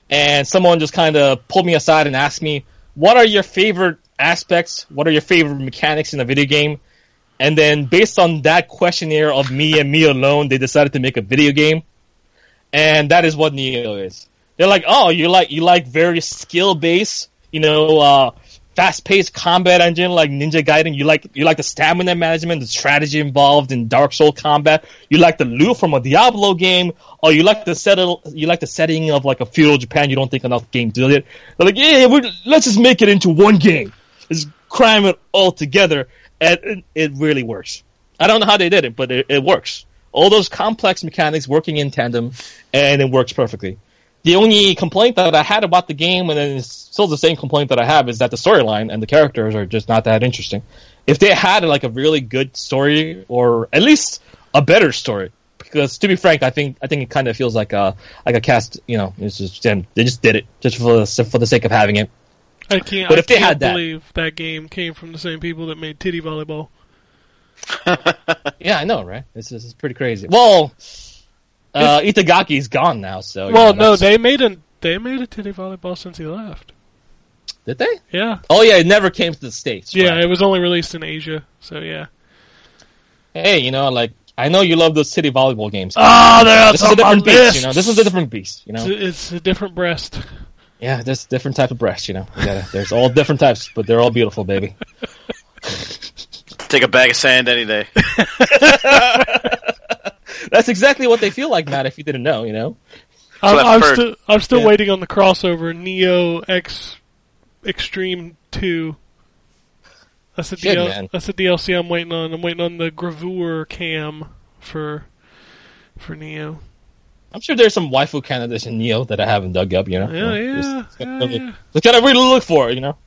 and someone just kind of pulled me aside and asked me, "What are your favorite aspects? What are your favorite mechanics in a video game?" And then based on that questionnaire of me and me alone, they decided to make a video game. And that is what Nioh is. They're like, "Oh, you like you like very skill based, you know, uh fast paced combat engine like Ninja Gaiden. You like you like the stamina management, the strategy involved in Dark Soul combat. You like the loot from a Diablo game, or you like the settle you like the setting of like a feudal Japan. You don't think enough games do it. They're like, yeah, let's just make it into one game. Let's cram it all together, and it, it really works. I don't know how they did it, but it, it works. All those complex mechanics working in tandem, and it works perfectly. The only complaint that I had about the game, and it's still the same complaint that I have, is that the storyline and the characters are just not that interesting. If they had like a really good story, or at least a better story, because to be frank, I think I think it kind of feels like a like a cast. You know, it's just they just did it just for the, for the sake of having it. I can't. But I if they can't had that- believe that game came from the same people that made Titty Volleyball. [laughs] Yeah, I know, right? This, this is pretty crazy. Well, uh, Itagaki's gone now, so well, know, no, they made a they made a Titty Volleyball since he left. did they? Yeah, Oh yeah, it never came to the states. yeah, right. it was only released in Asia. So yeah. Hey, you know, like I know you love those city volleyball games. Oh, that's this is a different beast, you know. This is a different beast, you know. It's, it's a different breast. Yeah, there's different type of breasts, you know. You gotta, there's all different types, but they're all beautiful, baby. Take a bag of sand any day. [laughs] [laughs] That's exactly what they feel like, Matt. If you didn't know, you know. I'm, I've I'm heard. still I'm still Yeah. waiting on the crossover Nioh X Extreme Two. That's the Shit, DL, that's the DLC I'm waiting on. I'm waiting on the gravure cam for for Nioh. I'm sure there's some waifu candidates in Nioh that I haven't dug up, you know. Yeah, yeah, Just- yeah, just gotta- yeah. just gotta really look for it, you know.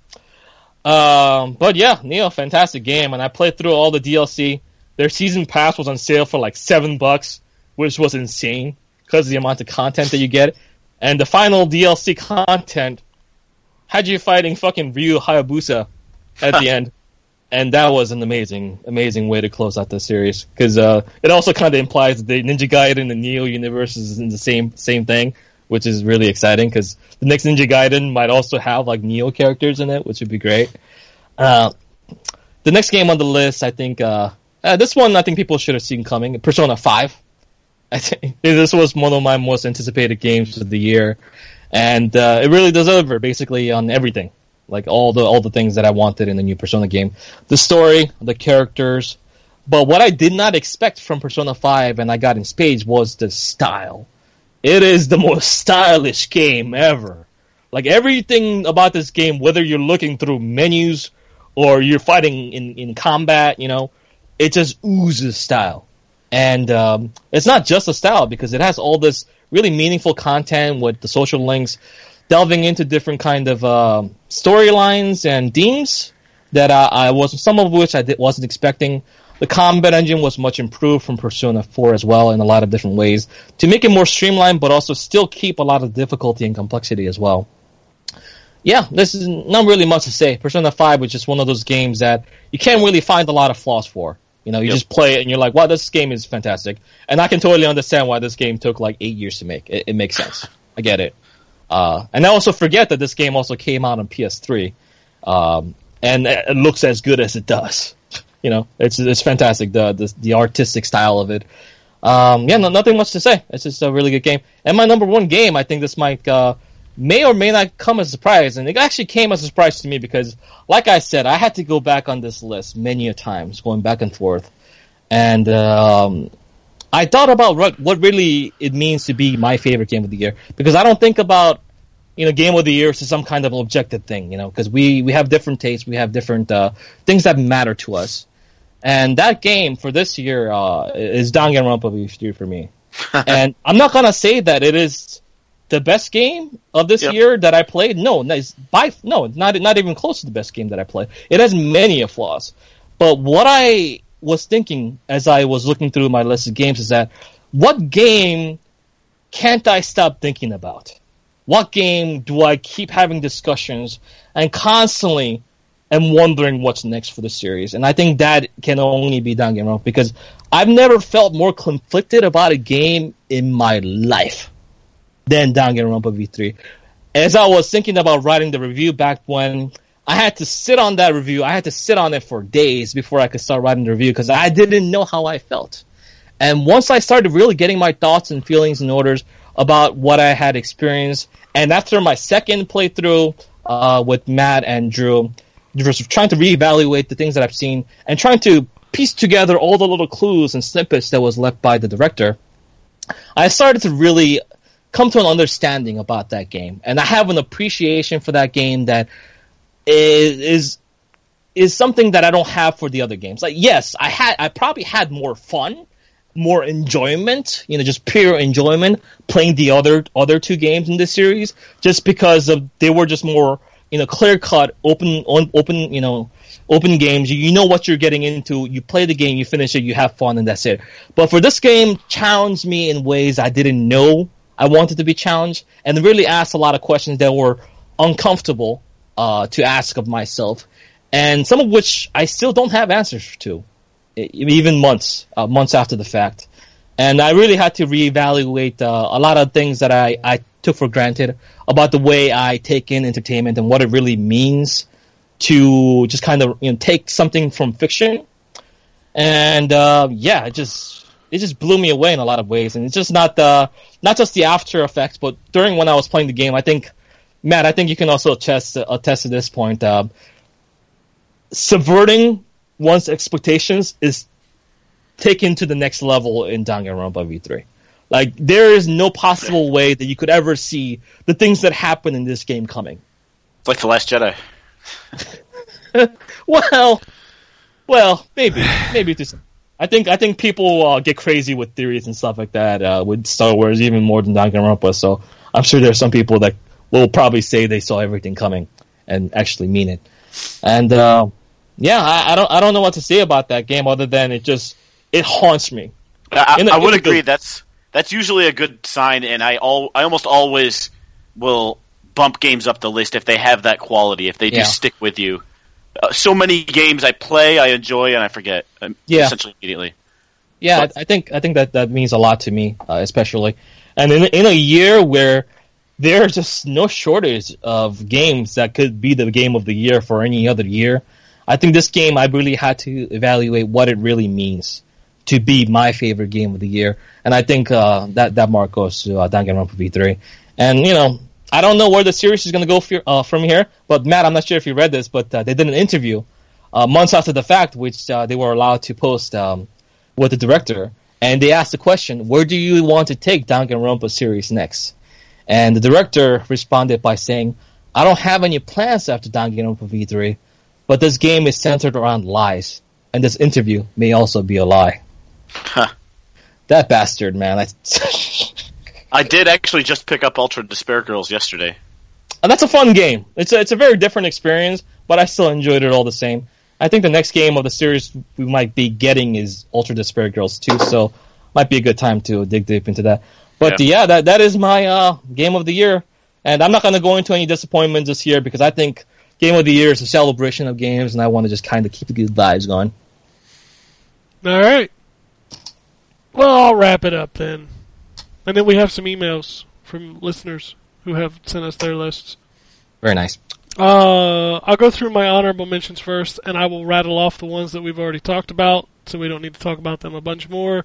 Um, but yeah, Nioh, fantastic game, and I played through all the DLC. Their season pass was on sale for like seven bucks, which was insane because of the amount of content that you get. and the final DLC content had you fighting fucking Ryu Hayabusa at the [laughs] end, and that was an amazing, amazing way to close out the series because uh, it also kind of implies that the Ninja Gaiden and the Nioh universe is in the same same thing, which is really exciting because the next Ninja Gaiden might also have like Nioh characters in it, which would be great. Uh, the next game on the list, I think, uh, uh, this one I think people should have seen coming. Persona Five. I think [laughs] this was one of my most anticipated games of the year, and uh, it really does deliver basically on everything, like all the all the things that I wanted in the new Persona game. The story, the characters, but what I did not expect from Persona Five, and I got in spades, was the style. It is the most stylish game ever. Like everything about this game, whether you're looking through menus or you're fighting in, in combat, you know, it just oozes style. And um, it's not just a style because it has all this really meaningful content with the social links, delving into different kind of uh, storylines and themes that uh, I was some of which I did, wasn't expecting. The combat engine was much improved from Persona 4 as well in a lot of different ways to make it more streamlined, but also still keep a lot of difficulty and complexity as well. Yeah, this is not really much to say. Persona 5 was just one of those games that you can't really find a lot of flaws for. You know, you Yep. just play it and you're like, wow, this game is fantastic. And I can totally understand why this game took like eight years to make. It, it makes sense. I get it. Uh, and I also forget that this game also came out on PS3. Um, and it looks as good as it does. [laughs] You know, it's it's fantastic. The the, the artistic style of it. Um, yeah, no, nothing much to say. It's just a really good game. And my number one game, I think this might uh, may or may not come as a surprise, and it actually came as a surprise to me because, like I said, I had to go back on this list many a times, going back and forth, and um, I thought about what, what really it means to be my favorite game of the year because I don't think about you know game of the year as some kind of objective thing, you know, because we we have different tastes, we have different uh, things that matter to us, and that game for this year uh, is Danganronpa V3 for me, [laughs] and I'm not gonna say that it is the best game of this Yep. year that I played. No, it's by no, not not even close to the best game that I played. It has many flaws, but what I was thinking as I was looking through my list of games is that what game can't I stop thinking about? What game do I keep having discussions and constantly am wondering what's next for the series? And I think that can only be Danganronpa because I've never felt more conflicted about a game in my life than Danganronpa V3. As I was thinking about writing the review back when I had to sit on that review, I had to sit on it for days before I could start writing the review because I didn't know how I felt. And once I started really getting my thoughts and feelings in orders about what I had experienced, and after my second playthrough uh, with Matt and Drew, trying to reevaluate the things that I've seen and trying to piece together all the little clues and snippets that was left by the director, I started to really come to an understanding about that game, and I have an appreciation for that game that is is something that I don't have for the other games. Like, yes, I had, I probably had more fun, more enjoyment, you know, just pure enjoyment playing the other other two games in this series, just because of they were just more, you know, clear cut, open, on, open, you know, open games. You, you know what you're getting into. You play the game, you finish it, you have fun, and that's it. But for this game, challenged me in ways I didn't know I wanted to be challenged, and really asked a lot of questions that were uncomfortable uh, to ask of myself, and some of which I still don't have answers to, even months uh, months after the fact. And I really had to reevaluate uh, a lot of things that I, I took for granted about the way I take in entertainment and what it really means to just kind of you know take something from fiction. And uh, yeah, just it just blew me away in a lot of ways. And it's just not the not just the after effects, but during when I was playing the game, I think Matt, I think you can also attest attest to this point. Um, subverting one's expectations is taken to the next level in Danganronpa V3. Like there is no possible way that you could ever see the things that happen in this game coming. It's like the Last Jedi. [laughs] Well, well, maybe, maybe to some. I think I think people uh, get crazy with theories and stuff like that uh, with Star Wars even more than Danganronpa. So I'm sure there's some people that will probably say they saw everything coming and actually mean it. And uh, yeah, I, I don't I don't know what to say about that game other than it just it haunts me. I, a- I would agree. good- That's that's usually a good sign, and I all I almost always will bump games up the list if they have that quality, if they do Yeah. stick with you. Uh, so many games I play, I enjoy, and I forget um, Yeah. essentially immediately. Yeah, I, I think I think that that means a lot to me, uh, especially, and in in a year where there's just no shortage of games that could be the game of the year for any other year. I think this game I really had to evaluate what it really means to be my favorite game of the year, and I think uh, that that mark goes to uh, Danganronpa V3. And you know, I don't know where the series is going to go for, uh, from here, but Matt, I'm not sure if you read this, but uh, they did an interview uh, months after the fact, which uh, they were allowed to post. Um, with the director, and they asked the question, "Where do you want to take Danganronpa series next?" And the director responded by saying, "I don't have any plans after Danganronpa V3, but this game is centered around lies, and this interview may also be a lie." Huh. That bastard, man. [laughs] That's, I did actually just pick up Ultra Despair Girls yesterday. and that's a fun game. It's a, it's a very different experience, but I still enjoyed it all the same. I think the next game of the series we might be getting is Ultra Despair Girls 2, so might be a good time to dig deep into that. But yeah, that that is my uh, game of the year, and I'm not going to go into any disappointments this year because I think game of the year is a celebration of games, and I want to just kind of keep the good vibes going. All right. Well, I'll wrap it up then. And then we have some emails from listeners who have sent us their lists. Very nice. Uh, I'll go through my honorable mentions first, and I will rattle off the ones that we've already talked about, so we don't need to talk about them a bunch more.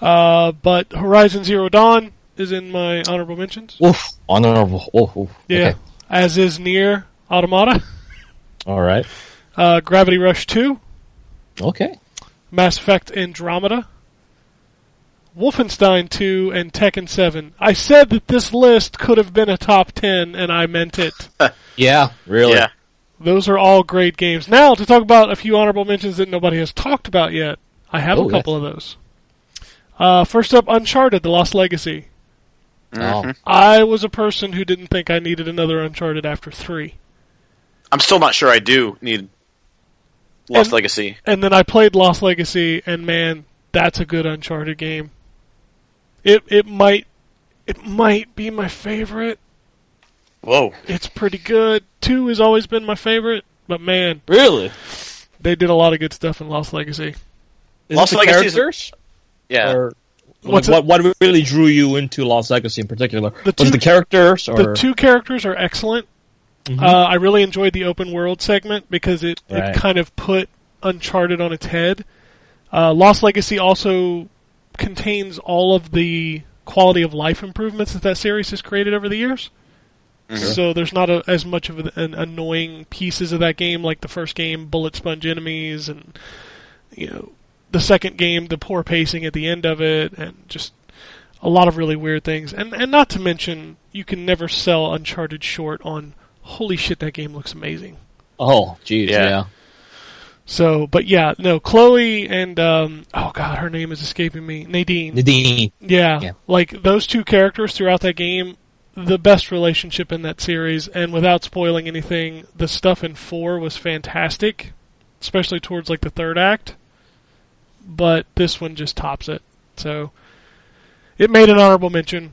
Uh, but Horizon Zero Dawn is in my honorable mentions. Oof, honorable. Oof, oof. Yeah. Okay. As is Nier Automata, [laughs] All right. uh, Gravity Rush 2, Okay. Mass Effect Andromeda, Wolfenstein 2, and Tekken 7. I said that this list could have been a top 10, and I meant it. [laughs] Yeah. Really. Yeah. Those are all great games. Now, to talk about a few honorable mentions that nobody has talked about yet, I have Oh, a couple of those. Uh, first up, Uncharted: The Lost Legacy. Mm-hmm. Oh. I was a person who didn't think I needed another Uncharted after three, I'm still not sure I do need Lost And- Legacy. and then I played Lost Legacy, and man, that's a good Uncharted game. It it might it might be my favorite. Whoa. It's pretty good. Two has always been my favorite, but man, Really? they did a lot of good stuff in Lost Legacy. Is Lost Legacy is- characters? Yeah. Or What's what, what really drew you into Lost Legacy in particular? The two- it the characters or The two characters are excellent. Mhm. Uh, I really enjoyed the open world segment because it, Right. it kind of put Uncharted on its head. Uh, Lost Legacy also contains all of the quality of life improvements that that series has created over the years. Mm-hmm. So there's not a, as much of an annoying pieces of that game like the first game, bullet sponge enemies, and you know the second game, the poor pacing at the end of it, and just a lot of really weird things. And and not to mention, you can never sell Uncharted short on holy shit that game looks amazing. Oh, geez, Yeah. yeah. So, but yeah, no, Chloe and um, oh god, her name is escaping me, Nadine. Nadine. Yeah, Yeah. like those two characters throughout that game, the best relationship in that series. And without spoiling anything, the stuff in four was fantastic, especially towards like the third act. But this one just tops it. So it made an honorable mention.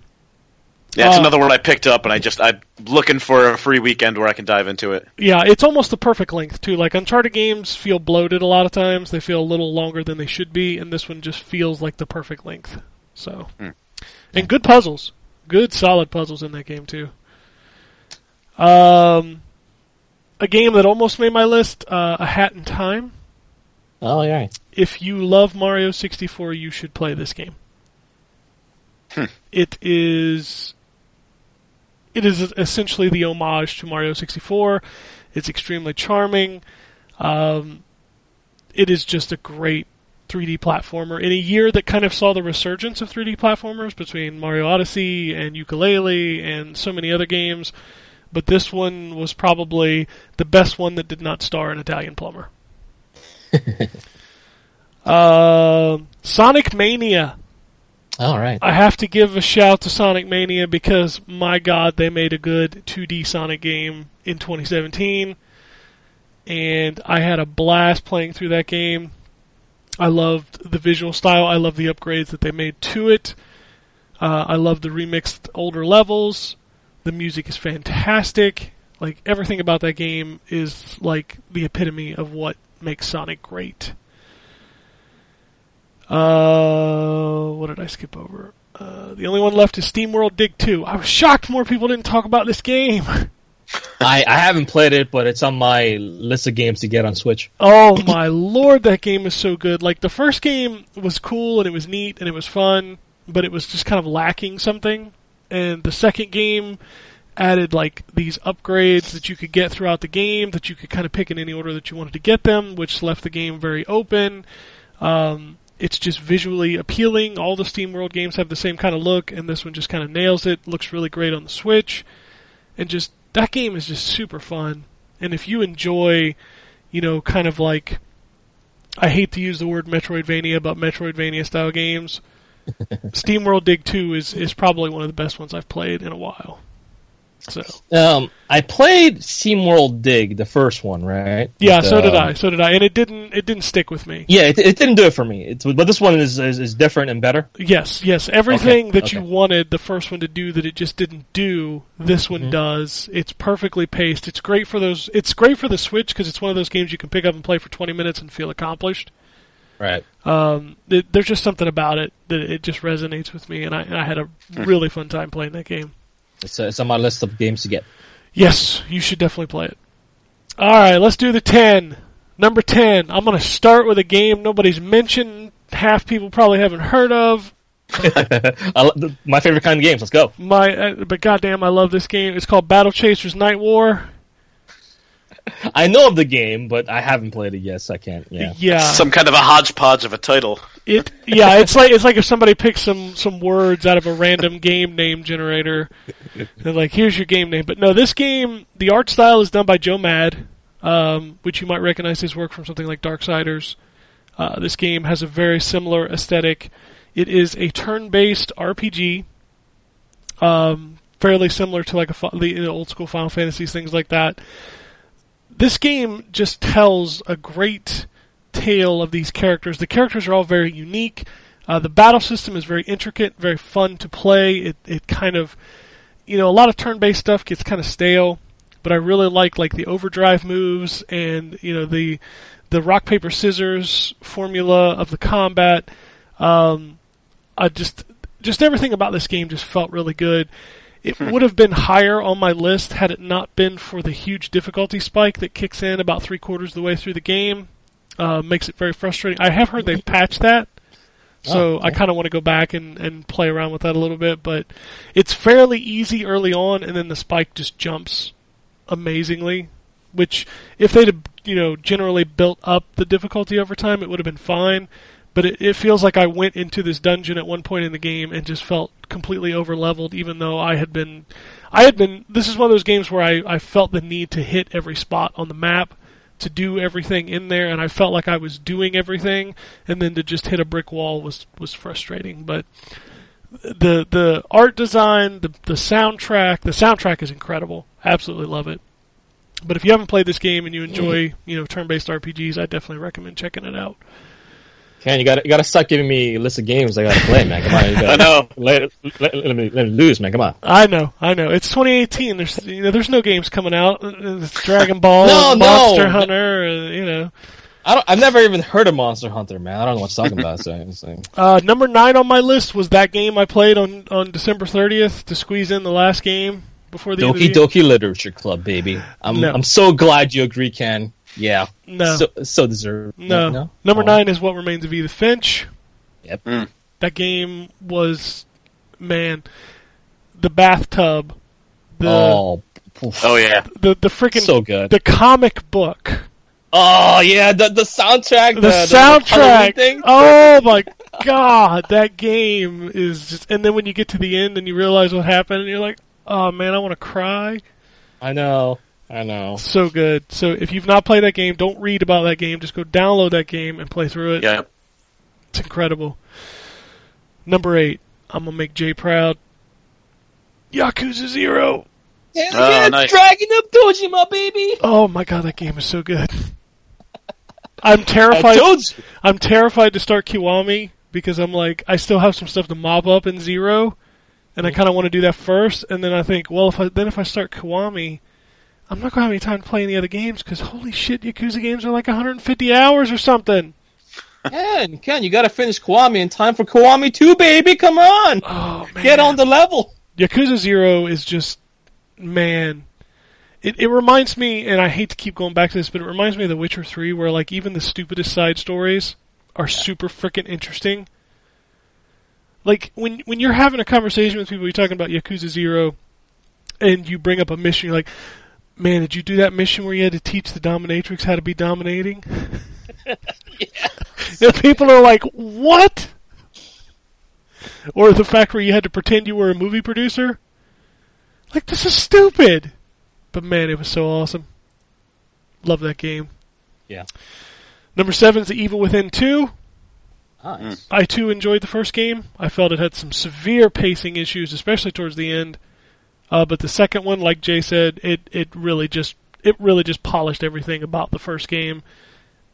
Yeah, it's Uh, another one I picked up, and I just I'm looking for a free weekend where I can dive into it. Yeah, it's almost the perfect length too. Like Uncharted games feel bloated a lot of times; they feel a little longer than they should be, and this one just feels like the perfect length. So, and good puzzles, good solid puzzles in that game too. Um, a game that almost made my list: uh, A Hat in Time. Oh, yeah. If you love Mario 64, you should play this game. It is it is essentially the homage to Mario 64. It's extremely charming. Um, it is just a great 3D platformer in a year that kind of saw the resurgence of 3D platformers between Mario Odyssey and Yooka-Laylee and so many other games. But this one was probably the best one that did not star an Italian plumber. Um [laughs] Sonic Mania. All right. I have to give a shout to Sonic Mania because my god, they made a good 2D Sonic game in 2017, and I had a blast playing through that game. I loved the visual style. I love the upgrades that they made to it. Uh, I love the remixed older levels. The music is fantastic. Like everything about that game is like the epitome of what makes Sonic great. Uh, what did I skip over? Uh, the only one left is SteamWorld Dig 2. I was shocked more people didn't talk about this game. [laughs] I, I haven't played it, but it's on my list of games to get on Switch. Oh my lord, that game is so good. Like the first game was cool and it was neat and it was fun, but it was just kind of lacking something. And the second game added like these upgrades that you could get throughout the game that you could kind of pick in any order that you wanted to get them, which left the game very open. Um, it's just visually appealing. All the SteamWorld games have the same kind of look, and this one just kind of nails it. Looks really great on the Switch, and just that game is just super fun. And if you enjoy, you know, kind of like, I hate to use the word Metroidvania, but Metroidvania style games, [laughs] SteamWorld Dig 2 is is probably one of the best ones I've played in a while. So Um, I played SteamWorld Dig, the first one, right? yeah, With, so did um, I. So did I, and it didn't it didn't stick with me. Yeah, it, it didn't do it for me. It's, but this one is, is is different and better. Yes, yes. Everything Okay, that you wanted the first one to do that it just didn't do, this one Mm-hmm. does. It's perfectly paced. It's great for those. It's great for the Switch because it's one of those games you can pick up and play for 20 minutes and feel accomplished. Right. Um, it, there's just something about it that it just resonates with me, and I, and I had a really fun time playing that game. It's, uh, it's on my list of games to get. Yes, you should definitely play it. All right, let's do the 10. Number 10. I'm going to start with a game nobody's mentioned, half people probably haven't heard of. [laughs] I, lo- th- my favorite kind of games. Let's go. My, uh, but goddamn, I love this game. It's called Battle Chasers Night War. I know of the game, but I haven't played it yet, so I can't. Yeah. Yeah, Some kind of a hodgepodge of a title. it. Yeah, it's like it's like if somebody picks some some words out of a random game name generator, and like here's your game name. But no, this game, the art style is done by Joe Mad, um, which you might recognize his work from something like Darksiders. Uh, this game has a very similar aesthetic. It is a turn-based RPG, um, fairly similar to like a fi- the you know, old school Final Fantasies, things like that. This game just tells a great tale of these characters. The characters are all very unique. Uh, the battle system is very intricate, very fun to play. It it kind of, you know, a lot of turn-based stuff gets kind of stale, but I really like like the overdrive moves and you know the the rock paper scissors formula of the combat. Um, I just just everything about this game just felt really good. It would have been higher on my list had it not been for the huge difficulty spike that kicks in about three quarters of the way through the game. Uh, makes it very frustrating. I have heard they've patched that, so I kind of want to go back and, and play around with that a little bit. But it's fairly easy early on, and then the spike just jumps amazingly. Which, if they'd have, you know generally built up the difficulty over time, it would have been fine. But it, it feels like I went into this dungeon at one point in the game and just felt completely over leveled, even though I had been, I had been. This is one of those games where I, I felt the need to hit every spot on the map to do everything in there, and I felt like I was doing everything, and then to just hit a brick wall was was frustrating. But the the art design, the the soundtrack, the soundtrack is incredible. Absolutely love it. But if you haven't played this game and you enjoy, [laughs] you know, turn-based RPGs, I definitely recommend checking it out. Ken, you got you got to start giving me a list of games I got to play, man. Come on, you gotta [laughs] I know. Let, let, let me let me lose, man. Come on. I know, I know. It's 2018. There's you know, there's no games coming out. It's Dragon [laughs] Ball, No, and no. Monster Hunter, uh, you know. I don't. I've never even heard of Monster Hunter, man. I don't know what you're talking about. So, it's [laughs] like- Uh, number nine on my list was that game I played on, on December 30th to squeeze in the last game before the end of the Doki year. Doki Literature Club, baby. I'm No. I'm so glad you agree, Ken. Yeah. No. So so deserved. No. Number Oh. nine is What Remains of Edith Finch. Yep. Mm. That game was, man, the bathtub, the oh. Oh yeah. the the freaking so good. the comic book, Oh yeah, the the soundtrack. the, The, soundtrack. thing. oh my god, that game is just. And then when you get to the end and you realize what happened, and you're like, oh man, I want to cry. I know. I know. So good. So if you've not played that game, don't read about that game. Just go download that game and play through it. Yeah. It's incredible. Number eight. I'm gonna make Jay proud. Yakuza Zero. Hell Oh, yeah, nice. Dragon of Dojima, baby. Oh my god, that game is so good. [laughs] I'm I terrified. told you. I'm terrified to start Kiwami because I'm like, I still have some stuff to mop up in Zero, and I mm-hmm. kind of want to do that first, and then I think, well, if I then if I start Kiwami, I'm not gonna have any time to play any other games because holy shit, Yakuza games are like 150 hours or something. [laughs] Ken, Ken, you gotta finish Kiwami in time for Kiwami 2, baby. Come on, Oh man, get on the level. Yakuza Zero is just man. It it reminds me, and I hate to keep going back to this, but it reminds me of The Witcher Three, where like even the stupidest side stories are super freaking interesting. Like when when you're having a conversation with people, you're talking about Yakuza Zero, and you bring up a mission, you're like, "Man, did you do that mission where you had to teach the dominatrix how to be dominating?" [laughs] And people are like, "What?" Or the fact where you had to pretend you were a movie producer. Like this is stupid. But man, it was so awesome. Love that game. Yeah. Number seven is The Evil Within 2. Nice. Hmm. I too enjoyed the first game. I felt it had some severe pacing issues, especially towards the end. Uh, but the second one, like Jay said, it, it really just it really just polished everything about the first game,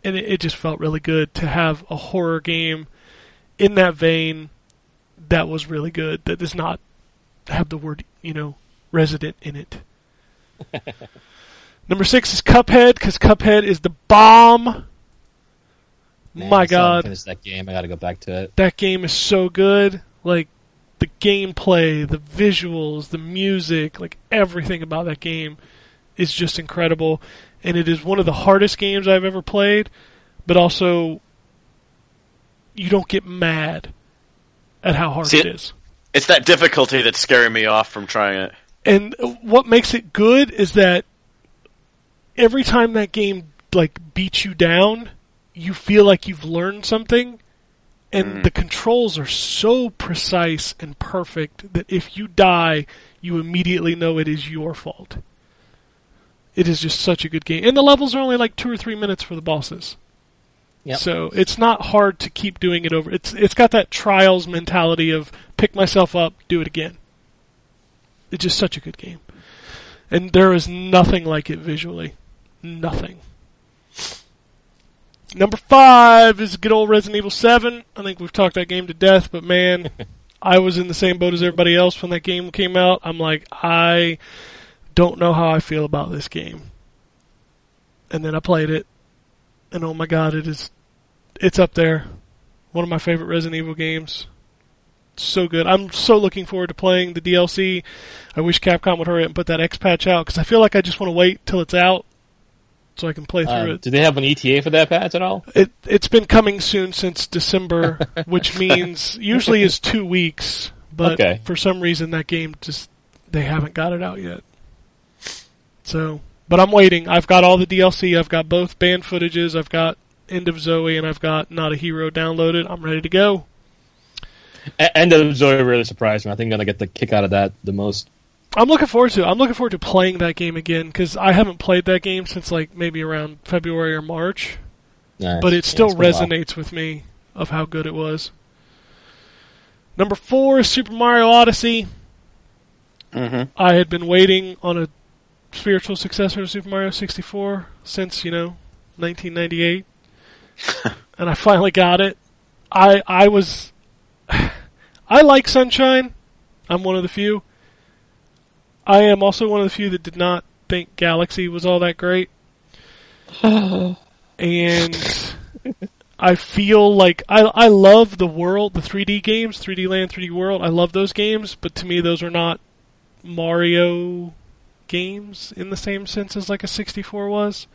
and it, it just felt really good to have a horror game in that vein. That was really good. That does not have the word you know resident in it. [laughs] Number six is Cuphead because Cuphead is the bomb. Man, My I still haven't God, that game. I gotta go back to it. that game is so good. Like the gameplay, the visuals, the music, like everything about that game is just incredible. And it is one of the hardest games I've ever played, but also you don't get mad at how hard See, it is. It's that difficulty that's scaring me off from trying it. And what makes it good is that every time that game like beats you down, you feel like you've learned something and mm. the controls are so precise and perfect that if you die, you immediately know it is your fault. It is just such a good game. And the levels are only like 2 or 3 minutes for the bosses. Yep. So it's not hard to keep doing it over. It's it's got that trials mentality of pick myself up, do it again. It's just such a good game. And there is nothing like it visually. Nothing. Number five is good old Resident Evil 7. I think we've talked that game to death, but man, [laughs] I was in the same boat as everybody else when that game came out. I'm like, I don't know how I feel about this game. And then I played it, and oh my god, it is, it's up there. One of my favorite Resident Evil games. So good. I'm so looking forward to playing the DLC. I wish Capcom would hurry up and put that X patch out because I feel like I just want to wait till it's out so I can play through Uh, it. do they have an ETA for that patch at all? It it's been coming soon since December, [laughs] which means usually is two weeks. But Okay. for some reason, that game just they haven't got it out yet. So, but I'm waiting. I've got all the DLC. I've got both Banned Footages. I've got End of Zoe, and I've got Not a Hero downloaded. I'm ready to go. End of Zoe really surprised me. I think I'm gonna get the kick out of that the most. I'm looking forward to. it. I'm looking forward to playing that game again because I haven't played that game since like maybe around February or March. Nice. but it still it's been a while. resonates with me of how good it was. Number four is Super Mario Odyssey. Mm-hmm. I had been waiting on a spiritual successor to Super Mario 64 since you know 1998, [laughs] and I finally got it. I I was [sighs] I like Sunshine. I'm one of the few. I am also one of the few that did not think Galaxy was all that great. [laughs] and I feel like I I love the world, the 3D games, 3D Land, 3D World. I love those games, but to me those are not Mario games in the same sense as like a 64 was.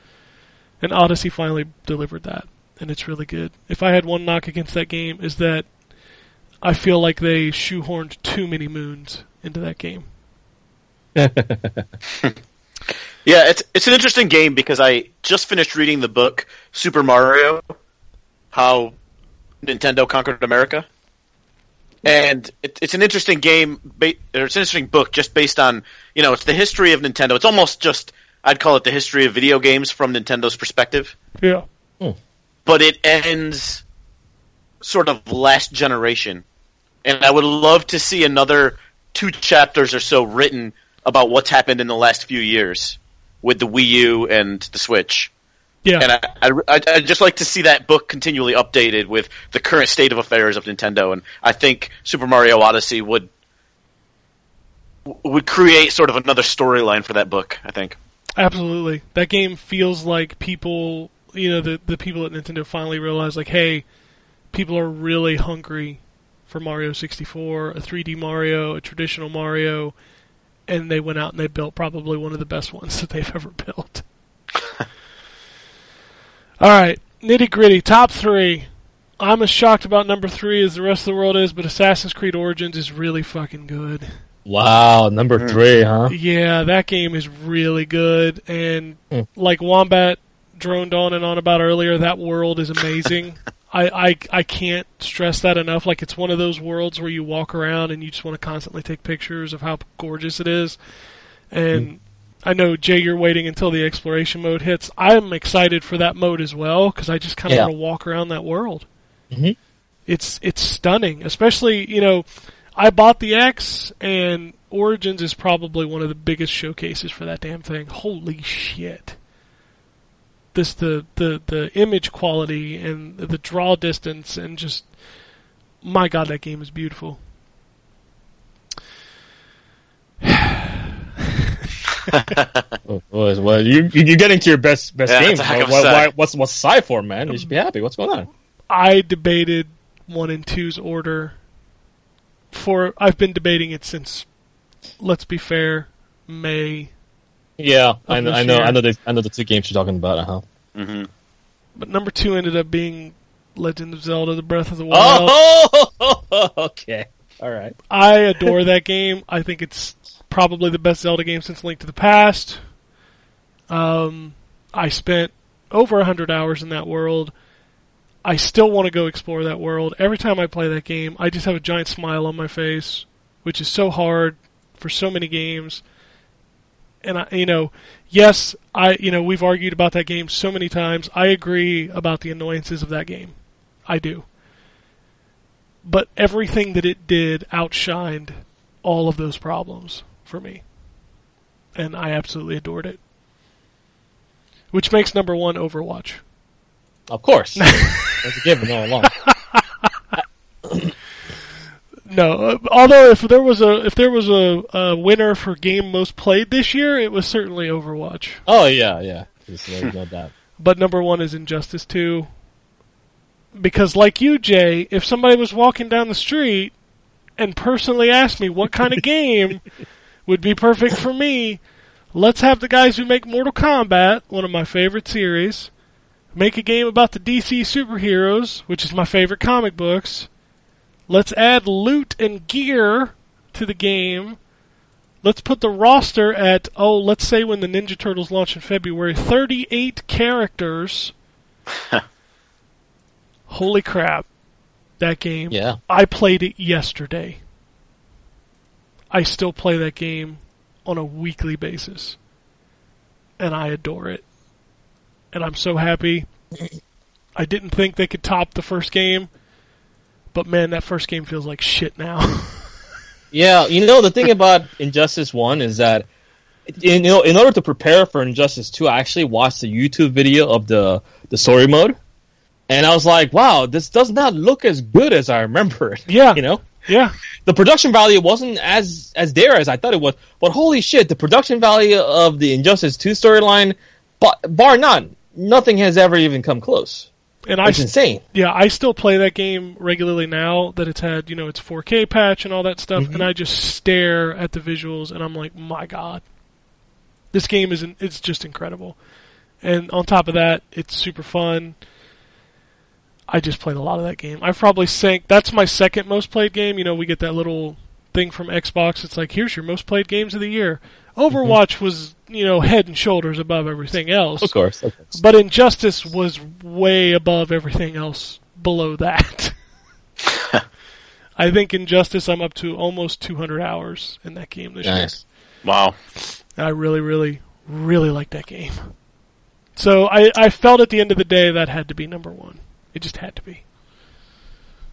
And Odyssey finally delivered that, and it's really good. If I had one knock against that game is that I feel like they shoehorned too many moons into that game. [laughs] Yeah, it's it's an interesting game because I just finished reading the book Super Mario, how Nintendo conquered America, and it, it's an interesting game. Or it's an interesting book just based on you know it's the history of Nintendo. It's almost just I'd call it the history of video games from Nintendo's perspective, Yeah. Hmm. but it ends sort of last generation, and I would love to see another two chapters or so written about what's happened in the last few years with the Wii U and the Switch. Yeah. And I, I, I I'd just like to see that book continually updated with the current state of affairs of Nintendo. And I think Super Mario Odyssey would would create sort of another storyline for that book. I think. Absolutely. That game feels like people, you know, the the people at Nintendo finally realized like, hey, people are really hungry for Mario 64, a 3D Mario, a traditional Mario, and they went out and they built probably one of the best ones [laughs] that they've ever built. [laughs] All right, nitty gritty, top three. I'm as shocked about number three as the rest of the world is, but Assassin's Creed Origins is really fucking good. Wow, number three, huh? Yeah, that game is really good, and Hmm. like Wombat droned on and on about earlier, that world is amazing. [laughs] I, I I can't stress that enough. Like it's one of those worlds where you walk around and you just want to constantly take pictures of how gorgeous it is. And I know Jay, you're waiting until the exploration mode hits. I'm excited for that mode as well because I just kind of Yeah. want to walk around that world. Mhm. It's it's stunning, especially you know. I bought the X, and Origins is probably one of the biggest showcases for that damn thing. Holy shit! This the the the image quality and the draw distance and just my god, that game is beautiful. [laughs] Oh, Well, well, you you're getting to your best best Yeah, game. that's a Why- of a why- set. why- what's what's sigh for, man? You should be happy. What's going on? I debated one and two's order for I've been debating it since. Let's be fair, May. Yeah, I know, I know, year. I know, the, I know the two games you're talking about. Uh huh. hmm But number two ended up being Legend of Zelda: The Breath of the Wild. Oh, [laughs] okay, all right. I adore that game. I think it's probably the best Zelda game since Link to the Past. Um, I spent over a hundred hours in that world. I still want to go explore that world. Every time I play that game, I just have a giant smile on my face, which is so hard for so many games. And I, you know, yes, I, you know, we've argued about that game so many times. I agree about the annoyances of that game. I do but everything that it did outshined all of those problems for me. And I absolutely adored it. Which makes number one Overwatch. Of course, [laughs] that's a given all along. No, uh, although if there was a if there was a, a winner for game most played this year, it was certainly Overwatch. Oh yeah, yeah. There's no, no doubt. [laughs] But number one is Injustice 2. Because, like you, Jay, if somebody was walking down the street and personally asked me what kind of [laughs] game would be perfect for me, let's have the guys who make Mortal Kombat, one of my favorite series, make a game about the DC superheroes, which is my favorite comic books. Let's add loot and gear to the game. Let's put the roster at, oh, let's say when the Ninja Turtles launch in February, 38 characters. [laughs] Holy crap. That game. Yeah. I played it yesterday. I still play that game on a weekly basis. And I adore it. And I'm so happy. [clears throat] I didn't think they could top the first game. But man, that first game feels like shit now. [laughs] Yeah, you know the thing about Injustice One is that in, you know in order to prepare for Injustice Two, I actually watched the YouTube video of the the story mode, and I was like, wow, this does not look as good as I remember it. Yeah. you know yeah. the production value wasn't as as there as I thought it was, but holy shit, the production value of the Injustice Two storyline, bar none, nothing has ever even come close. And I It's insane. yeah, I still play that game regularly now that it's had, you know, its 4K patch and all that stuff, Mm-hmm. and I just stare at the visuals and I'm like, my god. This game is it's just incredible. And on top of that, it's super fun. I just played a lot of that game. I've probably sank that's my second most played game. You know, we get that little thing from Xbox. It's like, here's your most played games of the year. Overwatch was, you know, head and shoulders above everything else. Of course, of course. But Injustice was way above everything else below that. [laughs] I think Injustice, I'm up to almost 200 hours in that game this nice. Wow. I really, really, really like that game. So I, I felt at the end of the day that had to be number one. It just had to be.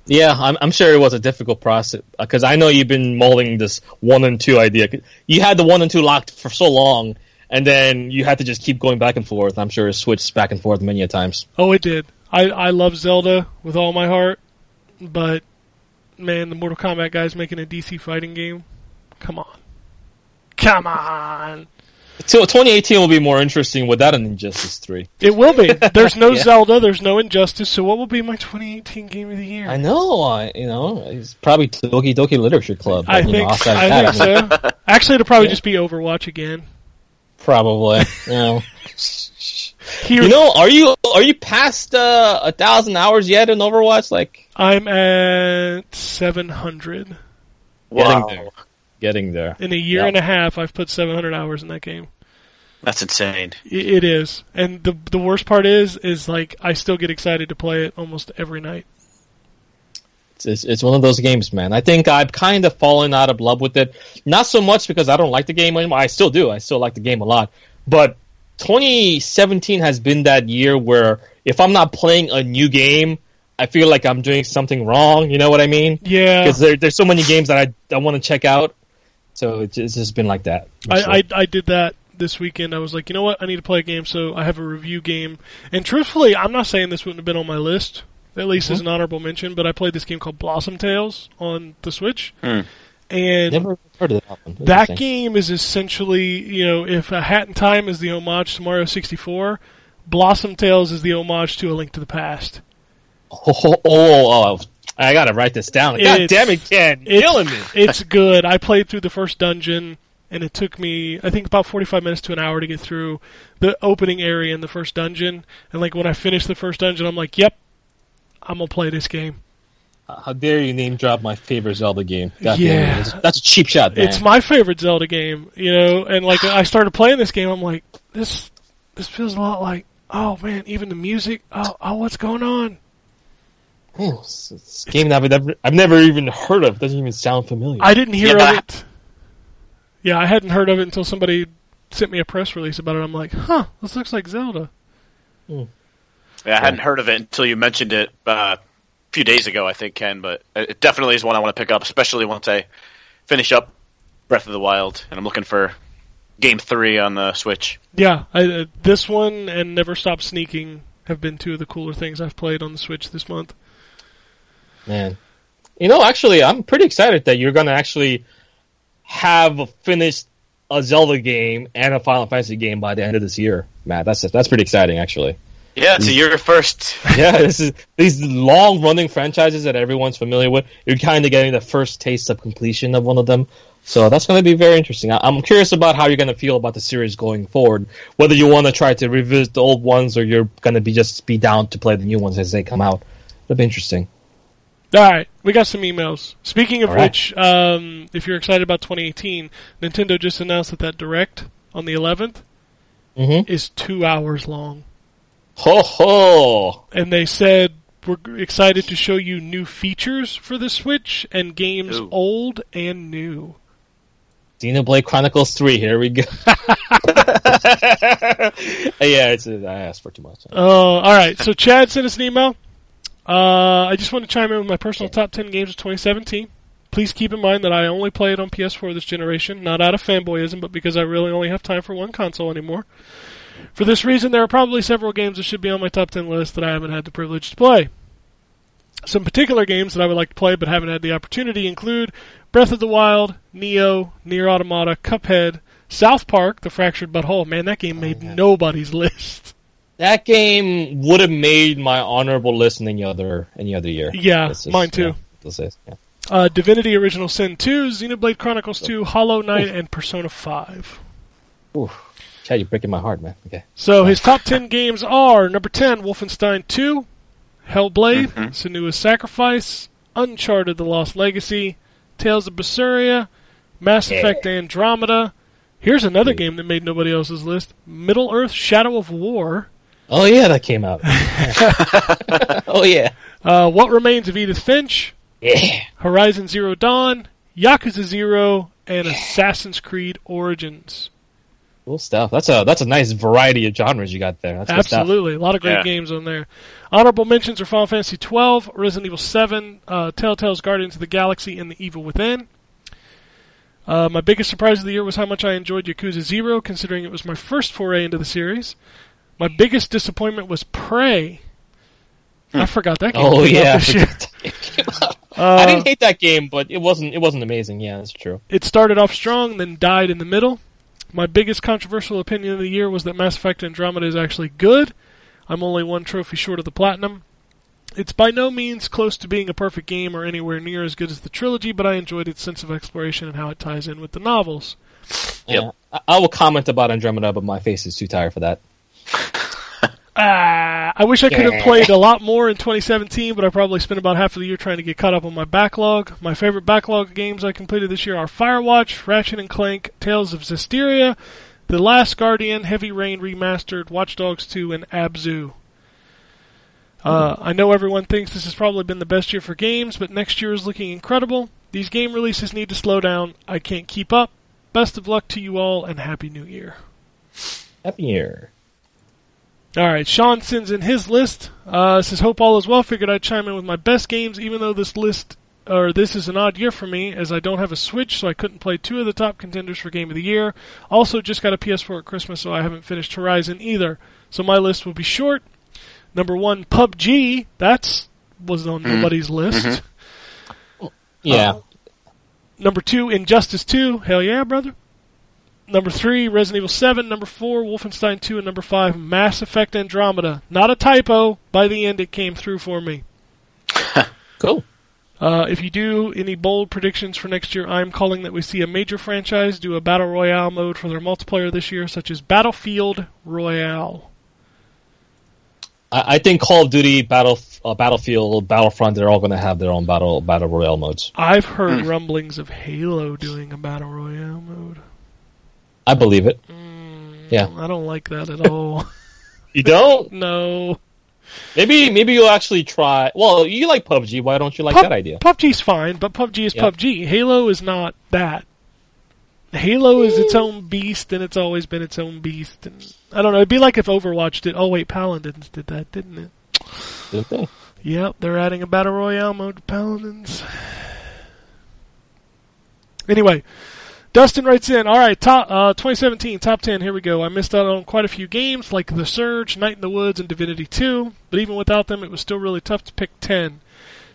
Yeah, I'm, I'm sure it was a difficult process uh, because I know you've been molding this one and two idea. You had the one and two locked for so long, and then you had to just keep going back and forth. I'm sure it switched back and forth many a times. Oh, it did. I, I love Zelda with all my heart, but man, the Mortal Kombat guys making a DC fighting game, come on. come on. So 2018 will be more interesting without an Injustice 3. It will be. [laughs] There's no Yeah. Zelda. There's no Injustice. So what will be my 2018 game of the year? I know, I, you know, it's probably Doki Doki Literature Club. I but, you know, think outside of I that, think so. [laughs] Actually, it'll probably Yeah. just be Overwatch again. Probably. [laughs] You know. Here, you know, are you are you past uh, a thousand hours yet in Overwatch? Like I'm at 700. Wow. Getting there. In a year Yep. and a half, I've put 700 hours in that game. That's insane. It is, and the the worst part is, is like I still get excited to play it almost every night. It's, it's, it's one of those games, man. I think I've kind of fallen out of love with it. Not so much because I don't like the game anymore. I still do. I still like the game a lot. But 2017 has been that year where if I'm not playing a new game, I feel like I'm doing something wrong. You know what I mean? Yeah, Because there, there's so many games that I, I want to check out. So it's, it's just been like that. I, I I did that this weekend. I was like, you know what, I need to play a game, so I have a review game. And truthfully, I'm not saying this wouldn't have been on my list, at least as an honorable mention. But I played this game called Blossom Tales on the Switch, Hmm. and never heard of that one. that game is essentially, you know, if A Hat in Time is the homage to Mario 64, Blossom Tales is the homage to A Link to the Past. [laughs] Oh, oh, oh, oh, I gotta write this down. God It's- damn it, Ken! You're killing me. it's good. I played through the first dungeon, and it took me, I think, about 45 minutes to an hour to get through the opening area in the first dungeon. And like when I finished the first dungeon, I'm like, yep, I'm gonna play this game. Uh, how dare you name drop my favorite Zelda game? God damn Yeah. That's- That's a cheap shot, man. It's my favorite Zelda game, you know. And like I started playing this game, I'm like, this, this feels a lot like, oh man, even the music. Oh, oh, what's going on? Man, it's, it's a game that I've never, I've never even heard of. It Doesn't even sound familiar. I didn't hear Yeah. of it. Yeah, I hadn't heard of it until somebody sent me a press release about it. I'm like, huh, this looks like Zelda. Yeah, I hadn't heard of it until you mentioned it uh, a few days ago, I think, Ken. But it definitely is one I want to pick up, especially once I finish up Breath of the Wild, and I'm looking for Game Three on the Switch. Yeah, I, uh, this one and Never Stop Sneaking have been two of the cooler things I've played on the Switch this month. Man. You know, actually, I'm pretty excited that you're gonna actually have finished a Zelda game and a Final Fantasy game by the end of this year, Matt. That's that's pretty exciting, actually. Yeah, it's a year first. [laughs] yeah, this is these long running franchises that everyone's familiar with. You're kind of getting the first taste of completion of one of them. So that's going to be very interesting. I- I'm curious about how you're going to feel about the series going forward. Whether you want to try to revisit the old ones or you're going to be just be down to play the new ones as they come out. It'll be interesting. All right, we got some emails. Speaking of All right. which, um, if you're excited about 2018, Nintendo just announced that that Direct on the 11th Mm-hmm. is two hours long, Ho ho! and they said we're excited to show you new features for the Switch and games Ooh. old and new. Xenoblade Chronicles 3, here we go. [laughs] [laughs] yeah, it's, I asked for too much. Uh, all right. So Chad sent us an email. Uh, I just want to chime in with my personal top 10 games of 2017. Please keep in mind that I only play it on PS4 this generation, not out of fanboyism, but because I really only have time for one console anymore. For this reason, there are probably several games that should be on my top 10 list that I haven't had the privilege to play. Some particular games that I would like to play but haven't had the opportunity include Breath of the Wild, Neo, Nier Automata, Cuphead, South Park, The Fractured But Whole. Man, that game made nobody's [laughs] list. That game would have made my honorable list in any other any other year. Yeah, Let's just- mine too. Yeah, let's yeah. Uh, Divinity Original Sin 2, Xenoblade Chronicles 2, Hollow Knight, and Persona 5. Oof. Chad, you're breaking my heart, man. Okay. So his top 10 games are number 10, Wolfenstein 2, Hellblade, Senua's Sacrifice, Uncharted The Lost Legacy, Tales of Berseria, Mass Effect Andromeda. Here's another game that made nobody else's list Middle Earth Shadow of War, Oh yeah, that came out. [laughs] oh yeah. uh, What Remains of Edith Finch, Yeah. Horizon Zero Dawn, Yakuza Zero, and Assassin's Creed Origins. Cool stuff. That's a that's a nice variety of genres you got there. That's. Absolutely, a lot of great Yeah. games on there. Honorable mentions are Final Fantasy twelve, Resident Evil seven, uh, Telltale's Guardians of the Galaxy, and The Evil Within. Uh, my biggest surprise of the year was how much I enjoyed Yakuza Zero, considering it was my first foray into the series. My biggest disappointment was Prey. I hmm. forgot that oh, game. Oh yeah. I this year. forgot that game came out. [laughs] Uh, I didn't hate that game, but it wasn't it wasn't amazing. Yeah, that's true. It started off strong, then died in the middle. My biggest controversial opinion of the year was that Mass Effect Andromeda is actually good. I'm only one trophy short of the platinum. It's by no means close to being a perfect game or anywhere near as good as the trilogy, but I enjoyed its sense of exploration and how it ties in with the novels. Yeah. I, I will comment about Andromeda, but my face is too tired for that. Ah, [laughs] I wish I could have played a lot more in 2017, but I probably spent about half of the year trying to get caught up on my backlog. My favorite backlog games I completed this year are Firewatch, Ratchet and Clank, Tales of Zestiria, The Last Guardian, Heavy Rain Remastered, Watch Dogs 2, and Abzu. Uh, I know everyone thinks this has probably been the best year for games, but next year is looking incredible. These game releases need to slow down. I can't keep up. Best of luck to you all, and Happy New Year. Happy Year. All right, Sean sends in his list. Uh, says, "Hope all is well." Figured I'd chime in with my best games, even though this list or this is an odd year for me, as I don't have a Switch, so I couldn't play two of the top contenders for Game of the Year. Also, just got a PS4 at Christmas, so I haven't finished Horizon either. So my list will be short. Number one, PUBG. That's was on nobody's list. Yeah. Uh, Number two, Injustice 2. Hell yeah, brother. Number three, Resident Evil 7. Number four, Wolfenstein 2. And number five, Mass Effect Andromeda. Not a typo. By the end, it came through for me. [laughs] cool. Uh, if you do any bold predictions for next year, I'm calling that we see a major franchise do a Battle Royale mode for their multiplayer this year, such as Battlefield Royale. I, I think Call of Duty, Battle, uh, Battlefield, Battlefront, they're all going to have their own battle battle royale modes. I've heard rumblings of Halo doing a Battle Royale mode. I believe it. Mm, yeah. I don't like that at all. [laughs] You don't? [laughs] no. Maybe maybe you'll actually try. Well, you like PUBG. Why don't you like Pub- that idea? PUBG's fine, but PUBG is Yeah. PUBG. Halo is not that. Halo is its own beast, and it's always been its own beast. And I don't know. It'd be like if Overwatch did. Oh wait, Paladins did that, didn't it? Didn't they? Yep, they're adding a battle royale mode to Paladins. [sighs] Anyway, Dustin writes in. All right, top uh, 2017 top 10. Here we go. I missed out on quite a few games like The Surge, Night in the Woods, and Divinity 2. But even without them, it was still really tough to pick 10.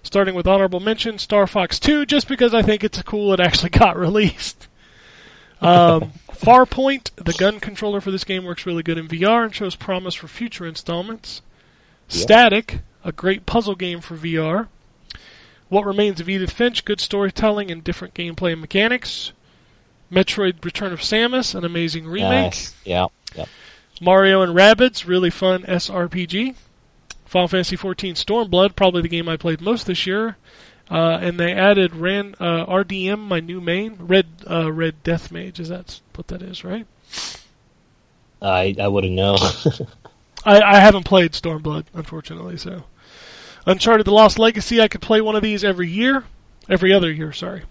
Starting with honorable mention, Star Fox 2, just because I think it's cool it actually [laughs] got released. Um, [laughs] Farpoint, the gun controller for this game works really good in VR and shows promise for future installments. Static, a great puzzle game for VR. What Remains of Edith Finch, good storytelling and different gameplay mechanics. Metroid Return of Samus, an amazing remake. Nice. Yeah. Yeah. Mario and Rabbids, really fun SRPG. Final Fantasy XIV Stormblood, probably the game I played most this year. Uh, and they added Ran, uh, RDM, my new main, Red uh, Red Death Mage. Is that what that is, right? I I wouldn't know. [laughs] I, I haven't played Stormblood, unfortunately. So, Uncharted: The Lost Legacy. I could play one of these every year, every other year. Sorry.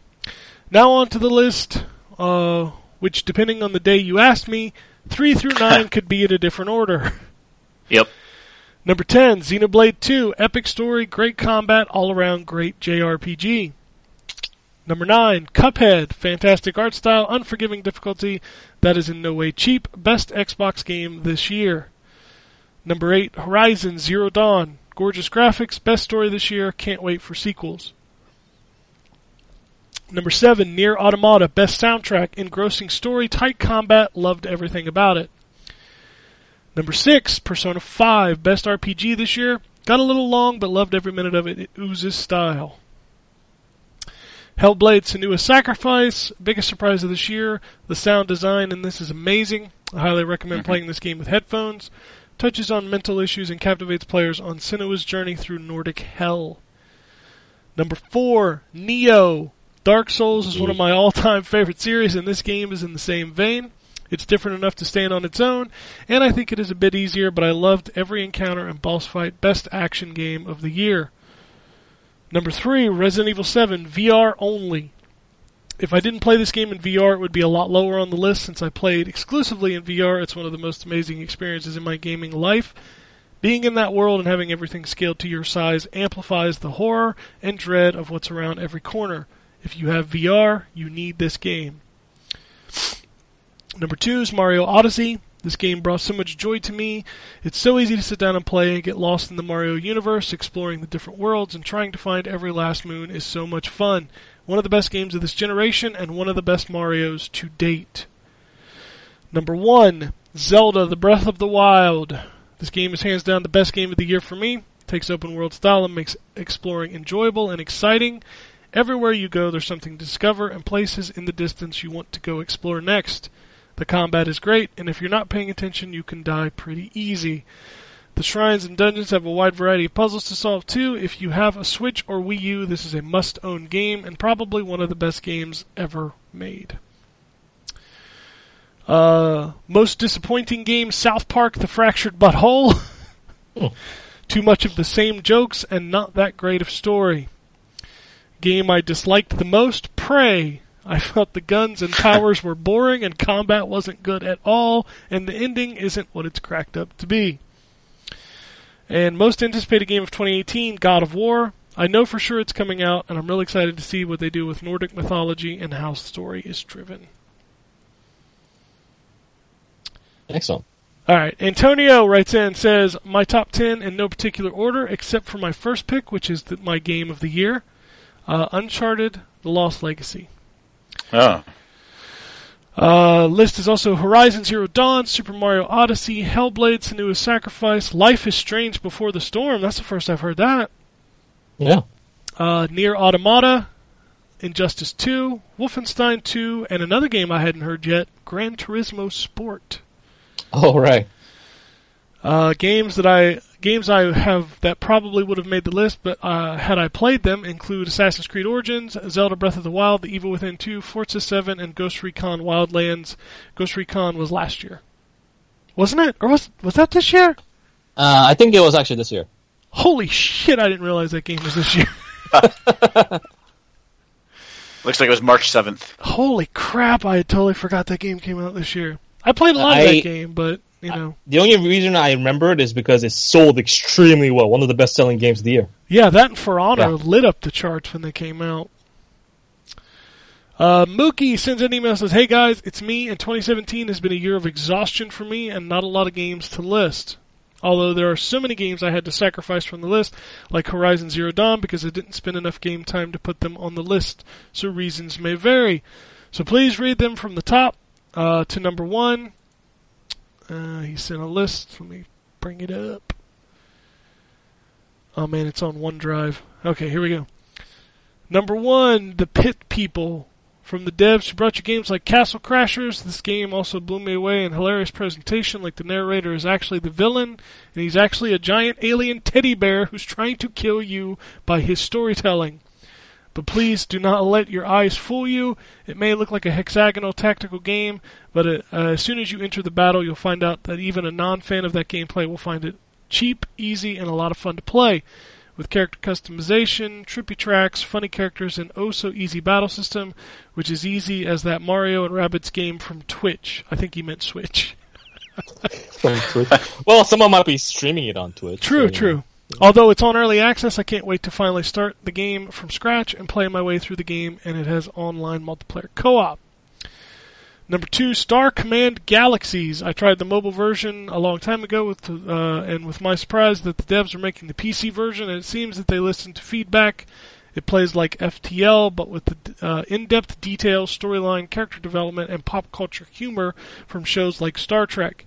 Now on to the list, uh, which, depending on the day you asked me, three through [laughs] nine could be in a different order. Yep. Number 10, Xenoblade 2, epic story, great combat, all around great JRPG. Number 9, Cuphead, fantastic art style, unforgiving difficulty, that is in no way cheap, best Xbox game this year. Number 8, Horizon Zero Dawn, gorgeous graphics, best story this year, can't wait for sequels. Number 7, Nier Automata, best soundtrack, engrossing story, tight combat, loved everything about it. Number six, Persona 5, best RPG this year. Got a little long, but loved every minute of it. It oozes style. Hellblade Senua's Sacrifice, biggest surprise of this year. The sound design in this is amazing. I highly recommend mm-hmm. playing this game with headphones. Touches on mental issues and captivates players on Senua's journey through Nordic hell. Number four, Nioh. Dark Souls is one of my all-time favorite series, and this game is in the same vein. It's different enough to stand on its own, and I think it is a bit easier, but I loved every encounter and boss fight. Best action game of the year. Number three, Resident Evil 7, VR only. If I didn't play this game in VR, it would be a lot lower on the list since I played exclusively in VR. It's one of the most amazing experiences in my gaming life. Being in that world and having everything scaled to your size amplifies the horror and dread of what's around every corner. If you have VR, you need this game. Number two is Mario Odyssey. This game brought so much joy to me. It's so easy to sit down and play and get lost in the Mario universe, exploring the different worlds and trying to find every last moon is so much fun. One of the best games of this generation and one of the best Marios to date. Number one, Zelda: The Breath of the Wild. This game is hands down the best game of the year for me. Takes open world style and makes exploring enjoyable and exciting. Everywhere you go, there's something to discover and places in the distance you want to go explore next. The combat is great, and if you're not paying attention, you can die pretty easy. The shrines and dungeons have a wide variety of puzzles to solve too. If you have a Switch or Wii U, this is a must own game and probably one of the best games ever made. Uh, most disappointing game South Park The Fractured Butthole. [laughs] Too much of the same jokes and not that great of story. Game I disliked the most Prey. I felt the guns and [laughs] powers were boring and combat wasn't good at all, and the ending isn't what it's cracked up to be. And most anticipated game of 2018, God of War. I know for sure it's coming out, and I'm really excited to see what they do with Nordic mythology and how the story is driven. Excellent. All right, Antonio writes in and says my top ten in no particular order, except for my first pick, which is the, my game of the year, uh, Uncharted: The Lost Legacy. Oh. Uh, list is also Horizon Zero Dawn, Super Mario Odyssey, Hellblade: Senua's Sacrifice, Life is Strange Before the Storm. That's the first I've heard that. Yeah. Uh, Nier Automata, Injustice 2, Wolfenstein 2, and another game I hadn't heard yet, Gran Turismo Sport. Oh right. Uh, games that I games I have that probably would have made the list, but uh, had I played them, include Assassin's Creed Origins, Zelda: Breath of the Wild, The Evil Within 2, Forza 7, and Ghost Recon Wildlands. Ghost Recon was last year, wasn't it? Or was was that this year? Uh, I think it was actually this year. Holy shit! I didn't realize that game was this year. [laughs] Looks like it was March 7th. Holy crap! I totally forgot that game came out this year. I played a lot of that game, but you know, The only reason I remember it is because it sold extremely well. One of the best selling games of the year. Yeah, that and For Honor Yeah. lit up the charts when they came out. Uh, Mookie sends an email and says, Hey guys, it's me, and 2017 has been a year of exhaustion for me and not a lot of games to list. Although there are so many games I had to sacrifice from the list, like Horizon Zero Dawn, because I didn't spend enough game time to put them on the list, so reasons may vary. So please read them from the top uh, to number one. Uh, he sent a list. Let me bring it up. Oh man, it's on OneDrive. Okay, here we go. Number one, The Pit People. From the devs who brought you games like Castle Crashers, this game also blew me away in hilarious presentation. Like the narrator is actually the villain, and he's actually a giant alien teddy bear who's trying to kill you by his storytelling. But please do not let your eyes fool you. It may look like a hexagonal tactical game, but uh, uh, as soon as you enter the battle, you'll find out that even a non-fan of that gameplay will find it cheap, easy, and a lot of fun to play. With character customization, trippy tracks, funny characters, and oh so easy battle system, which is easy as that Mario and Rabbids game from Twitch. I think he meant Switch. [laughs] From Twitch. [laughs] well, someone might be streaming it on Twitch. True, so, true. know. Although it's on early access, I can't wait to finally start the game from scratch and play my way through the game, and it has online multiplayer co-op. Number two, Star Command Galaxies. I tried the mobile version a long time ago, with uh, and with my surprise that the devs are making the PC version, and it seems that they listened to feedback. It plays like FTL, but with the uh, in-depth details, storyline, character development, and pop culture humor from shows like Star Trek.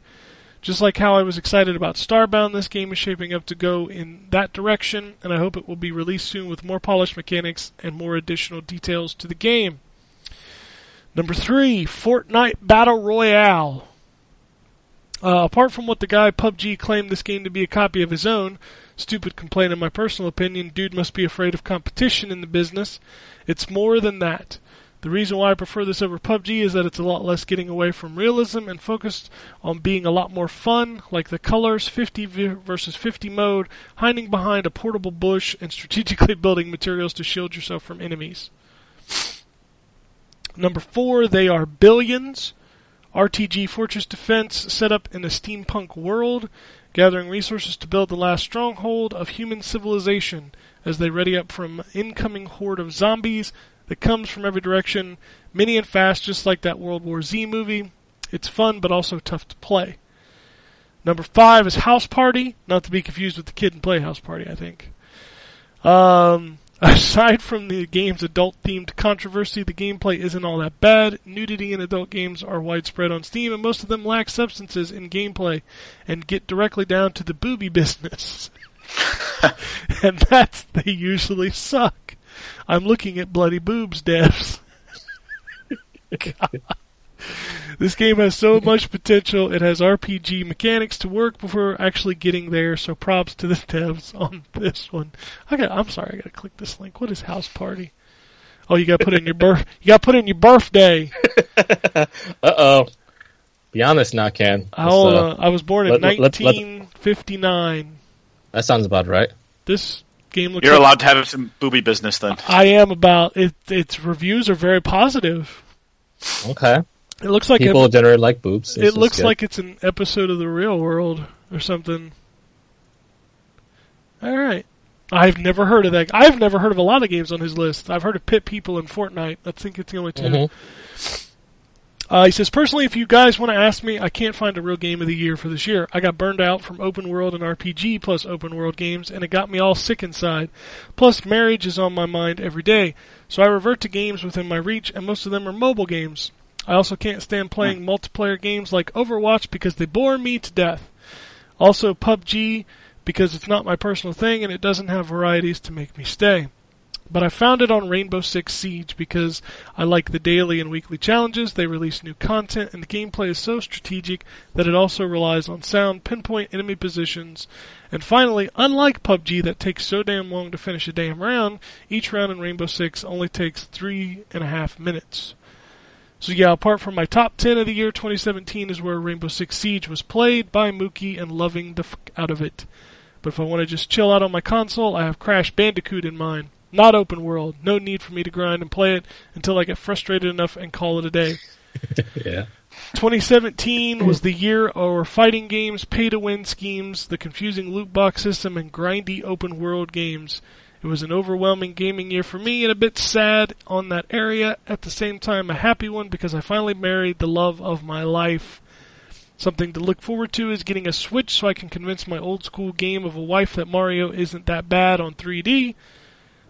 Just like how I was excited about Starbound, this game is shaping up to go in that direction, and I hope it will be released soon with more polished mechanics and more additional details to the game. Number three, Fortnite Battle Royale. Uh, apart from what the guy PUBG claimed this game to be a copy of his own, stupid complaint in my personal opinion, dude must be afraid of competition in the business. It's more than that. The reason why I prefer this over PUBG is that it's a lot less getting away from realism and focused on being a lot more fun, like the colors, 50 versus 50 mode, hiding behind a portable bush, and strategically [laughs] building materials to shield yourself from enemies. Number four, they are billions. RTG Fortress Defense set up in a steampunk world, gathering resources to build the last stronghold of human civilization as they ready up from incoming horde of zombies that comes from every direction, many and fast, just like that World War Z movie. It's fun, but also tough to play. Number five is House Party, not to be confused with the Kid and Play House Party. I think. Um, [laughs] aside from the game's adult-themed controversy, the gameplay isn't all that bad. Nudity in adult games are widespread on Steam, and most of them lack substances in gameplay and get directly down to the booby [laughs] business. [laughs] and that's they usually suck. I'm looking at bloody boobs, devs. [laughs] This game has so much potential. It has RPG mechanics to work before actually getting there. So props to the [laughs] devs on this one. I got. I'm sorry. I got to click this link. What is House Party? Oh, you got to put in your birth. [laughs] You got to put in your birthday. Uh oh. Be honest now, Ken. How Uh, I was born in let- let- let- 1959. that sounds about right. This game looks. You're like- allowed to have some booby business then. I am about it. Its reviews are very positive. Okay. It looks like a, People generally like boobs. This it is looks good. like it's an episode of the Real World or something. All right. I've never heard of that. I've never heard of a lot of games on his list. I've heard of Pit People and Fortnite. I think it's the only 2 Mhm. Uh, he says, personally, if you guys want to ask me, I can't find a real game of the year for this year. I got burned out from open world and RPG plus open world games, and it got me all sick inside. Plus, marriage is on my mind every day, so I revert to games within my reach, and most of them are mobile games. I also can't stand playing multiplayer games like Overwatch because they bore me to death. Also, PUBG because it's not my personal thing and it doesn't have varieties to make me stay. But I found it on Rainbow Six Siege because I like the daily and weekly challenges, they release new content, and the gameplay is so strategic that it also relies on sound, pinpoint enemy positions. And finally, unlike PUBG that takes so damn long to finish a damn round, each round in Rainbow Six only takes three and a half minutes. So yeah, apart from my top 10 of the year 2017 is where Rainbow Six Siege was played by Mookie and loving the fuck out of it. But if I want to just chill out on my console, I have Crash Bandicoot in mind. Not open world. No need for me to grind and play it until I get frustrated enough and call it a day. [laughs] yeah. 2017 was the year of fighting games, pay to win schemes, the confusing loot box system, and grindy open world games. It was an overwhelming gaming year for me and a bit sad on that area. At the same time, a happy one because I finally married the love of my life. Something to look forward to is getting a Switch so I can convince my old school game of a wife that Mario isn't that bad on 3D.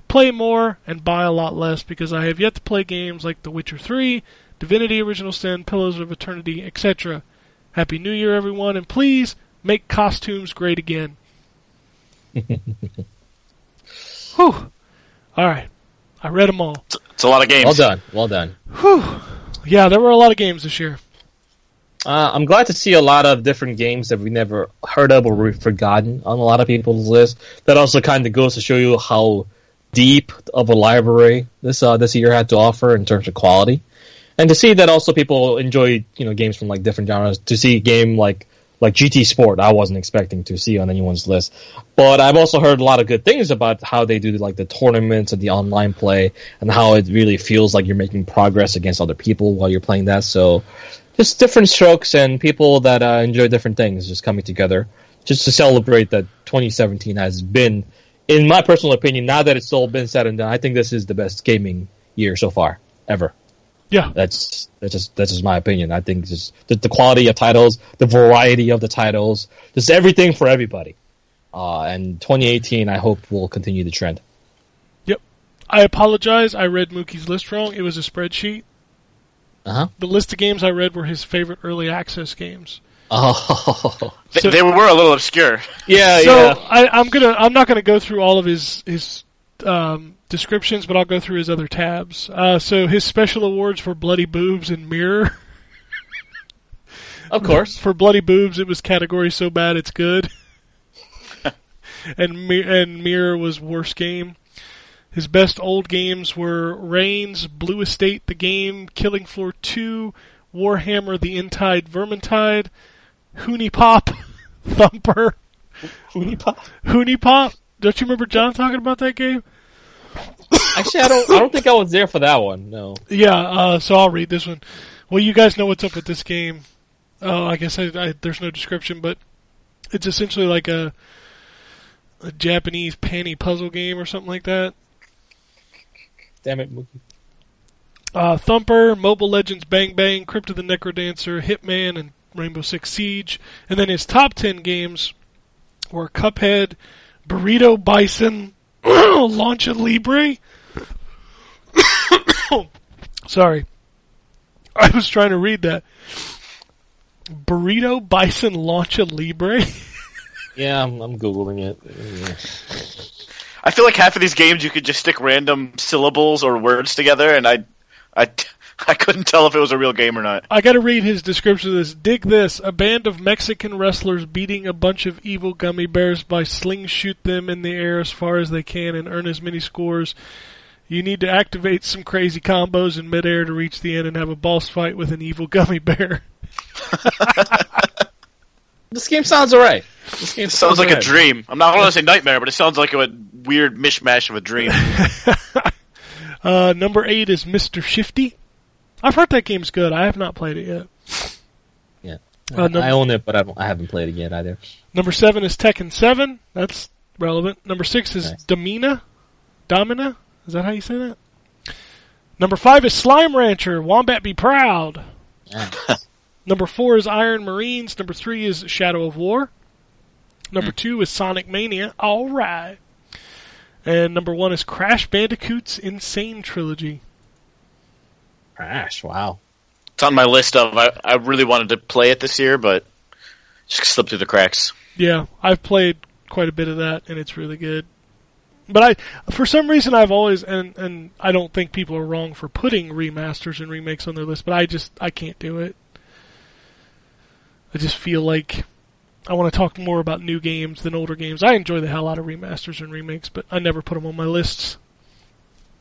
Play more and buy a lot less because I have yet to play games like The Witcher 3, Divinity Original Sin, Pillars of Eternity, etc. Happy New Year, everyone, and please make costumes great again. [laughs] Whew. All right. I read them all. It's a lot of games. Well done. Well done. Whew. Yeah, there were a lot of games this year. Uh, I'm glad to see a lot of different games that we never heard of or we've forgotten on a lot of people's list. That also kind of goes to show you how deep of a library this uh, this year had to offer in terms of quality, and to see that also people enjoy you know games from like different genres. To see a game like like GT Sport, I wasn't expecting to see on anyone's list, but I've also heard a lot of good things about how they do like the tournaments and the online play, and how it really feels like you're making progress against other people while you're playing that. So just different strokes and people that uh, enjoy different things just coming together just to celebrate that 2017 has been, in my personal opinion, now that it's all been said and done, I think this is the best gaming year so far ever. Yeah. That's that's just that's just my opinion. I think just the, the quality of titles, the variety of the titles, just everything for everybody. Uh, and 2018, I hope will continue the trend. Yep. I apologize. I read Mookie's list wrong. It was a spreadsheet. Uh huh. The list of games I read were his favorite early access games. Oh, Th- So- they were a little obscure. yeah, so yeah. I, I'm gonna I'm not gonna go through all of his his um, descriptions, but I'll go through his other tabs. Uh, so his special awards for Bloody Boobs and Mirror. Of course. For Bloody Boobs, it was category so bad it's good. and and Mirror was worst game. His best old games were Reigns, Blue Estate, the game, Killing Floor 2, Warhammer, the Entide, Vermintide, HuniePop, [laughs] Thumper, HuniePop. Hooney Pop. Don't you remember John talking about that game? Actually, I don't. I don't think I was there for that one. No. Yeah, uh, so I'll read this one. Well, you guys know what's up with this game. Oh, I guess I, I, there's no description, but it's essentially like a a Japanese panty puzzle game or something like that. Damn it, Mookie. Uh, Thumper, Mobile Legends Bang Bang, Crypt of the Necrodancer, Hitman, and Rainbow Six Siege, and then his top ten games were Cuphead, Burrito Bison, [coughs] Launch Libre. [coughs] Sorry, I was trying to read that. Burrito Bison Launch Libre. [laughs] Yeah, I'm, I'm googling it. Yeah. I feel like half of these games you could just stick random syllables or words together, and I, I, [laughs] I couldn't tell if it was a real game or not. I gotta read his description of this. Dig this. A band of Mexican wrestlers beating a bunch of evil gummy bears by sling shoot them in the air as far as they can and earn as many scores. You need to activate some crazy combos in midair to reach the end and have a boss fight with an evil [laughs] gummy bear. [laughs] This game sounds alright. This game It sounds like a dream. I'm not going to say nightmare, but it sounds like a weird mishmash of a dream. Uh, number eight is Mr. Shifty. I've heard that game's good. I have not played it yet. Yeah. Uh, num- I own it, but I, don't, I haven't played it yet either. Number seven is Tekken 7. That's relevant. Number six is Nice. Domina. Domina? Is that how you say that? Number five is Slime Rancher. Wombat Be Proud. Yeah. [laughs] Number four is Iron Marines. Number three is Shadow of War. Number two is Sonic Mania. All right. And number one is Crash Bandicoot's N. Sane Trilogy. Crash, wow. it's on my list of I, I really wanted to play it this year, but just slipped through the cracks. Yeah, I've played quite a bit of that, and it's really good. But I, for some reason, I've always and and I don't think people are wrong for putting remasters and remakes on their list, but I just I can't do it. I just feel like I want to talk more about new games than older games. I enjoy the hell out of remasters and remakes, but I never put them on my lists.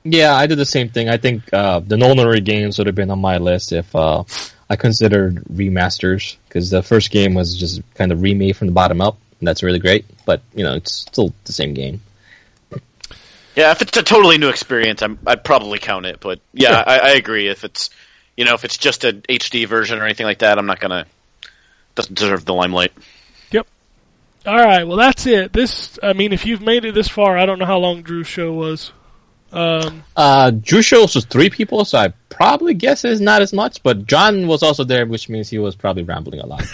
Yeah, I did the same thing. I think uh, the Nolnary games would have been on my list if uh, I considered remasters, because the first game was just kind of remade from the bottom up, and that's really great. But you know, it's still the same game. Yeah, if it's a totally new experience, I'm, I'd probably count it. But yeah, Sure. I, I agree. If it's you know if it's just an HD version or anything like that, I'm not gonna doesn't deserve the limelight. Yep. All right, well that's it. This, I mean, if you've made it this far, I don't know how long Drew's show was. Um, Uh, Drew shows was three people, so I probably guess it's not as much. But John was also there, which means he was probably rambling a lot. [laughs]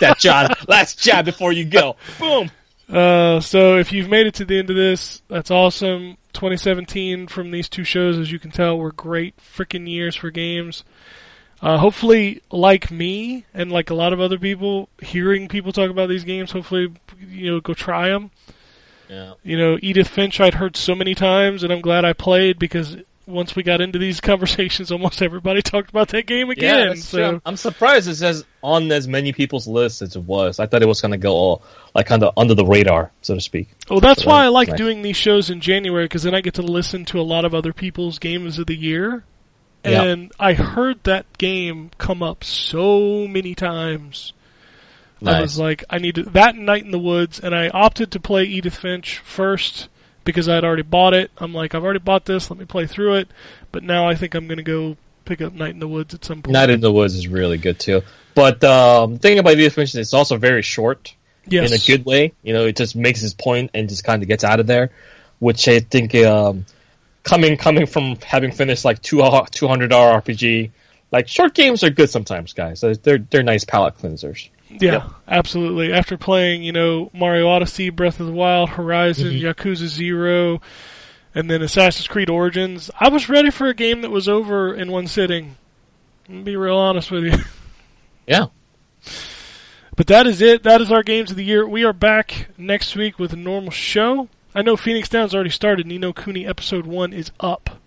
That, John. Last jab before you go. Boom. Uh, so if you've made it to the end of this, that's awesome. 2017 from these two shows, as you can tell, were great freaking years for games. Uh, hopefully, like me and like a lot of other people, hearing people talk about these games, hopefully, you know, go try them. Yeah. You know, Edith Finch I'd heard so many times, and I'm glad I played because once we got into these [laughs] conversations, almost everybody talked about that game again. that's so true. I'm surprised it's says on as many people's lists as it was. I thought it was gonna go all like kind of under the radar, so to speak. Well, that's So why I like nice. doing these shows in January because then I get to listen to a lot of other people's games of the year. Yeah. And I heard that game come up so many times. I was like, I need to, that Night in the Woods, and I opted to play Edith Finch first because I'd already bought it. I'm like, I've already bought this, let me play through it. But now I think I'm going to go pick up Night in the Woods at some point. Night in the Woods is really good too. But um, the thing about Edith Finch is it's also very short yes. in a good way. You know, it just makes his point and just kind of gets out of there, which I think um, coming coming from having finished like two two hundred hour RPG, like short games are good sometimes, guys. They're they're, they're nice palate cleansers. Yeah, absolutely. After playing, you know, Mario Odyssey, Breath of the Wild, Horizon, Mm-hmm. Yakuza Zero, and then Assassin's Creed Origins, I was ready for a game that was over in one sitting. I'm be real honest with you. [laughs] Yeah. But that is it. That is our games of the year. We are back next week with a normal show. I know Phoenix Down's already started. Ni no Kuni episode one is up.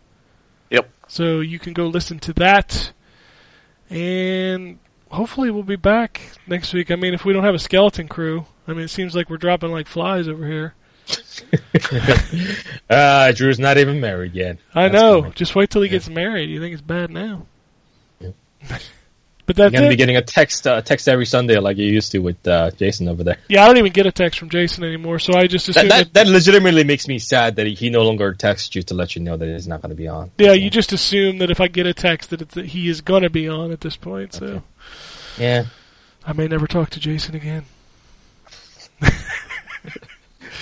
Yep. So you can go listen to that. And hopefully we'll be back next week. I mean, if we don't have a skeleton crew, I mean, it seems like we're dropping like flies over here. [laughs] Uh, Drew's not even married yet. I That's know. coming. Just wait till he Yeah. gets married. You think it's bad now? Yeah. [laughs] but You're that's gonna be getting a text uh, text every Sunday like you used to with uh, Jason over there. Yeah, I don't even get a text from Jason anymore, so I just assume That, that, that legitimately makes me sad that he, he no longer texts you to let you know that he's not going to be on. yeah, you just assume that if I get a text that, it's, that he is gonna be on at this point. So Okay. Yeah. I may never talk to Jason again. [laughs]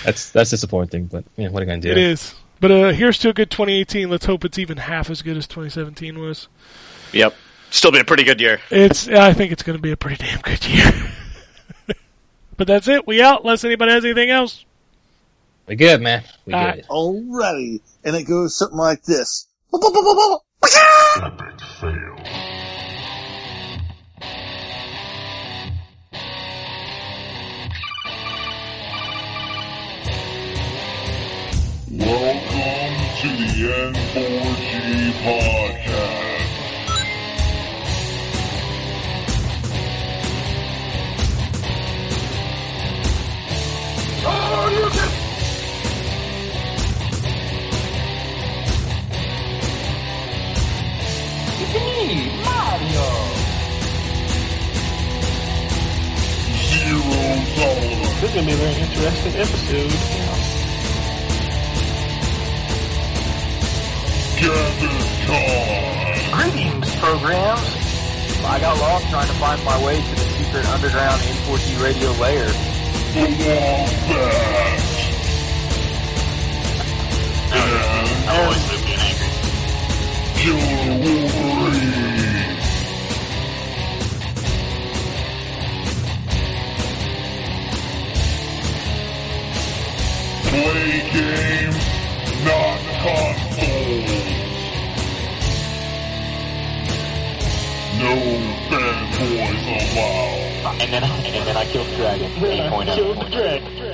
That's that's disappointing, but yeah, what are you gonna do? It is. But uh, here's to a good 2018. Let's hope it's even half as good as 2017 was. Yep. Still be a pretty good year. It's. I think it's going to be a pretty damn good year. [laughs] but that's it. We out. Unless anybody has anything else. We good, man. We Alright. good. Alrighty. And it goes something like this. Epic Welcome to the N4G podcast. Zero tolerance. This is going to be a very interesting episode. Greetings, programs. I got lost trying to find my way to the secret underground N4G radio lair. The Wombat. And always lived in angry. Killer Wolverine. Play games, not consoles. No fanboys allowed. And then, and then I killed the dragon. 8.0. Killed the dragon.